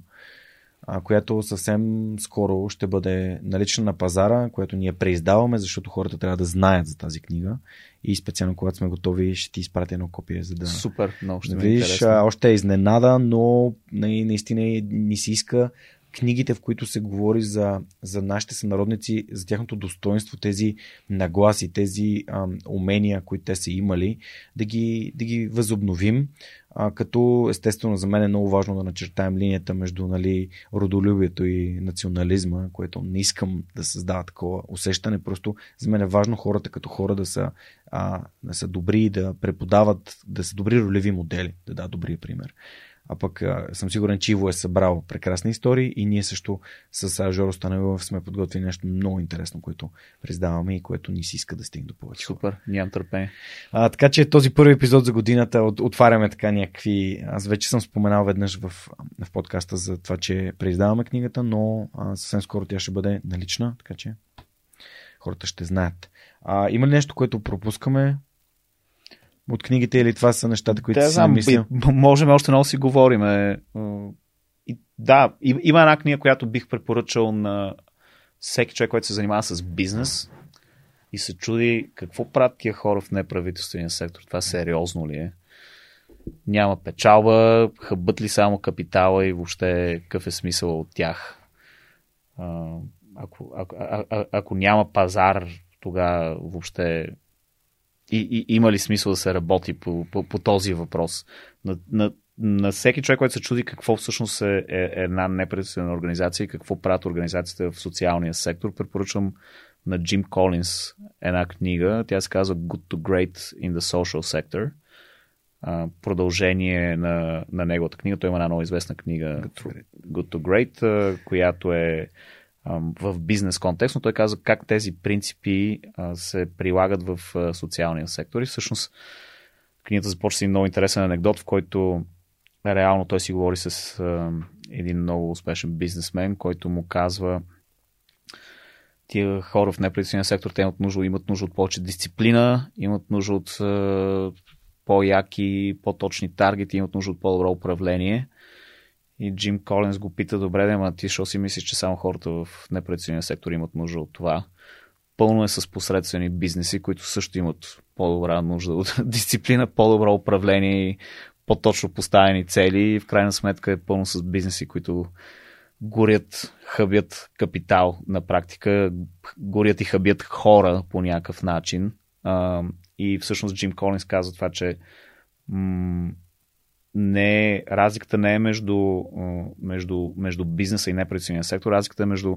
която съвсем скоро ще бъде налична на пазара, която ние преиздаваме, защото хората трябва да знаят за тази книга. И специално когато сме готови, ще ти изпратя едно копие, за да. Супер, много ще ми е Виж, още е изненада, но наистина ни се иска книгите, в които се говори за, за нашите сънародници, за тяхното достоинство, тези нагласи, тези а, умения, които те са имали, да ги, да ги възобновим. А, като естествено за мен е много важно да начертаем линията между нали, родолюбието и национализма, което не искам да създава такова усещане. Просто за мен е важно хората като хора да са, а, да са добри, да преподават, да са добри ролеви модели, да дадат добрия пример. А пък а, съм сигурен, че Иво е събрал прекрасни истории и ние също с Жоро Станелов сме подготвили нещо много интересно, което признаваме и което ни си иска да стигне до повече. Супер, нямам търпение. А, така че този първи епизод за годината от, отваряме така някакви... Аз вече съм споменал веднъж в, в подкаста за това, че преиздаваме книгата, но а, съвсем скоро тя ще бъде налична, така че хората ще знаят. А, има ли нещо, което пропускаме? От книгите или това са нещата, които да, си знам, мислил? Можем още много си говорим. И, да, има една книга, която бих препоръчал на всеки човек, който се занимава с бизнес и се чуди какво правят тия хора в неправителствения сектор. Това сериозно ли е? Няма печалба, хъбът ли само капитала и въобще какъв е смисъл от тях? Ако, ако, ако, ако няма пазар, тогава въобще и, и има ли смисъл да се работи по, по, по този въпрос? На, на, на всеки човек, който се чуди какво всъщност е, е една неправителствена организация и какво правят организациите в социалния сектор, препоръчвам на Джим Колинс една книга. Тя се казва Good to Great in the Social Sector. продължение на, на неговата книга. Той има една много известна книга Good to Great, Good to Great която е в бизнес контекст, но той каза как тези принципи се прилагат в социалния сектор. И всъщност книгата започва един много интересен анекдот, в който реално той си говори с един много успешен бизнесмен, който му казва тия хора в неправителствения сектор, те имат нужда, имат нужда от повече дисциплина, имат нужда от по-яки, по-точни таргети, имат нужда от по-добро управление – и Джим Колинс го пита, добре, да, ама ти що си мислиш, че само хората в непредседния сектор имат нужда от това? Пълно е с посредствени бизнеси, които също имат по-добра нужда от дисциплина, по-добро управление и по-точно поставени цели. И в крайна сметка е пълно с бизнеси, които горят, хъбят капитал на практика, горят и хъбят хора по някакъв начин. и всъщност Джим Колинс казва това, че не е, разликата не е между, между, между бизнеса и неправителствения сектор, разликата е между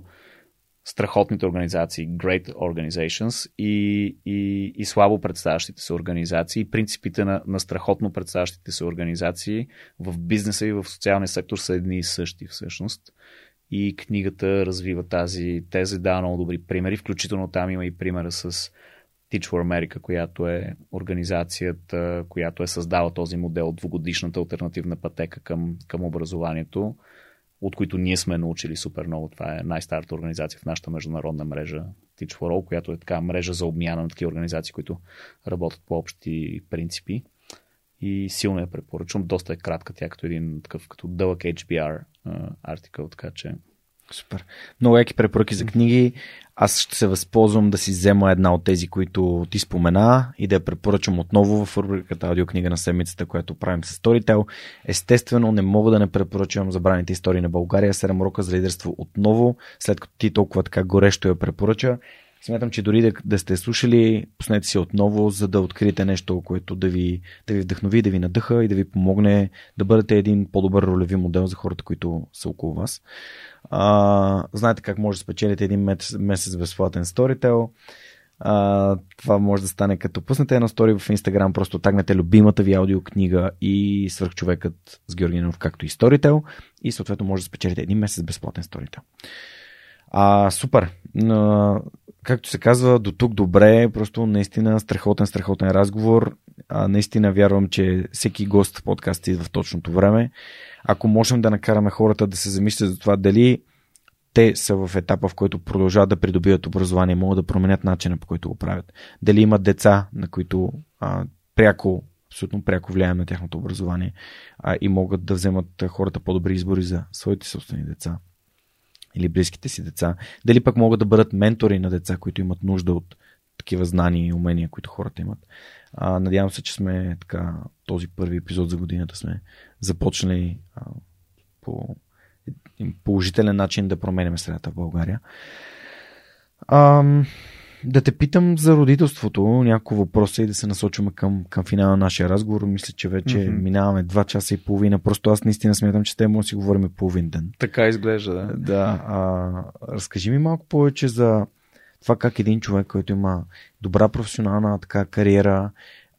страхотните организации, great organizations и, и, и слабо представящите се организации. Принципите на, на страхотно представящите се организации в бизнеса и в социалния сектор са едни и същи всъщност. И книгата развива тази теза, дава много добри примери, включително там има и примера с Teach for America, която е организацията, която е създала този модел, двугодишната альтернативна пътека към, към образованието, от които ние сме научили супер много. Това е най-старата организация в нашата международна мрежа Teach for All, която е така мрежа за обмяна на такива организации, които работят по общи принципи. И силно я препоръчвам. Доста е кратка тя, като един такъв, като дълъг HBR артикъл, така че Супер. Много яки препоръки за книги. Аз ще се възползвам да си взема една от тези, които ти спомена и да я препоръчам отново в рубриката аудиокнига на седмицата, която правим с Storytel. Естествено, не мога да не препоръчам забраните истории на България, 7 урока за лидерство отново, след като ти толкова така горещо я препоръча. Смятам, че дори да, да сте слушали, пуснете си отново, за да откриете нещо, което да ви, да ви вдъхнови, да ви надъха и да ви помогне да бъдете един по-добър ролеви модел за хората, които са около вас. А, знаете как може да спечелите един месец, безплатен сторител. А, това може да стане като пуснете едно стори в Инстаграм, просто тагнете любимата ви аудиокнига и свърхчовекът с Георгинов, както и сторител и съответно може да спечелите един месец безплатен сторител. А, супер. Както се казва, до тук добре, просто наистина страхотен, страхотен разговор. А, наистина вярвам, че всеки гост в подкаста идва в точното време. Ако можем да накараме хората да се замислят за това дали те са в етапа, в който продължават да придобиват образование, могат да променят начина по който го правят. Дали имат деца, на които а, пряко, абсолютно пряко влияем на тяхното образование а, и могат да вземат хората по-добри избори за своите собствени деца или близките си деца. Дали пък могат да бъдат ментори на деца, които имат нужда от такива знания и умения, които хората имат. А, надявам се, че сме така, този първи епизод за годината сме започнали а, по положителен начин да променяме средата в България. А, да те питам за родителството, няколко въпроса и да се насочваме към, към финала на нашия разговор. Мисля, че вече mm-hmm. минаваме 2 часа и половина. Просто аз наистина смятам, че те може да си говорим половин ден. Така изглежда, да. Да. А, разкажи ми малко повече за това как един човек, който има добра професионална така кариера,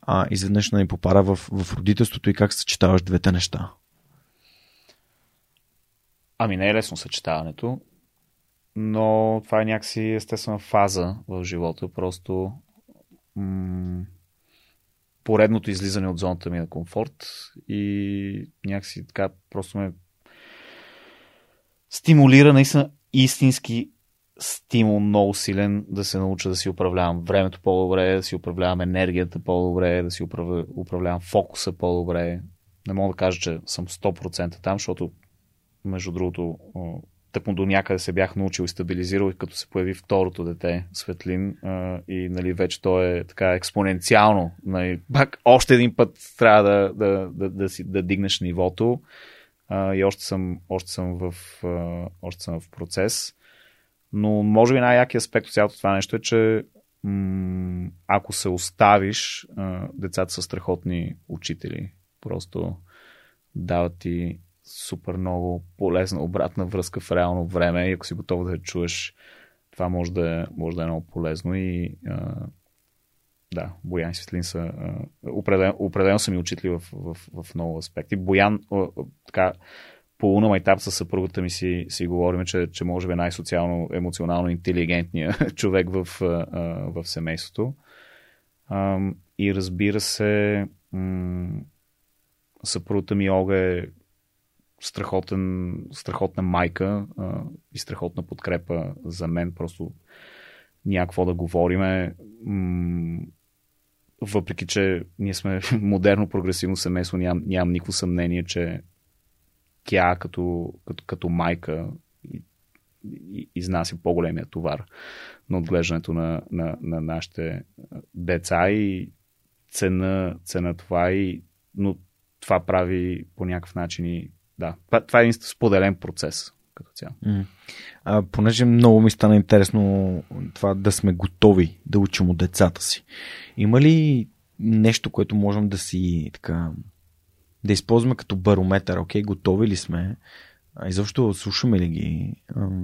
а, изведнъж да ни попада в, в родителството и как съчетаваш двете неща. Ами не е лесно съчетаването, но това е някакси естествена фаза в живота. Просто м- поредното излизане от зоната ми на комфорт и някакси така просто ме стимулира наистина истински стимул много силен да се науча да си управлявам времето по-добре, да си управлявам енергията по-добре, да си управлявам фокуса по-добре. Не мога да кажа, че съм 100% там, защото между другото, тъкмо до някъде се бях научил и стабилизирал, и като се появи второто дете, Светлин, и нали, вече то е така експоненциално. Нали, пак още един път трябва да, да, да, да, си, да дигнеш нивото. И още съм, още съм, в, още съм в процес. Но може би най-якият аспект от цялото това нещо е, че м- ако се оставиш, децата са страхотни учители. Просто дават ти супер много полезна обратна връзка в реално време и ако си готов да я чуеш, това може да, е, може да е много полезно и а, да, Боян и Светлин са а, определено, определено са ми учители в, в, в много аспекти. Боян, а, така, по луна майтап с съпругата ми си, си говорим, че, че може би е най-социално, емоционално интелигентният човек в, в семейството. И разбира се, съпругата ми Ога е страхотен, страхотна майка а, и страхотна подкрепа за мен. Просто някакво да говориме. М- въпреки, че ние сме модерно прогресивно семейство, нямам, нямам никакво съмнение, че тя като, като, като майка изнася по-големия товар на отглеждането на, на, на нашите деца и цена, цена това и но това прави по някакъв начин и да, това, това е един споделен процес като цяло. Mm. А, понеже много ми стана интересно това да сме готови да учим от децата си. Има ли нещо, което можем да си така да използваме като барометър? Окей, готови ли сме? А изобщо слушаме ли ги?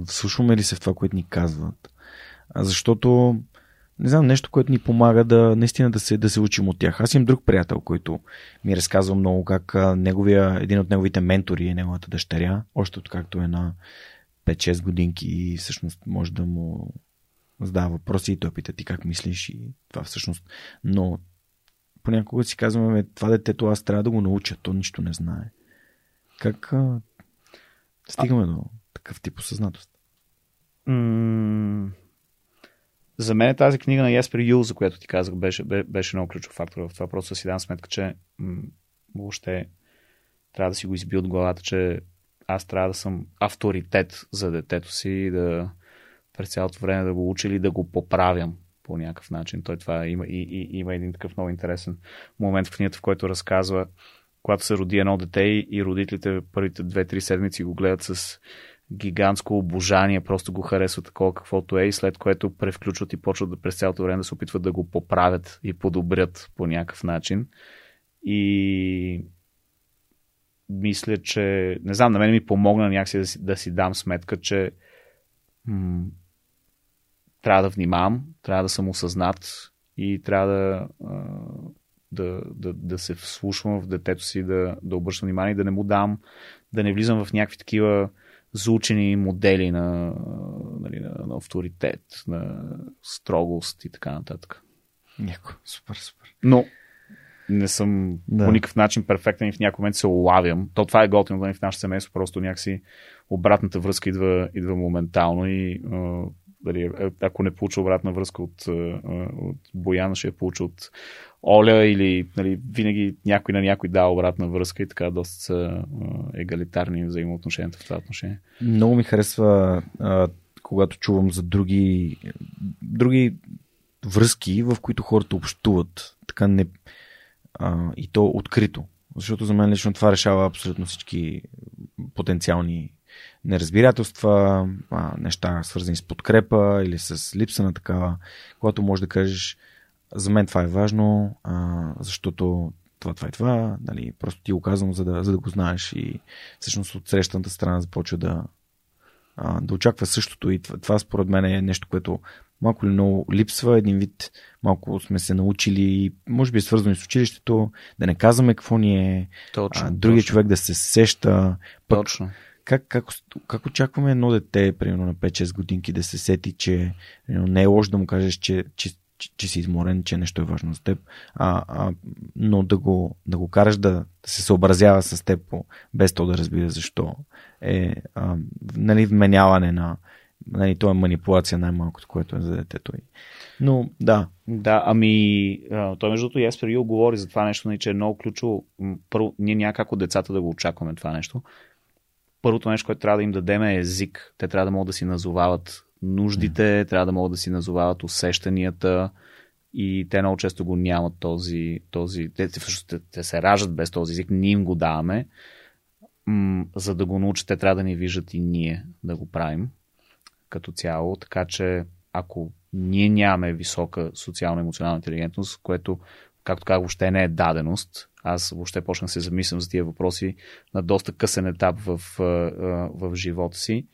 Слушаме ли се в това, което ни казват? Защото не знам, нещо, което ни помага да наистина да се, да се учим от тях. Аз имам друг приятел, който ми разказва много как неговия, един от неговите ментори е неговата дъщеря, още от както е на 5-6 годинки и всъщност може да му задава въпроси и той пита ти как мислиш и това всъщност. Но понякога си казваме, това детето аз трябва да го науча, то нищо не знае. Как а, стигаме а... до такъв тип осъзнатост? М- за мен тази книга на Яспер Юл, за която ти казах, беше, беше много ключов фактор в това. Просто си дам сметка, че м- въобще трябва да си го изби от главата, че аз трябва да съм авторитет за детето си и да през цялото време да го уча или да го поправям по някакъв начин. Той това има, и, и, има един такъв много интересен момент в книгата, в който разказва, когато се роди едно дете и родителите първите две-три седмици го гледат с гигантско обожание, просто го харесват такова каквото е и след което превключват и почват да през цялото време да се опитват да го поправят и подобрят по някакъв начин. И мисля, че не знам, на мен ми помогна някакси да си, да си дам сметка, че м- трябва да внимавам, трябва да съм осъзнат и трябва да, да, да, да се вслушвам в детето си, да, да обръщам внимание да не му дам, да не влизам в някакви такива заучени модели на, нали, на, на авторитет, на строгост и така нататък. Няко, супер, супер. Но не съм да. по никакъв начин перфектен и в някой момент се улавям. То това е готино нали, в нашето семейство, просто някакси обратната връзка идва, идва моментално и дали, ако не получа обратна връзка от, от Бояна, ще я получа от Оля или нали, винаги някой на някой дава обратна връзка и така доста са егалитарни взаимоотношенията в това отношение. Много ми харесва когато чувам за други, други връзки, в които хората общуват. Така не, и то открито. Защото за мен лично това решава абсолютно всички потенциални неразбирателства, а, неща свързани с подкрепа или с липса на такава, когато можеш да кажеш за мен това е важно, а, защото това, това и това, нали, просто ти го казвам, за да, за да го знаеш и всъщност от срещаната страна започва да, а, да очаква същото и това, това според мен е нещо, което малко ли много липсва, един вид малко сме се научили, може би е свързано с училището, да не казваме какво ни е, точно, а, другия точно. човек да се сеща. Пък, точно. Как, как, как очакваме едно дете, примерно на 5-6 годинки, да се сети, че не е лошо да му кажеш, че, че, че, че си изморен, че нещо е важно за теб, а, а, но да го, да го караш да, се съобразява с теб, без то да разбира защо, е а, нали, вменяване на, нали, то е манипулация най-малкото, което е за детето. Но да. Да, ами той между другото Еспер Ил говори за това нещо, нали, че е много ключово. Първо, ние някак от децата да го очакваме това нещо. Първото нещо, което трябва да им дадем е език. Те трябва да могат да си назовават нуждите, трябва да могат да си назовават усещанията и те много често го нямат този, този те, те, те се раждат без този език, ние им го даваме. М- за да го научат, те трябва да ни виждат и ние да го правим като цяло, така че ако ние нямаме висока социално-емоционална интелигентност, което, както казах, въобще не е даденост, аз въобще почнах да се замислям за тия въпроси на доста късен етап в, в живота си.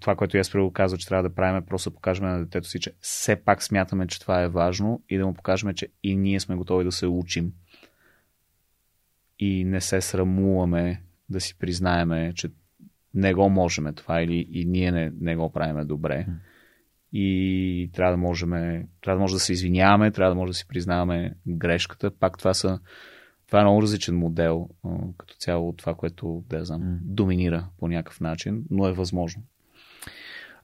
Това, което я го казва, че трябва да правим е просто да покажем на детето си, че все пак смятаме, че това е важно и да му покажем, че и ние сме готови да се учим. И не се срамуваме да си признаеме, че не го можем това или и ние не, не го правиме добре. И трябва да можем, трябва да може да се извиняваме, трябва да може да си признаваме грешката. Пак това са това е много различен модел като цяло от това, което да знам, доминира по някакъв начин, но е възможно.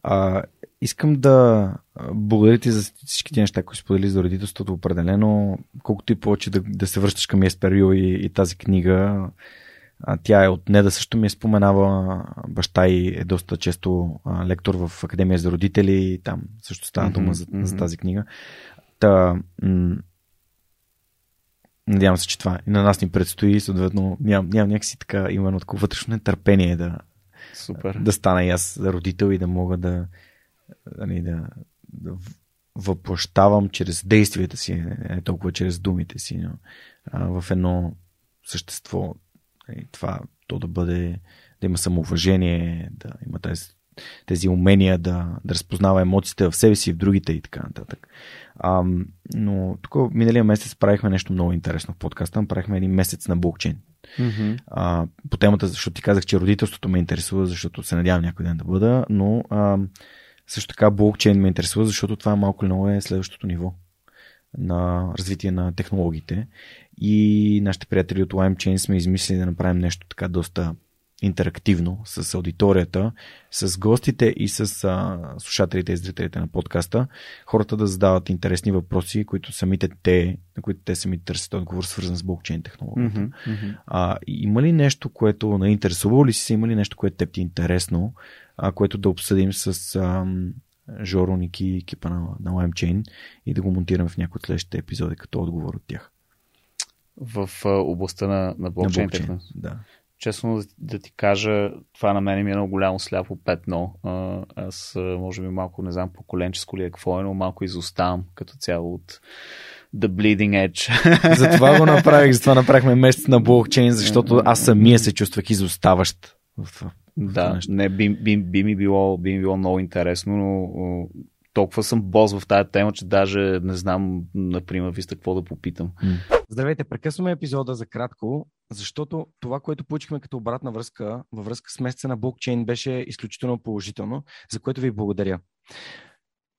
А, искам да благодаря ти за всички неща, които сподели за родителството определено. Колкото и повече да, да се връщаш към Есперио и, и тази книга, а, тя е от Неда също ми е споменава. Баща и е доста често а, лектор в Академия за родители. Там също стана дума mm-hmm, за, за тази книга. Та, м- надявам се, че това и на нас ни предстои. Съответно, нямам, нямам някакси така именно такова вътрешно нетърпение да, Супер. да стана и аз родител и да мога да, да, нали, да, да въплащавам чрез действията си, не толкова чрез думите си, но а, в едно същество и това, то да бъде, да има самоуважение, да има тези, тези умения да, да разпознава емоциите в себе си и в другите и така нататък. А, но тук миналия месец правихме нещо много интересно в подкаста. Правихме един месец на блокчейн. Mm-hmm. А, по темата, защото ти казах, че родителството ме интересува, защото се надявам някой ден да бъда, но а, също така блокчейн ме интересува, защото това малко или много е следващото ниво на развитие на технологиите. И нашите приятели от LimeChain сме измислили да направим нещо така доста интерактивно с аудиторията, с гостите и с а, слушателите и зрителите на подкаста, хората да задават интересни въпроси, които самите те, на които те сами търсят отговор, свързан с блокчейн технологията. Mm-hmm, mm-hmm. А, има ли нещо, което не ли си, има ли нещо, което теб ти е интересно, а, което да обсъдим с а, Жоро, Ники и екипа на, на LimeChain и да го монтираме в някои от следващите епизоди като отговор от тях? В областта на, на блокчейн. На блокчейн да. честно да, да ти кажа, това на мен ми е едно голямо сляпо петно. Аз, може би, малко не знам поколенческо ли е какво е, но малко изоставам като цяло от The Bleeding Edge. затова го направих, затова направихме месец на блокчейн, защото аз самия се чувствах изоставащ. Да, не, би, би, би, ми било, би ми било много интересно, но толкова съм боз в тази тема, че даже не знам, например, ви сте какво да попитам. Здравейте, прекъсваме епизода за кратко, защото това, което получихме като обратна връзка във връзка с месеца на блокчейн беше изключително положително, за което ви благодаря.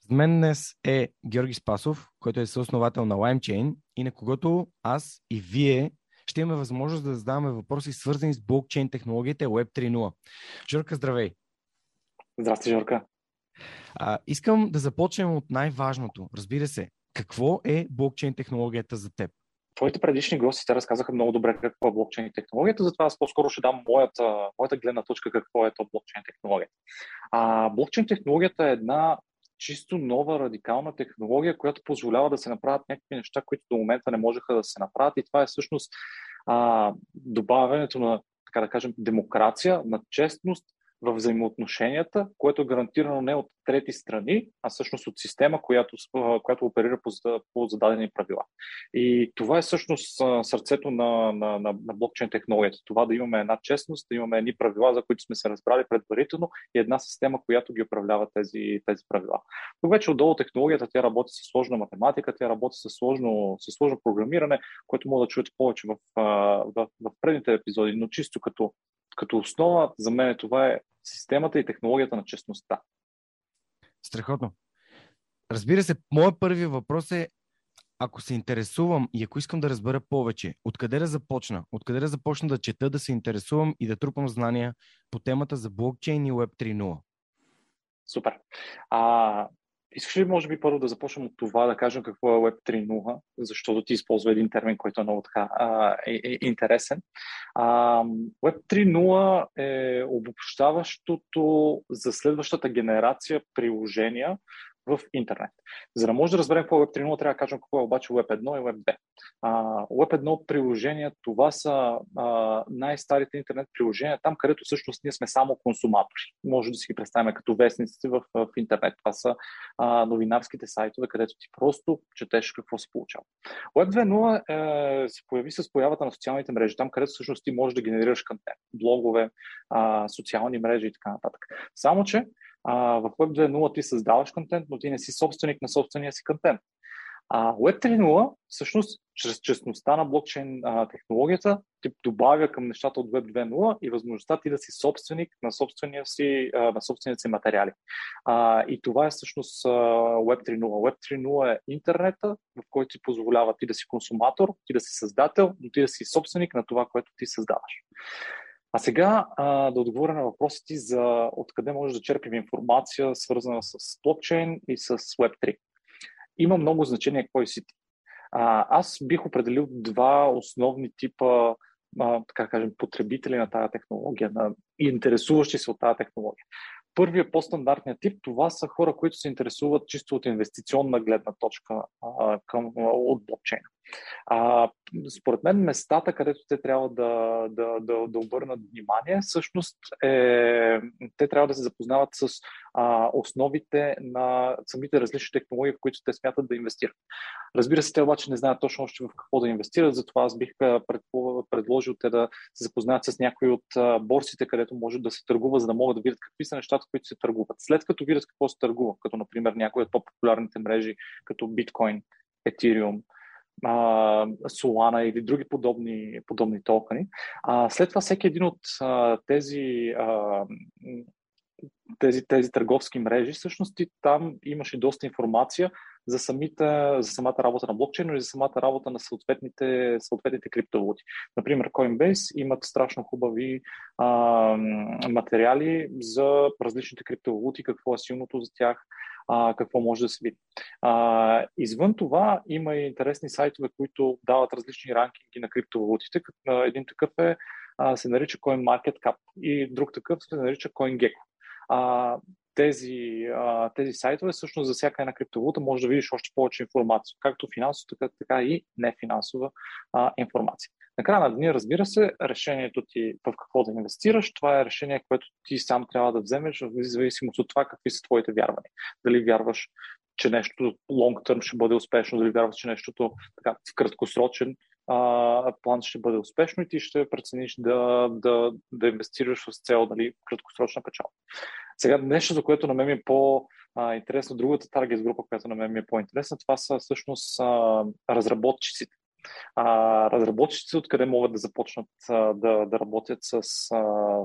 С мен днес е Георги Спасов, който е съосновател на LimeChain и на когото аз и вие ще имаме възможност да задаваме въпроси, свързани с блокчейн технологията Web 3.0. Жорка, здравей! Здрасти, Жорка! А, искам да започнем от най-важното. Разбира се, какво е блокчейн технологията за теб? Твоите предишни гости те разказаха много добре какво е блокчейн технологията, затова аз по-скоро ще дам моята, моята гледна точка какво е то блокчейн технологията. А, блокчейн технологията е една чисто нова радикална технология, която позволява да се направят някакви неща, които до момента не можеха да се направят. И това е всъщност а, добавянето на, така да кажем, демокрация, на честност в взаимоотношенията, което е гарантирано не от трети страни, а всъщност от система, която, която оперира по, по зададени правила. И това е всъщност сърцето на, на, на, на блокчейн технологията. Това да имаме една честност, да имаме едни правила, за които сме се разбрали предварително и една система, която ги управлява тези, тези правила. Тук вече отдолу технологията, тя работи с сложна математика, тя работи с сложно, с сложно програмиране, което мога да чуете повече в, в, в предните епизоди, но чисто като като основа за мен това е системата и технологията на честността. Страхотно. Разбира се, моят първи въпрос е, ако се интересувам и ако искам да разбера повече, откъде да започна? Откъде да започна да чета, да се интересувам и да трупам знания по темата за блокчейн и Web 3.0? Супер. А, Искаш ли, може би, първо да започнем от това, да кажем какво е Web 3.0, защото ти използва един термин, който е много така а, е, е, интересен. А, Web 3.0 е обобщаващото за следващата генерация приложения, в интернет. За да може да разберем какво е Web 3.0, трябва да кажем какво е обаче Web 1 и Web 2. Uh, Web 1 приложения, това са uh, най-старите интернет приложения, там където всъщност ние сме само консуматори. Може да си ги представим като вестниците в, в интернет. Това са uh, новинарските сайтове, където ти просто четеш какво се получава. Web 2.0 е, се появи с появата на социалните мрежи, там където всъщност ти можеш да генерираш контент, блогове, социални мрежи и така нататък. Само, че а, в Web 2.0 ти създаваш контент, но ти не си собственик на собствения си контент. А Web 3.0 всъщност чрез честността на блокчейн а, технологията ти добавя към нещата от Web 2.0 и възможността ти да си собственик на собствения си, а, на собствения си материали. А, и това е всъщност а, Web 3.0. Web 3.0 е интернета, в който ти позволява ти да си консуматор, ти да си създател, но ти да си собственик на това, което ти създаваш. А сега а, да отговоря на въпроса ти за откъде може да черпим информация, свързана с блокчейн и с Web3. Има много значение кой си ти. А, аз бих определил два основни типа а, така кажем, потребители на тази технология, на интересуващи се от тази технология. Първият по-стандартният тип, това са хора, които се интересуват чисто от инвестиционна гледна точка а, към, от блокчейна. А, според мен местата, където те трябва да, да, да, да обърнат внимание, всъщност е, те трябва да се запознават с а, основите на самите различни технологии, в които те смятат да инвестират. Разбира се, те обаче не знаят точно още в какво да инвестират, затова аз бих предложил те да се запознаят с някои от борсите, където може да се търгува, за да могат да видят какви са нещата, които се търгуват. След като видят какво се търгува, като например някои от по-популярните мрежи, като биткоин, Ethereum, Solana или други подобни, подобни токени. А, след това всеки един от а, тези, а, тези, тези търговски мрежи, всъщност ти там имаше доста информация за, самите, за самата работа на блокчейн, и за самата работа на съответните, съответните криптовалути. Например, Coinbase имат страшно хубави а, материали за различните криптовалути, какво е силното за тях, а, какво може да се види. А, извън това има и интересни сайтове, които дават различни ранкинги на криптовалутите. Един такъв е, а, се нарича CoinMarketCap и друг такъв се нарича CoinGecko. А, тези, а, тези сайтове, всъщност за всяка една криптовалута може да видиш още повече информация, както финансова, така, така и нефинансова а, информация. Накрая на дни, разбира се, решението ти в какво да инвестираш, това е решение, което ти сам трябва да вземеш, в зависимост от това какви са твоите вярвания. Дали вярваш, че нещо long term ще бъде успешно, дали вярваш, че нещото така, в краткосрочен а, план ще бъде успешно и ти ще прецениш да, да, да инвестираш с цел нали, краткосрочна печалба. Сега нещо, за което на мен ми е по-интересно, другата таргет група, която на мен ми е по-интересна, това са всъщност разработчиците а, разработчиците откъде могат да започнат а, да, да работят с, а,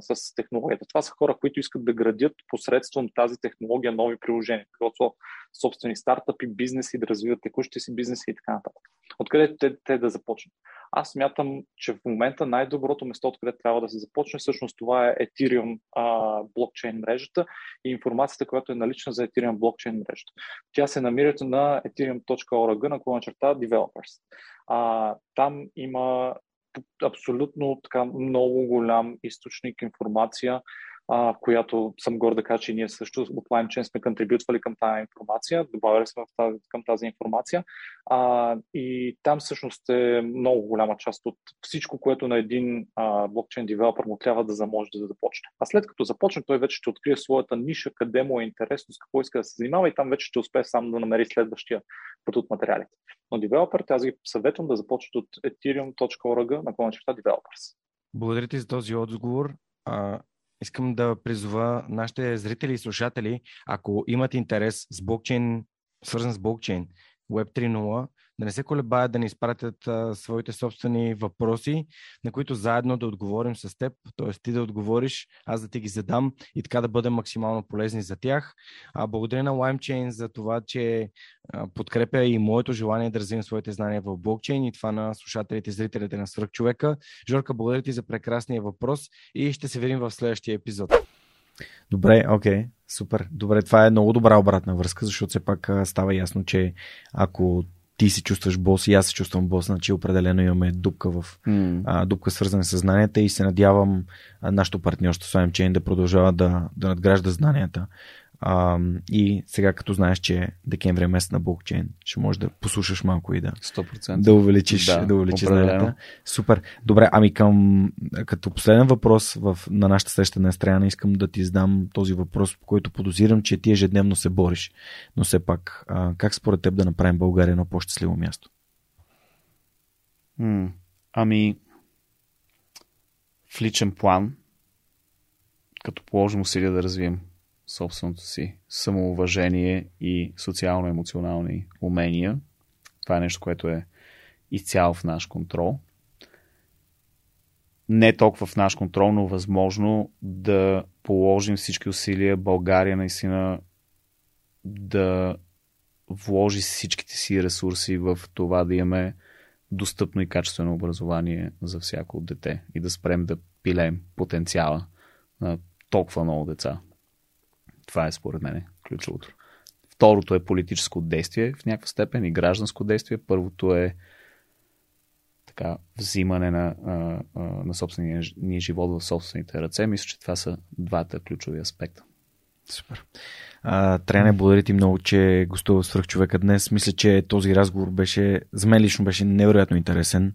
с технологията. Това са хора, които искат да градят посредством тази технология нови приложения, като собствени стартъпи, бизнеси, да развиват текущите си бизнеси и така нататък. Откъде те, те да започнат? Аз смятам, че в момента най-доброто место, откъде трябва да се започне, всъщност това е Ethereum а, блокчейн мрежата и информацията, която е налична за Ethereum блокчейн мрежата. Тя се намира на ethereum.org на черта developers. А, там има абсолютно така много голям източник информация а, която съм горда да кажа, че ние също от LimeChain сме контрибютвали към тази информация, добавили сме в тази, към тази информация. А, и там всъщност е много голяма част от всичко, което на един а, блокчейн девелопер му трябва да заможи да започне. А след като започне, той вече ще открие своята ниша, къде му е интересно, с какво иска да се занимава и там вече ще успее сам да намери следващия път от материалите. Но девелопер, аз ги съветвам да започнат от ethereum.org на черта developers. Благодаря ти за този отговор искам да призова нашите зрители и слушатели, ако имат интерес с блокчейн, свързан с блокчейн, Web 3.0, да не се колебаят да ни изпратят а, своите собствени въпроси, на които заедно да отговорим с теб, т.е. ти да отговориш, аз да ти ги задам и така да бъдем максимално полезни за тях. А, благодаря на LimeChain за това, че а, подкрепя и моето желание да развивам своите знания в блокчейн и това на слушателите и зрителите на Свърхчовека. Жорка, благодаря ти за прекрасния въпрос и ще се видим в следващия епизод. Добре, окей, супер. Добре, това е много добра обратна връзка, защото все пак става ясно, че ако ти се чувстваш бос и аз се чувствам бос, значи определено имаме дупка в mm. а, дупка свързана с знанията и се надявам а, нашето партньорство с AMChain да продължава да, да надгражда знанията. А, и сега като знаеш, че декември е месец на блокчейн, ще можеш да послушаш малко и да, 100%. да увеличиш, да, да увеличиш знанията. Супер. Добре, ами към, като последен въпрос в, на нашата среща на Естреяна искам да ти задам този въпрос, по който подозирам, че ти ежедневно се бориш. Но все пак, а, как според теб да направим България едно по-щастливо място? М- ами, в личен план, като положим усилия да развием собственото си самоуважение и социално-емоционални умения. Това е нещо, което е изцяло в наш контрол. Не толкова в наш контрол, но възможно да положим всички усилия България наистина да вложи всичките си ресурси в това да имаме достъпно и качествено образование за всяко дете и да спрем да пилем потенциала на толкова много деца. Това е според мен ключовото. Второто е политическо действие в някаква степен и гражданско действие. Първото е така, взимане на, на собствения ни живот в собствените ръце. Мисля, че това са двата ключови аспекта. Супер. Трене, благодаря ти много, че гостува свърх човека днес. Мисля, че този разговор беше, за мен лично беше невероятно интересен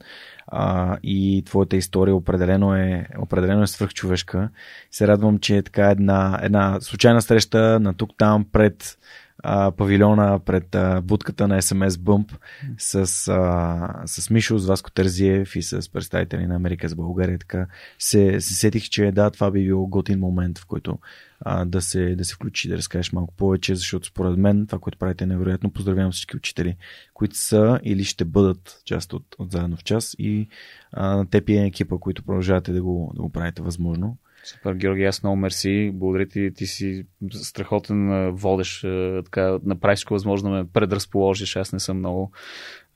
а, и твоята история определено е, определено е свръхчовешка. Се радвам, че е така една, една случайна среща на тук-там пред а, павилиона пред а, будката на SMS Bump с, а, с Мишо, с Васко Тързиев и с представители на Америка с България. Така се, се сетих, че да, това би било готин момент, в който а, да, се, да се включи, да разкажеш малко повече, защото според мен това, което правите е невероятно. Поздравявам всички учители, които са или ще бъдат част от, от заедно в час и а, теб и екипа, които продължавате да го, да го правите възможно. Супер, Георги, аз много мерси. Благодаря ти, ти си страхотен водеш. Така, направиш възможно да ме предразположиш. Аз не съм много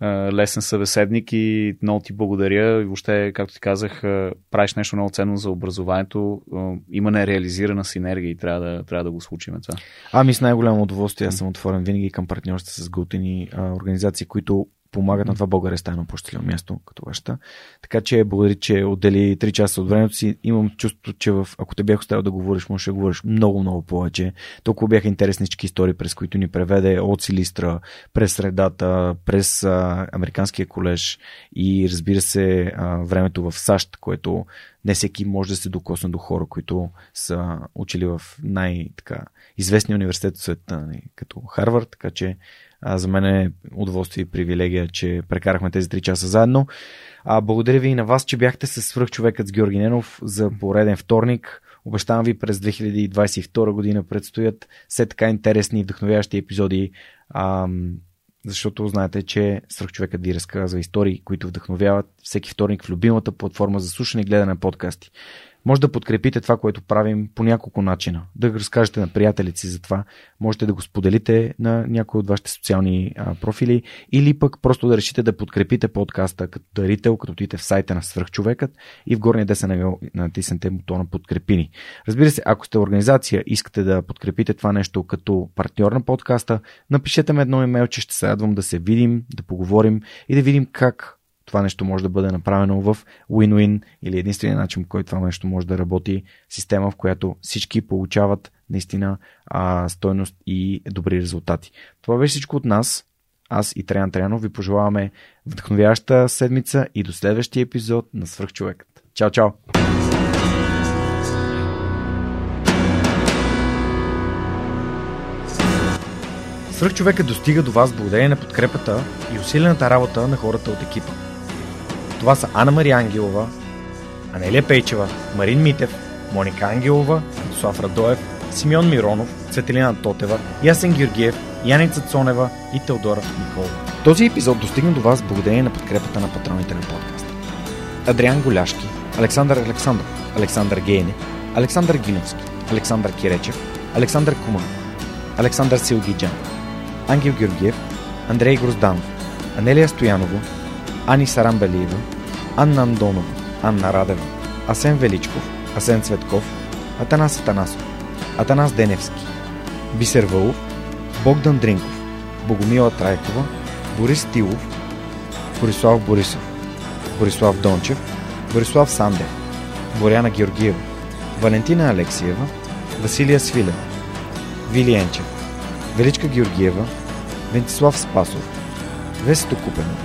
лесен събеседник и много ти благодаря. И въобще, както ти казах, правиш нещо много ценно за образованието. Има нереализирана синергия и трябва да, трябва да го случим това. Ами с най-голямо удоволствие. Аз съм отворен винаги към партньорства с готини организации, които помагат на това България стане едно по-щастливо място, като вашата. Така че благодаря, че отдели 3 часа от времето си. Имам чувство, че в, ако те бях оставил да говориш, може да говориш много, много повече. Толкова бяха интереснички истории, през които ни преведе от Силистра, през средата, през а, Американския колеж и разбира се а, времето в САЩ, което не всеки може да се докосне до хора, които са учили в най-известния университет в света, нали, като Харвард, така че а, за мен е удоволствие и привилегия, че прекарахме тези 3 часа заедно. А, благодаря ви и на вас, че бяхте с свръхчовекът с Георги Ненов за пореден вторник. Обещавам ви през 2022 година предстоят все така интересни и вдъхновяващи епизоди. А, защото знаете, че свръхчовекът ви разказва истории, които вдъхновяват всеки вторник в любимата платформа за слушане и гледане на подкасти. Може да подкрепите това, което правим по няколко начина. Да го разкажете на приятелите си за това. Можете да го споделите на някои от вашите социални а, профили или пък просто да решите да подкрепите подкаста като дарител, като отидете в сайта на Свръхчовекът и в горния десен натиснете бутона подкрепини. Разбира се, ако сте организация, искате да подкрепите това нещо като партньор на подкаста, напишете ме едно имейл, че ще се радвам да се видим, да поговорим и да видим как това нещо може да бъде направено в win-win или единствения начин, по който това нещо може да работи система, в която всички получават наистина а, стойност и добри резултати. Това беше всичко от нас. Аз и Траян Траянов ви пожелаваме вдъхновяваща седмица и до следващия епизод на Свърхчовекът. Чао, чао! Свърхчовекът достига до вас благодарение на подкрепата и усилената работа на хората от екипа. Това са Анна Мария Ангелова, Анелия Пейчева, Марин Митев, Моника Ангелова, Слав Радоев, Симеон Миронов, Цветелина Тотева, Ясен Георгиев, Яница Цонева и Теодора Николова. Този епизод достигна до вас благодарение на подкрепата на патроните на подкаста. Адриан Голяшки, Александър Александров, Александър Гейне, Александър Гиновски, Александър Киречев, Александър Куман, Александър Силгиджан, Ангел Георгиев, Андрей Грозданов, Анелия Стоянова, Ани Сарамбелиева, Анна Андонова, Анна Радева, Асен Величков, Асен Цветков, Атанас Атанасов, Атанас Деневски, Бисер Вълов, Богдан Дринков, Богомила Трайкова, Борис Тилов, Борислав Борисов, Борислав Дончев, Борислав Сандев, Боряна Георгиева, Валентина Алексиева, Василия Свилен, Вилиенчев, Величка Георгиева, Вентислав Спасов, Весето Купенов,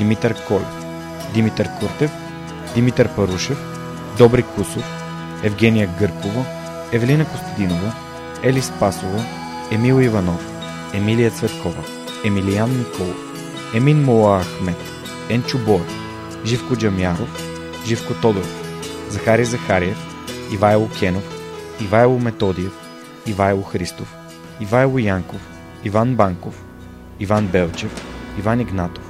Димитър Колев, Димитър Куртев, Димитър Парушев, Добри Кусов, Евгения Гъркова, Евелина Костадинова, Ели Спасова, Емил Иванов, Емилия Цветкова, Емилиян Николов, Емин Мола Ахмет, Енчо Боев, Живко Джамяров, Живко Тодоров, Захари Захариев, Ивайло Кенов, Ивайло Методиев, Ивайло Христов, Ивайло Янков, Иван Банков, Иван Белчев, Иван Игнатов,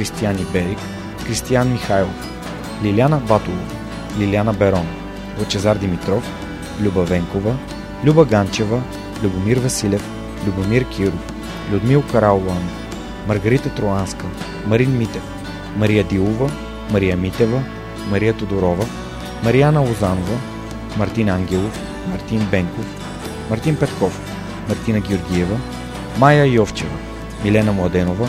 Кристиян Иберик, Кристиян Михайлов, Лиляна Батолова, Лиляна Берон, Лъчезар Димитров, Люба Венкова, Люба Ганчева, Любомир Василев, Любомир Киров, Людмил Караулан, Маргарита Троанска, Марин Митев, Мария Дилова, Мария Митева, Мария Тодорова, Марияна Лозанова, Мартин Ангелов, Мартин Бенков, Мартин Петков, Мартина Георгиева, Майя Йовчева, Милена Младенова,